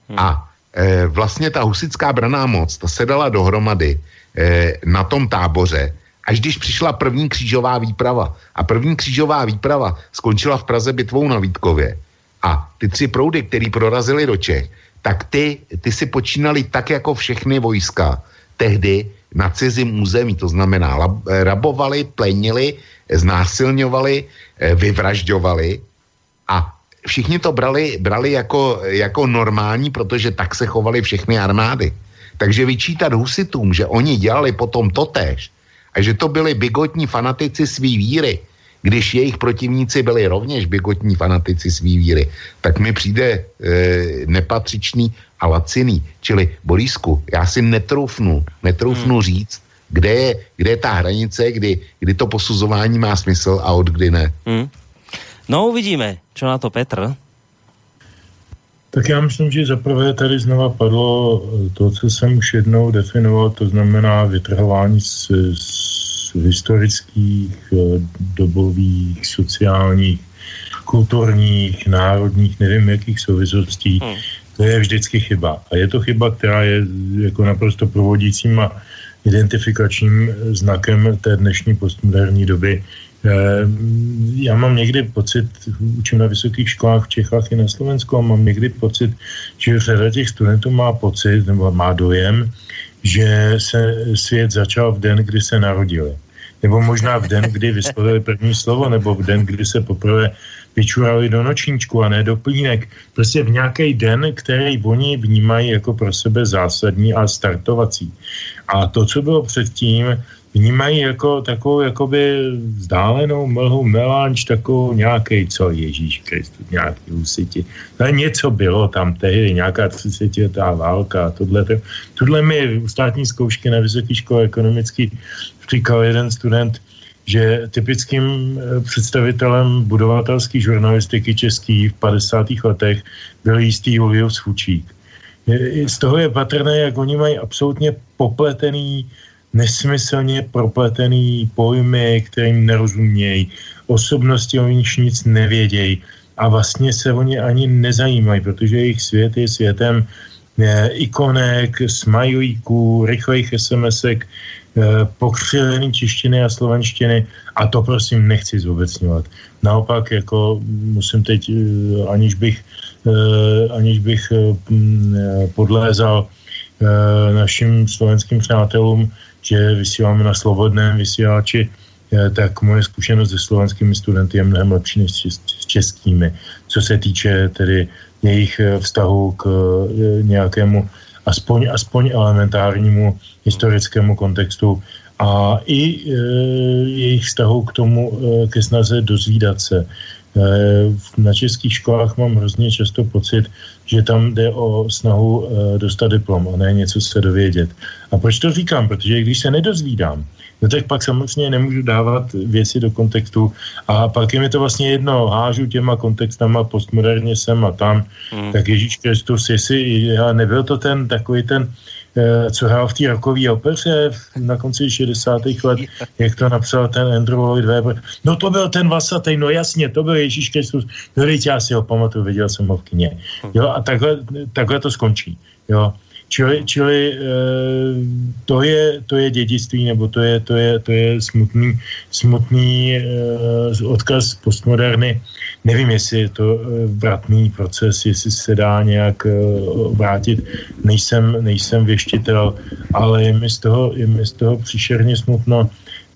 Hmm. A e, vlastně ta husická braná moc, ta se dala dohromady e, na tom táboře, až když přišla první křížová výprava. A první křížová výprava skončila v Praze bitvou na Vítkově. A ty tři proudy, které prorazily do Čech, tak ty, ty si počínali tak jako všechny vojska tehdy na cizím území, to znamená lab, rabovali, plenili, znásilňovali, eh, vyvražďovali a všichni to brali, brali jako, jako normální, protože tak se chovaly všechny armády. Takže vyčítat husitům, že oni dělali potom totéž a že to byli bigotní fanatici svý víry, když jejich protivníci byli rovněž bigotní fanatici svý víry, tak mi přijde e, nepatřičný a laciný. Čili, Borisku, já si netroufnu, netroufnu hmm. říct, kde je, kde je ta hranice, kdy, kdy to posuzování má smysl a od kdy ne. Hmm. No uvidíme, čo na to Petr. Tak já myslím, že zaprvé tady znova padlo to, co jsem už jednou definoval, to znamená vytrhování z, z historických, eh, dobových, sociálních, kulturních, národních, nevím jakých souvislostí. Hmm. To je vždycky chyba. A je to chyba, která je jako naprosto provodícím a identifikačním znakem té dnešní postmoderní doby, Eh, já mám někdy pocit, učím na vysokých školách v Čechách i na Slovensku a mám někdy pocit, že řada těch studentů má pocit nebo má dojem, že se svět začal v den, kdy se narodili. Nebo možná v den, kdy vyslovili první slovo, nebo v den, kdy se poprvé vyčurali do nočníčku a ne do plínek. Prostě v nějaký den, který oni vnímají jako pro sebe zásadní a startovací. A to, co bylo předtím, vnímají jako takovou jakoby vzdálenou mlhu melanč, takovou nějaký, co Ježíš Kristus, nějaký husiti. No, něco bylo tam tehdy, nějaká 30 letá válka. Tohle, tohle mi u státní zkoušky na Vysoké škole ekonomický říkal jeden student, že typickým eh, představitelem budovatelské žurnalistiky český v 50. letech byl jistý Julius Fučík. Z toho je patrné, jak oni mají absolutně popletený nesmyslně propletený pojmy, kterým nerozumějí, osobnosti, o nich nic nevědějí. A vlastně se oni ani nezajímají, protože jejich svět je světem je, ikonek, smajlíků, rychlých SMSek, e, pokřivený češtiny a slovenštiny. A to prosím nechci zobecňovat. Naopak, jako musím teď, e, aniž bych, e, aniž bych podlézal našim slovenským přátelům, že vysíláme na slobodném vysílači, eh, tak moje zkušenost se slovenskými studenty je mnohem lepší než s českými, co se týče tedy jejich eh, vztahu k eh, nějakému aspoň, aspoň elementárnímu historickému kontextu a i e, jejich vztahu k tomu, e, ke snaze dozvídat se. E, na českých školách mám hrozně často pocit, že tam jde o snahu uh, dostat diplom a ne něco se dovědět. A proč to říkám? Protože když se nedozvídám, no tak pak samozřejmě nemůžu dávat věci do kontextu a pak je mi to vlastně jedno, hážu těma kontextama postmoderně sem a tam, mm. tak Ježíš Kristus, jestli nebyl to ten takový ten Eh, co hrál v té rokové opeře na konci 60. let, jak to napsal ten Andrew Lloyd Webber. No to byl ten vasatý, no jasně, to byl Ježíš Kristus. No já si ho pamatuju, viděl jsem ho v kině. Jo, a takhle, takhle to skončí. Jo. Čili, čili e, to, je, to je dědictví, nebo to je, to je, to je smutný, smutný e, odkaz postmoderny. Nevím, jestli je to e, vratný proces, jestli se dá nějak vrátit. Nejsem, nejsem věštitel, ale je mi z toho, je mi z toho příšerně smutno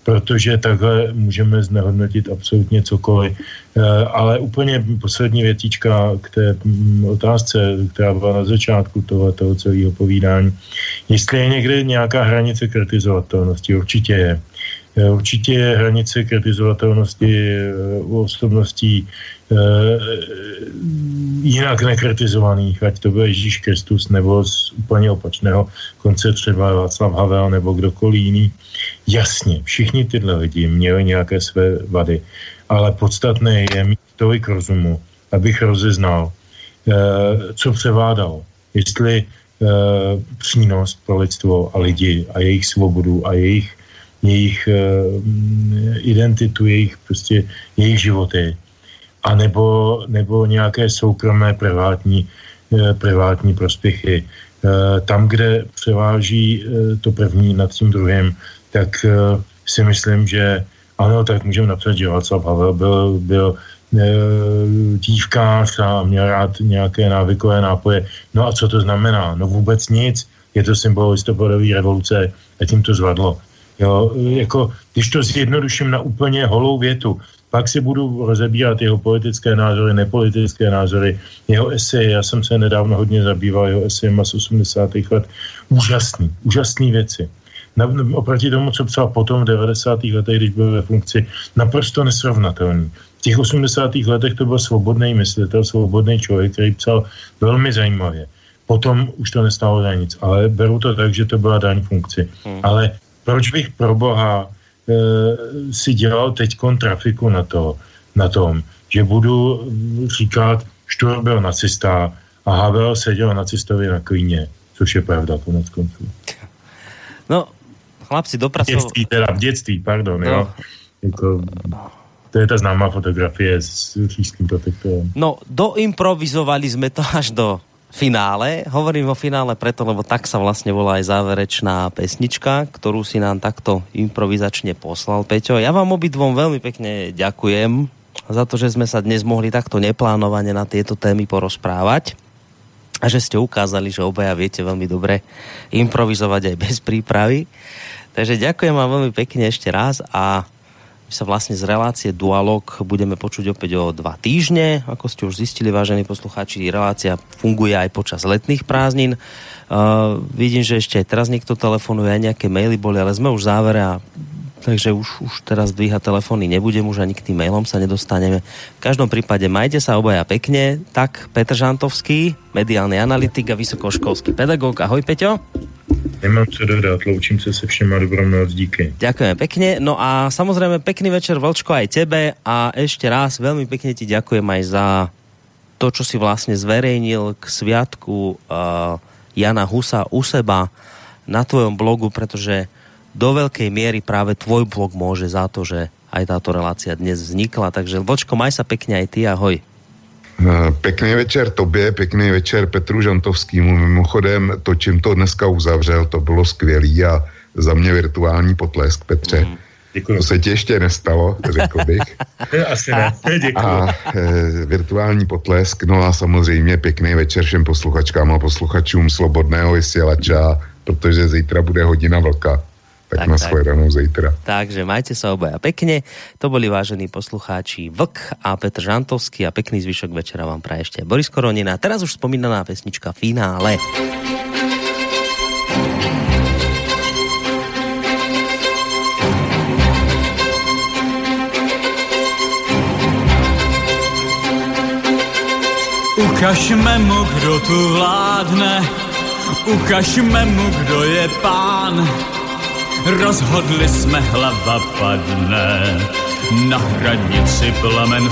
protože takhle můžeme znehodnotit absolutně cokoliv. Eh, ale úplně poslední větička k té mm, otázce, která byla na začátku toho, celého povídání. Jestli je někde nějaká hranice kritizovatelnosti, určitě je. Eh, určitě je hranice kritizovatelnosti u eh, osobností jinak nekritizovaných, ať to byl Ježíš Kristus nebo z úplně opačného konce třeba Václav Havel nebo kdokoliv jiný. Jasně, všichni tyhle lidi měli nějaké své vady, ale podstatné je mít tolik rozumu, abych rozeznal, eh, co převádalo. Jestli eh, přínos pro lidstvo a lidi a jejich svobodu a jejich, jejich eh, identitu, jejich, prostě, jejich životy, a nebo, nebo nějaké soukromé privátní, privátní prospěchy. Tam, kde převáží to první nad tím druhým, tak si myslím, že ano, tak můžeme napsat, že Václav Havel byl, byl dívkář a měl rád nějaké návykové nápoje. No a co to znamená? No vůbec nic. Je to symbol listopadové revoluce a tím to zvadlo. Jo, jako, když to zjednoduším na úplně holou větu, pak si budu rozebírat jeho politické názory, nepolitické názory, jeho esej. Já jsem se nedávno hodně zabýval jeho esejema z 80. let. Úžasný, úžasný věci na, oproti tomu, co psal potom v 90. letech, když byl ve funkci, naprosto nesrovnatelný. V těch 80. letech to byl svobodný myslitel, svobodný člověk, který psal velmi zajímavě. Potom už to nestálo za nic, ale beru to tak, že to byla daň funkci. Hmm. Ale proč bych pro boha si dělal teď trafiku na, to, na tom, že budu říkat, Štur byl nacista a Havel seděl nacistovi na klíně, což je pravda konec konců. No, chlapci dopracovali... V dětství, teda v dětství, pardon, no. jo. Jako, to je ta známá fotografie s říšským protektorem. No, doimprovizovali sme to až do finále. Hovorím o finále preto, lebo tak sa vlastne volá aj záverečná pesnička, ktorú si nám takto improvizačne poslal. Peťo, ja vám obidvom veľmi pekne ďakujem za to, že sme sa dnes mohli takto neplánovane na tieto témy porozprávať a že ste ukázali, že obaja viete veľmi dobre improvizovať aj bez prípravy. Takže ďakujem vám veľmi pekne ešte raz a my sa vlastne z relácie Dualog budeme počuť opäť o dva týždne. Ako ste už zistili, vážení poslucháči, relácia funguje aj počas letných prázdnin. Uh, vidím, že ešte aj teraz niekto telefonuje, aj nejaké maily boli, ale sme už v závere a takže už, už teraz dvíhať telefóny nebudem, už ani k tým mailom sa nedostaneme. V každom prípade majte sa obaja pekne. Tak, Petr Žantovský, mediálny analytik a vysokoškolský pedagóg. Ahoj, Peťo. Nemám co dodat, loučím se se všema dobrom noc, díky. Ďakujem pekne, no a samozrejme pekný večer Vlčko aj tebe a ešte raz veľmi pekne ti ďakujem aj za to, čo si vlastne zverejnil k sviatku uh, Jana Husa u seba na tvojom blogu, pretože do veľkej miery práve tvoj blog môže za to, že aj táto relácia dnes vznikla. Takže Vlčko, maj sa pekne aj ty, ahoj. Eh, pěkný večer tobě, pěkný večer Petru Žantovskému. Mimochodem, to, čím to dneska uzavřel, to bylo skvělý a za mě virtuální potlesk, Petře. Mm. Děkuji. To se ti ještě nestalo, řekl bych. Asi ne, děkuji. A e, virtuální potlesk, no a samozřejmě pěkný večer všem posluchačkám a posluchačům Slobodného vysílača, protože zítra bude hodina vlka. Tak, tak nashledanou zítra. Takže majte sa obaja pekne. To boli vážení poslucháči Vlk a Petr Žantovský a pekný zvyšok večera vám praje ešte Boris Koronina. Teraz už spomínaná pesnička Finále. Ukažme mu, kdo tu vládne, ukažme mu, kdo je pán. Rozhodli jsme, hlava padne, na hranici plamen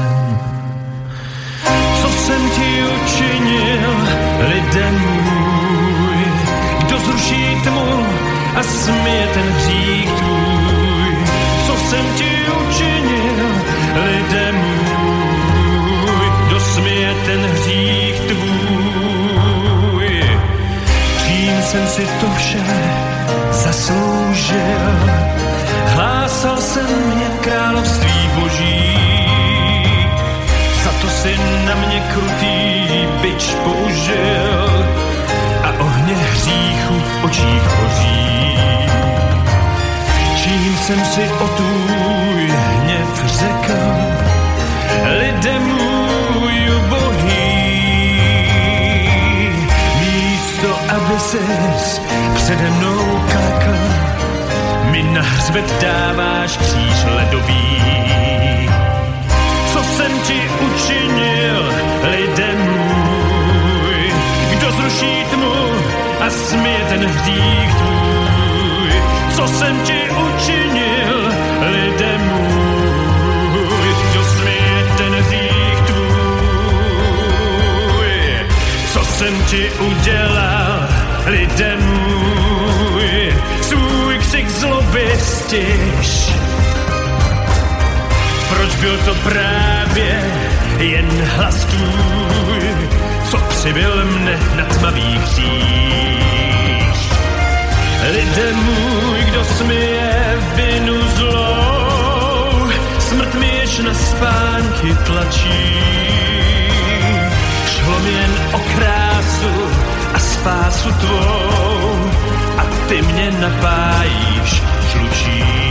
a smije ten hřích tvůj. Co jsem ti učinil, lidem můj, kdo smije ten hřích jsem si to vše zasloužil. Hlásal jsem mě království boží, za to si na mě krutý byč použil a ohně hříchu v očích hoří. Jsem si o tvůj hněv řekl, lidem můj aby ses přede mnou klekl. Mi na hřbet dáváš kříž ledový. Co jsem ti učinil, lidem můj? Kdo zruší tmu a smije ten hřích tvůj? Co jsem ti učinil, jsem ti udělal? lidem můj, svůj ksik zloby stěž. Proč byl to právě jen hlas tvůj, co přibyl mne na tmavý kříž. Lidem můj, kdo smije vinu zlou, smrt mi jež na spánky tlačí. Šlo jen o krásu, spásu tvou a ty mě napájíš žlučí.